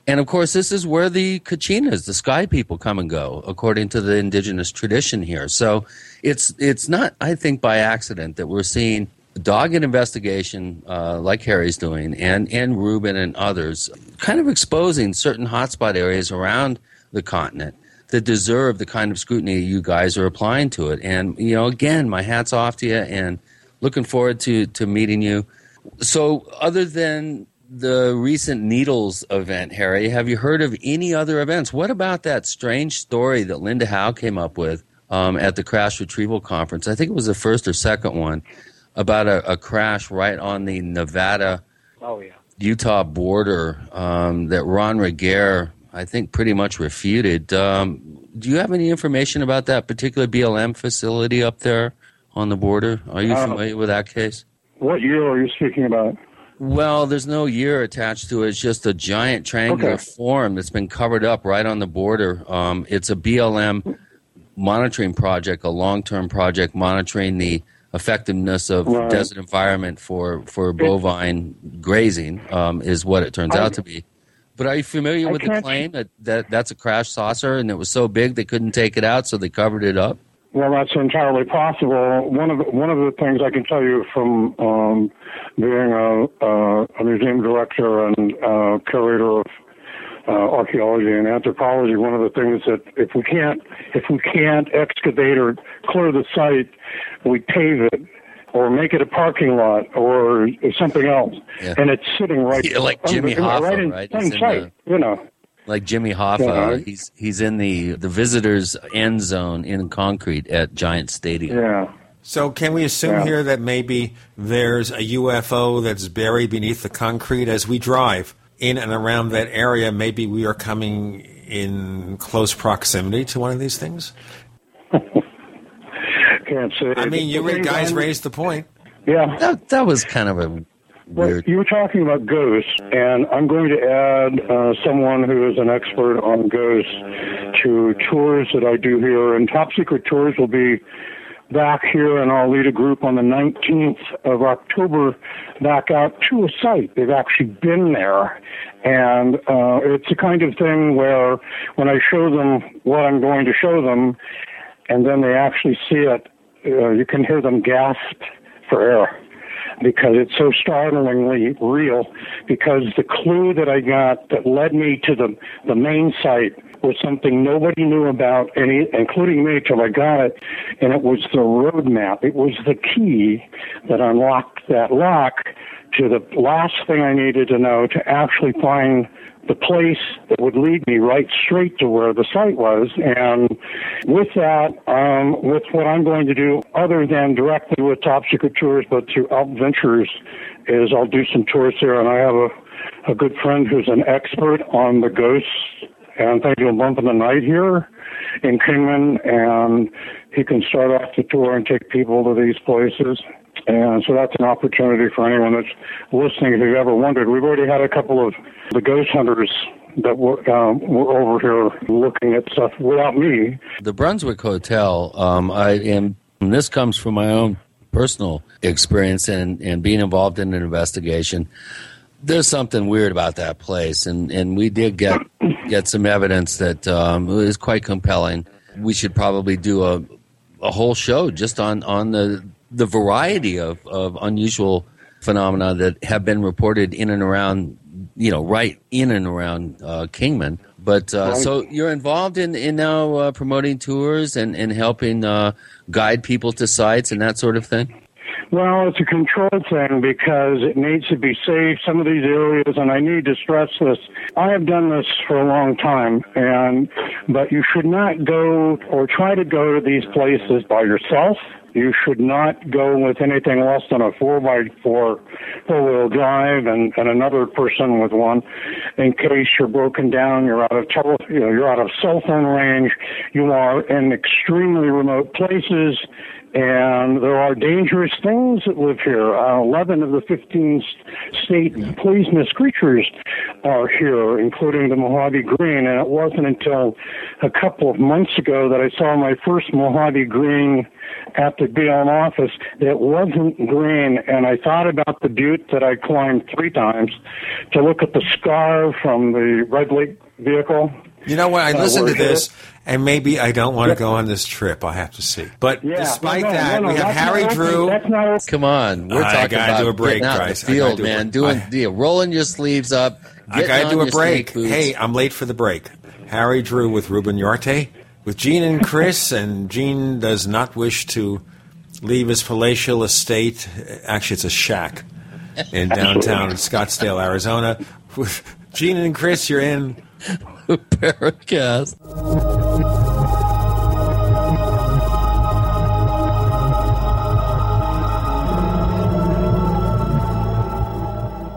And of course, this is where the Kachinas, the sky people, come and go, according to the indigenous tradition here. So it's, it's not, I think, by accident that we're seeing dogged investigation uh, like Harry's doing and, and Ruben and others kind of exposing certain hotspot areas around the continent that deserve the kind of scrutiny you guys are applying to it. And, you know, again, my hat's off to you and looking forward to, to meeting you. So, other than the recent Needles event, Harry, have you heard of any other events? What about that strange story that Linda Howe came up with um, at the Crash Retrieval Conference? I think it was the first or second one about a, a crash right on the Nevada oh, yeah. Utah border um, that Ron Regehr I think, pretty much refuted. Um, do you have any information about that particular BLM facility up there on the border? Are you uh, familiar with that case? What year are you speaking about? Well, there's no year attached to it. It's just a giant triangular okay. form that's been covered up right on the border. Um, it's a BLM monitoring project, a long-term project monitoring the effectiveness of right. desert environment for, for bovine grazing, um, is what it turns out to be. But are you familiar with the claim that, that that's a crash saucer and it was so big they couldn't take it out, so they covered it up? Well, that's entirely possible. One of the, one of the things I can tell you from um, being a, a, museum director and uh, curator of uh, archaeology and anthropology, one of the things that if we can't if we can't excavate or clear the site, we pave it or make it a parking lot or something else. Yeah. And it's sitting right yeah, like Jimmy Hoffa, right in right? plain sight, the, you know. Like Jimmy Hoffa, yeah. he's he's in the the visitors end zone in concrete at Giant Stadium. Yeah. So can we assume yeah. here that maybe there's a UFO that's buried beneath the concrete as we drive in and around that area? Maybe we are coming in close proximity to one of these things. can't say. I mean, you guys raised the point. Yeah, that, that was kind of a. Well, you were talking about ghosts, and I'm going to add uh, someone who is an expert on ghosts to tours that I do here. And top secret tours will be back here, and I'll lead a group on the 19th of October back out to a site. They've actually been there. And uh, it's the kind of thing where when I show them what I'm going to show them, and then they actually see it, uh, you can hear them gasp for air because it's so startlingly real. Because the clue that I got that led me to the the main site was something nobody knew about, any, including me, till I got it, and it was the roadmap. It was the key that unlocked that lock to the last thing I needed to know to actually find the place that would lead me right straight to where the site was. And with that, um, with what I'm going to do, other than directly with Top Secret Tours, but through Alp Ventures, is I'll do some tours there. And I have a, a good friend who's an expert on the ghosts and they do a bump in the night here in Kingman, and he can start off the tour and take people to these places. And so that's an opportunity for anyone that's listening if you've ever wondered. We've already had a couple of the ghost hunters that were, um, were over here looking at stuff without me. The Brunswick Hotel, um, I and this comes from my own personal experience and, and being involved in an investigation. There's something weird about that place, and, and we did get get some evidence that um, is quite compelling. We should probably do a a whole show just on on the the variety of of unusual phenomena that have been reported in and around, you know, right in and around uh, Kingman. But uh, so you're involved in in now uh, promoting tours and and helping uh, guide people to sites and that sort of thing. Well, it's a controlled thing because it needs to be safe. Some of these areas, and I need to stress this. I have done this for a long time, and but you should not go or try to go to these places by yourself. You should not go with anything less than a four by four four wheel drive and, and another person with one in case you're broken down, you're out of tele, you know, you're out of cell phone range, you are in extremely remote places and there are dangerous things that live here. Uh, 11 of the 15 state poisonous creatures are here, including the Mojave green. And it wasn't until a couple of months ago that I saw my first Mojave green at the BLM office that wasn't green. And I thought about the butte that I climbed three times to look at the scar from the Red Lake vehicle. You know what? I Uh, listened to where- this, and maybe I don't want to go on this trip. I'll have to see. But despite no, no, that, no, no, we have Harry not- Drew. Not Come on, we're I talking gotta about do a break, getting out in Bryce. the field, do man. break. Doing, yeah, rolling your sleeves up. I got to do a break. Hey, I'm late for the break. Harry Drew with Ruben Uriarte, with Gene and Chris, and Gene does not wish to leave his palatial estate. Actually, it's a shack in downtown Scottsdale, Arizona. With Gene and Chris, you're in Paracast.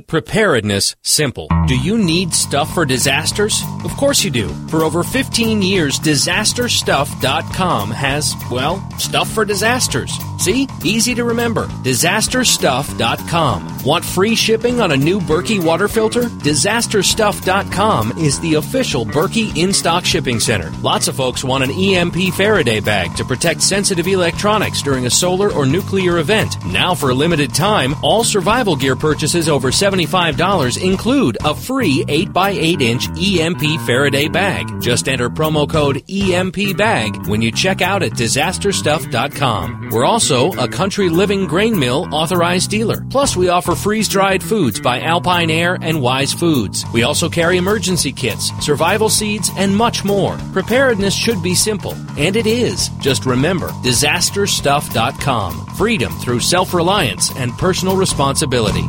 preparedness simple. Do you need stuff for disasters? Of course you do. For over 15 years, disasterstuff.com has, well, stuff for disasters. See? Easy to remember. Disasterstuff.com. Want free shipping on a new Berkey water filter? Disasterstuff.com is the official Berkey in-stock shipping center. Lots of folks want an EMP Faraday bag to protect sensitive electronics during a solar or nuclear event. Now for a limited time, all survival gear purchases over $75 include a free 8x8 inch EMP Faraday bag. Just enter promo code EMP bag when you check out at disasterstuff.com. We're also a country living grain mill authorized dealer. Plus, we offer freeze dried foods by Alpine Air and Wise Foods. We also carry emergency kits, survival seeds, and much more. Preparedness should be simple, and it is. Just remember disasterstuff.com. Freedom through self reliance and personal responsibility.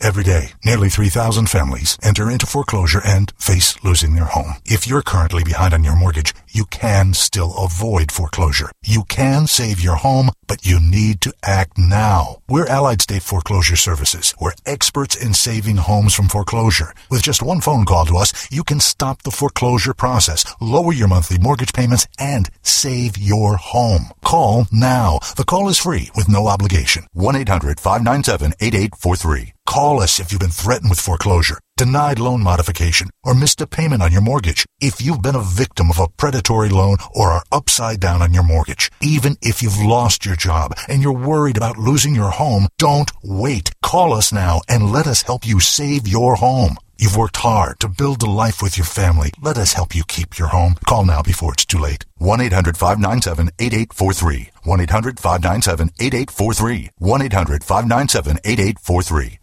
Every day, nearly 3,000 families enter into foreclosure and face losing their home. If you're currently behind on your mortgage, you can still avoid foreclosure. You can save your home, but you need to act now. We're Allied State Foreclosure Services. We're experts in saving homes from foreclosure. With just one phone call to us, you can stop the foreclosure process, lower your monthly mortgage payments, and save your home. Call now. The call is free with no obligation. 1-800-597-8843. Call us if you've been threatened with foreclosure, denied loan modification, or missed a payment on your mortgage. If you've been a victim of a predatory loan or are upside down on your mortgage, even if you've lost your job and you're worried about losing your home, don't wait. Call us now and let us help you save your home. You've worked hard to build a life with your family. Let us help you keep your home. Call now before it's too late. 1-800-597-8843. 1-800-597-8843. 1-800-597-8843.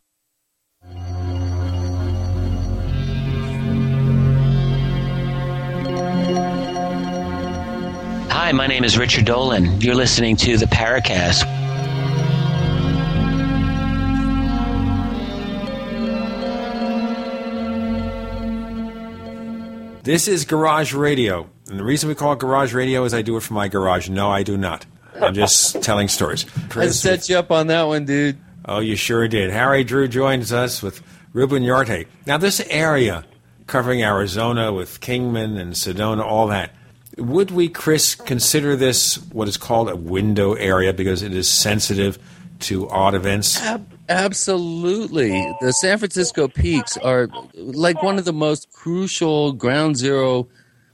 Hi, my name is Richard Dolan. You're listening to the Paracast. This is Garage Radio. And the reason we call it Garage Radio is I do it from my garage. No, I do not. I'm just telling stories. I set you up on that one, dude. Oh, you sure did. Harry Drew joins us with Ruben Uriarte. Now, this area covering Arizona with Kingman and Sedona, all that, would we, Chris, consider this what is called a window area because it is sensitive to odd events? Ab- absolutely. The San Francisco peaks are like one of the most crucial ground zero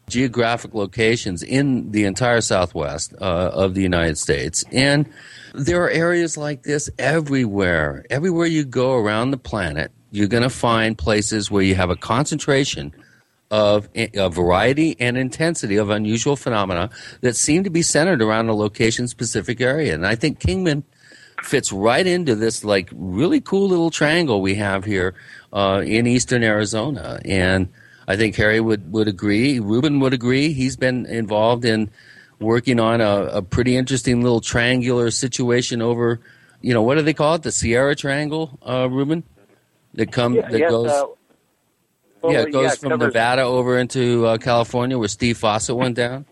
geographic locations in the entire southwest uh, of the United States. And there are areas like this everywhere. Everywhere you go around the planet, you're going to find places where you have a concentration of a variety and intensity of unusual phenomena that seem to be centered around a location specific area. And I think Kingman fits right into this like really cool little triangle we have here uh, in eastern Arizona. And I think Harry would, would agree. Ruben would agree. He's been involved in working on a, a pretty interesting little triangular situation over, you know, what do they call it? The Sierra Triangle, uh, Ruben? That come Yeah, that yes, goes uh, well, yeah, it goes yeah, from covers- Nevada over into uh, California where Steve Fossett went down.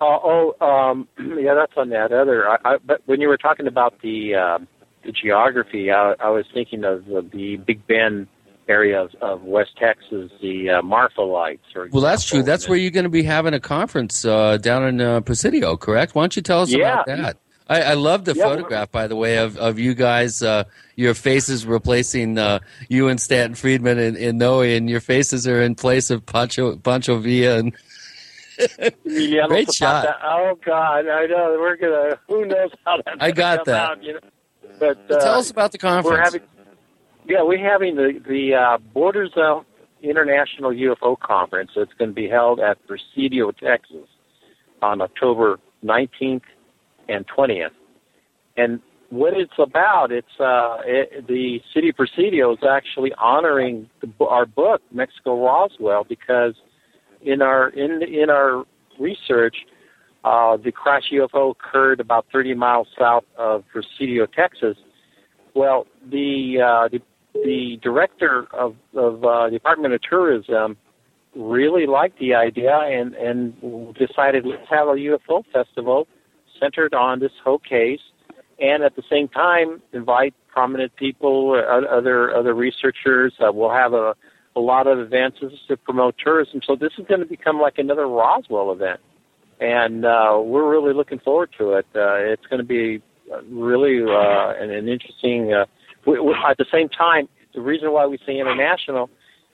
Uh, oh, um, yeah, that's on that other. I, I, but when you were talking about the uh, the geography, I, I was thinking of the, the Big Bend area of, of West Texas, the uh, Marfa Lights. For Well, that's true. That's where you're going to be having a conference uh, down in uh, Presidio, correct? Why don't you tell us Yeah. about that? I, I love the Yeah, photograph, by the way, of, of you guys, uh, your faces replacing uh, you and Stanton Friedman and, and Noe, and your faces are in place of Pancho, Pancho Villa. And Emiliano Great shot. Oh God, I know we're gonna. Who knows how that's I got come that. Out, you know? But uh, Tell us about the conference. We're having, yeah, we're having the the uh, Borders International UFO Conference. It's going to be held at Presidio, Texas, on October 19th and 20th. And what it's about, it's uh, it, the city of Presidio is actually honoring the, our book, Mexico Roswell, because in our in in our research, uh, the crash UFO occurred about 30 miles south of Presidio, Texas. Well, the uh, the, the director of of uh, Department of Tourism really liked the idea and and decided let's have a UFO festival centered on this whole case, and at the same time invite prominent people, uh, other other researchers. Uh, we'll have a a lot of events to promote tourism. So this is going to become like another Roswell event, and uh, we're really looking forward to it. Uh, it's going to be really uh, an, an interesting. Uh, we, we, at the same time, the reason why we say international,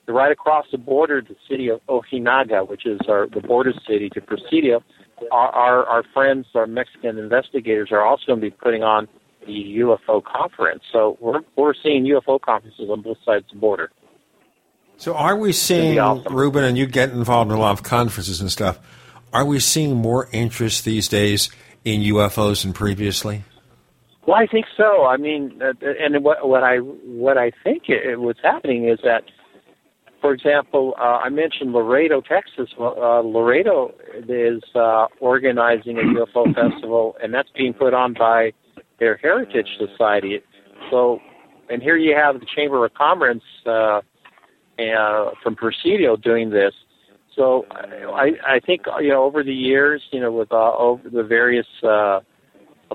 right across the border, the city of Ojinaga, which is our the border city to Presidio, our, our our friends, our Mexican investigators, are also going to be putting on the UFO conference. So we're we're seeing UFO conferences on both sides of the border. So are we seeing awesome. Ruben and you get involved in a lot of conferences and stuff? Are we seeing more interest these days in UFOs than previously? Well, I think so. I mean, uh, and what, what I what I think it, what's happening is that, for example, uh, I mentioned Laredo, Texas. Uh, Laredo is uh, organizing a UFO festival, and that's being put on by their Heritage Society. So, and here you have the Chamber of Commerce uh, uh, from Presidio doing this. So, I, I think you know over the years, you know, with uh, over the various uh,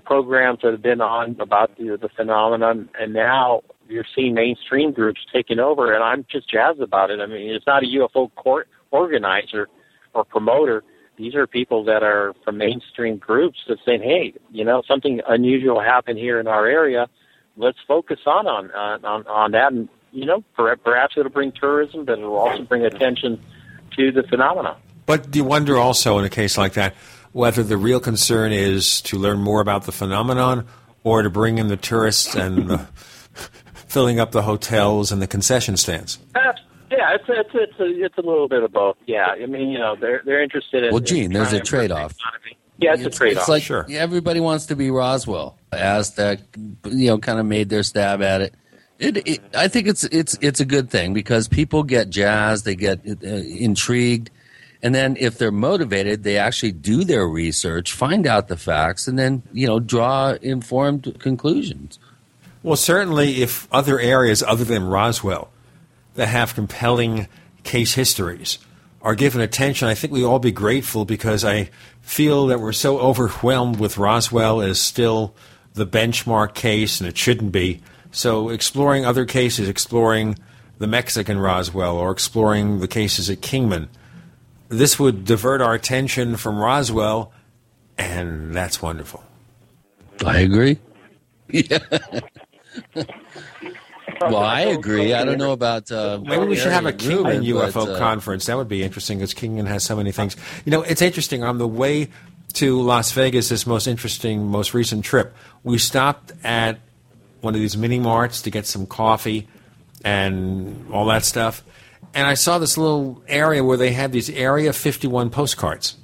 programs that have been on about the, the phenomenon, and now you're seeing mainstream groups taking over, and I'm just jazzed about it. I mean, it's not a UFO court organizer or promoter. These are people that are from mainstream groups that saying, "Hey, you know, something unusual happened here in our area. Let's focus on on on, on that." And you know, perhaps it'll bring tourism, but it'll also bring attention to the phenomena. But do you wonder also in a case like that? whether the real concern is to learn more about the phenomenon or to bring in the tourists and the, filling up the hotels and the concession stands. Yeah, it's it's it's a, it's a little bit of both. Yeah, I mean, you know, they're they're interested in. Well, Gene, there's a trade-off. Yeah, it's, it's, a trade-off. It's like sure. everybody wants to be Roswell. Aztec, you know, kind of made their stab at it. It, it, I think it's it's it's a good thing because people get jazzed, they get uh, intrigued, and then if they're motivated, they actually do their research, find out the facts, and then, you know, draw informed conclusions. Well, certainly if other areas other than Roswell that have compelling case histories are given attention, I think we all be grateful because I feel that we're so overwhelmed with Roswell as still the benchmark case, and it shouldn't be. So exploring other cases, exploring the Mexican Roswell or exploring the cases at Kingman – this would divert our attention from Roswell, and that's wonderful. I agree. Yeah. well, I agree. I don't know about. Uh, Maybe we should have a Kingman UFO but, uh, conference. That would be interesting because Kingman has so many things. You know, it's interesting. On the way to Las Vegas, this most interesting, most recent trip, we stopped at one of these mini marts to get some coffee and all that stuff and I saw this little area where they had these Area 51 postcards.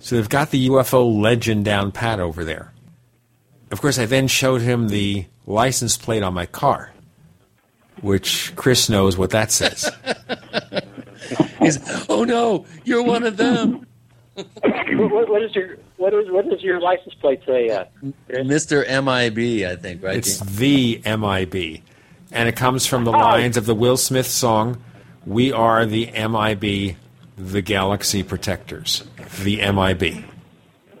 So they've got the UFO legend down pat over there. Of course, I then showed him the license plate on my car, which Chris knows what that says. He's, oh no, you're one of them. what, what is your what is what does your license plate say? Uh, Mr. MIB, I think, right? It's the MIB, and it comes from the oh. lines of the Will Smith song we are the MIB, the Galaxy Protectors, the MIB.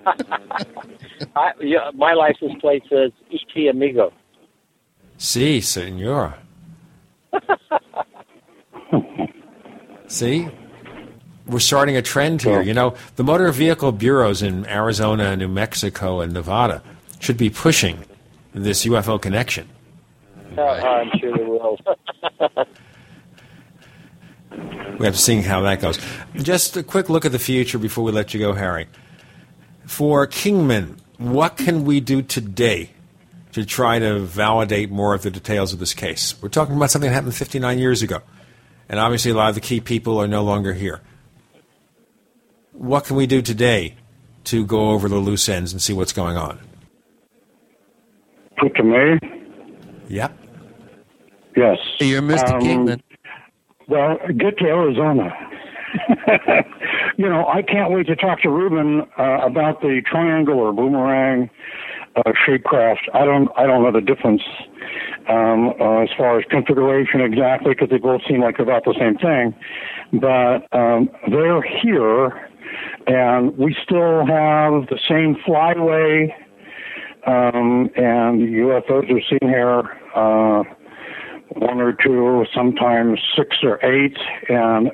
I, yeah, my license plate says ET Amigo. Si, senor. See? We're starting a trend here. You know, the motor vehicle bureaus in Arizona New Mexico and Nevada should be pushing this UFO connection. Uh, I'm sure they will. We have to see how that goes. Just a quick look at the future before we let you go, Harry. For Kingman, what can we do today to try to validate more of the details of this case? We're talking about something that happened 59 years ago, and obviously a lot of the key people are no longer here. What can we do today to go over the loose ends and see what's going on? Put to me? Yep. Yes. You're Mr. Um, Kingman. Well, get to Arizona. you know, I can't wait to talk to Ruben uh, about the triangle or boomerang uh, shape craft. I don't, I don't know the difference um, uh, as far as configuration exactly because they both seem like about the same thing. But um, they're here, and we still have the same flyway, um, and UFOs are seen here. Uh, one or two, sometimes six or eight, and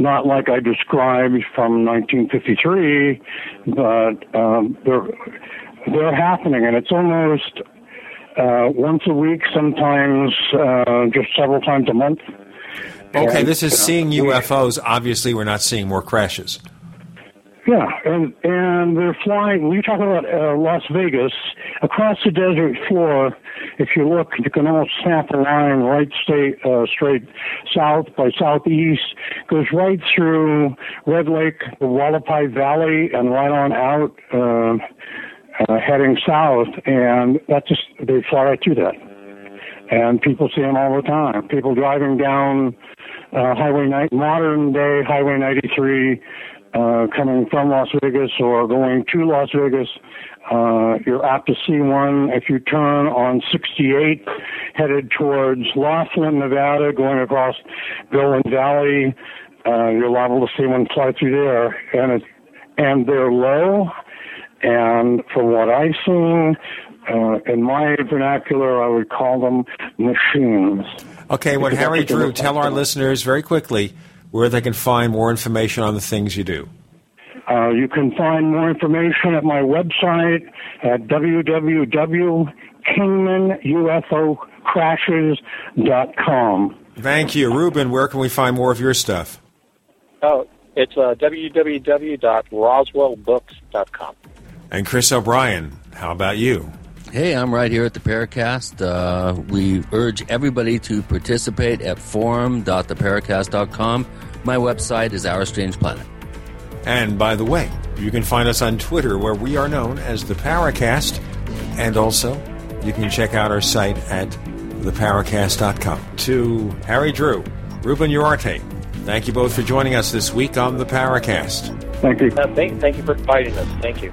not like I described from 1953, but um, they're they're happening, and it's almost uh, once a week, sometimes uh, just several times a month. Okay, and, this is seeing UFOs. Obviously, we're not seeing more crashes. Yeah, and and they're flying. We talk about uh, Las Vegas across the desert floor. If you look, you can almost snap a line right state uh, straight south by southeast. Goes right through Red Lake, the Hualapai Valley, and right on out, uh, uh, heading south. And that just they fly right through that. And people see them all the time. People driving down uh, Highway 9, modern day Highway 93 uh, coming from Las Vegas or going to Las Vegas, uh, you're apt to see one if you turn on 68 headed towards Laughlin, Nevada, going across Golden Valley. Uh, you're liable to see one fly through there, and it, and they're low. And from what I've seen, uh, in my vernacular, I would call them machines. Okay, what Harry Drew, tell our listeners very quickly where they can find more information on the things you do. Uh, you can find more information at my website at www.kingmanufocrashes.com. Thank you. Ruben, where can we find more of your stuff? Oh, it's uh, www.roswellbooks.com. And Chris O'Brien, how about you? Hey, I'm right here at the Paracast. Uh, we urge everybody to participate at forum.theparacast.com. My website is Our Strange Planet. And by the way, you can find us on Twitter where we are known as the Paracast. And also, you can check out our site at theparacast.com. To Harry Drew, Ruben Uriarte, thank you both for joining us this week on the Paracast. Thank you. Uh, thank, thank you for inviting us. Thank you.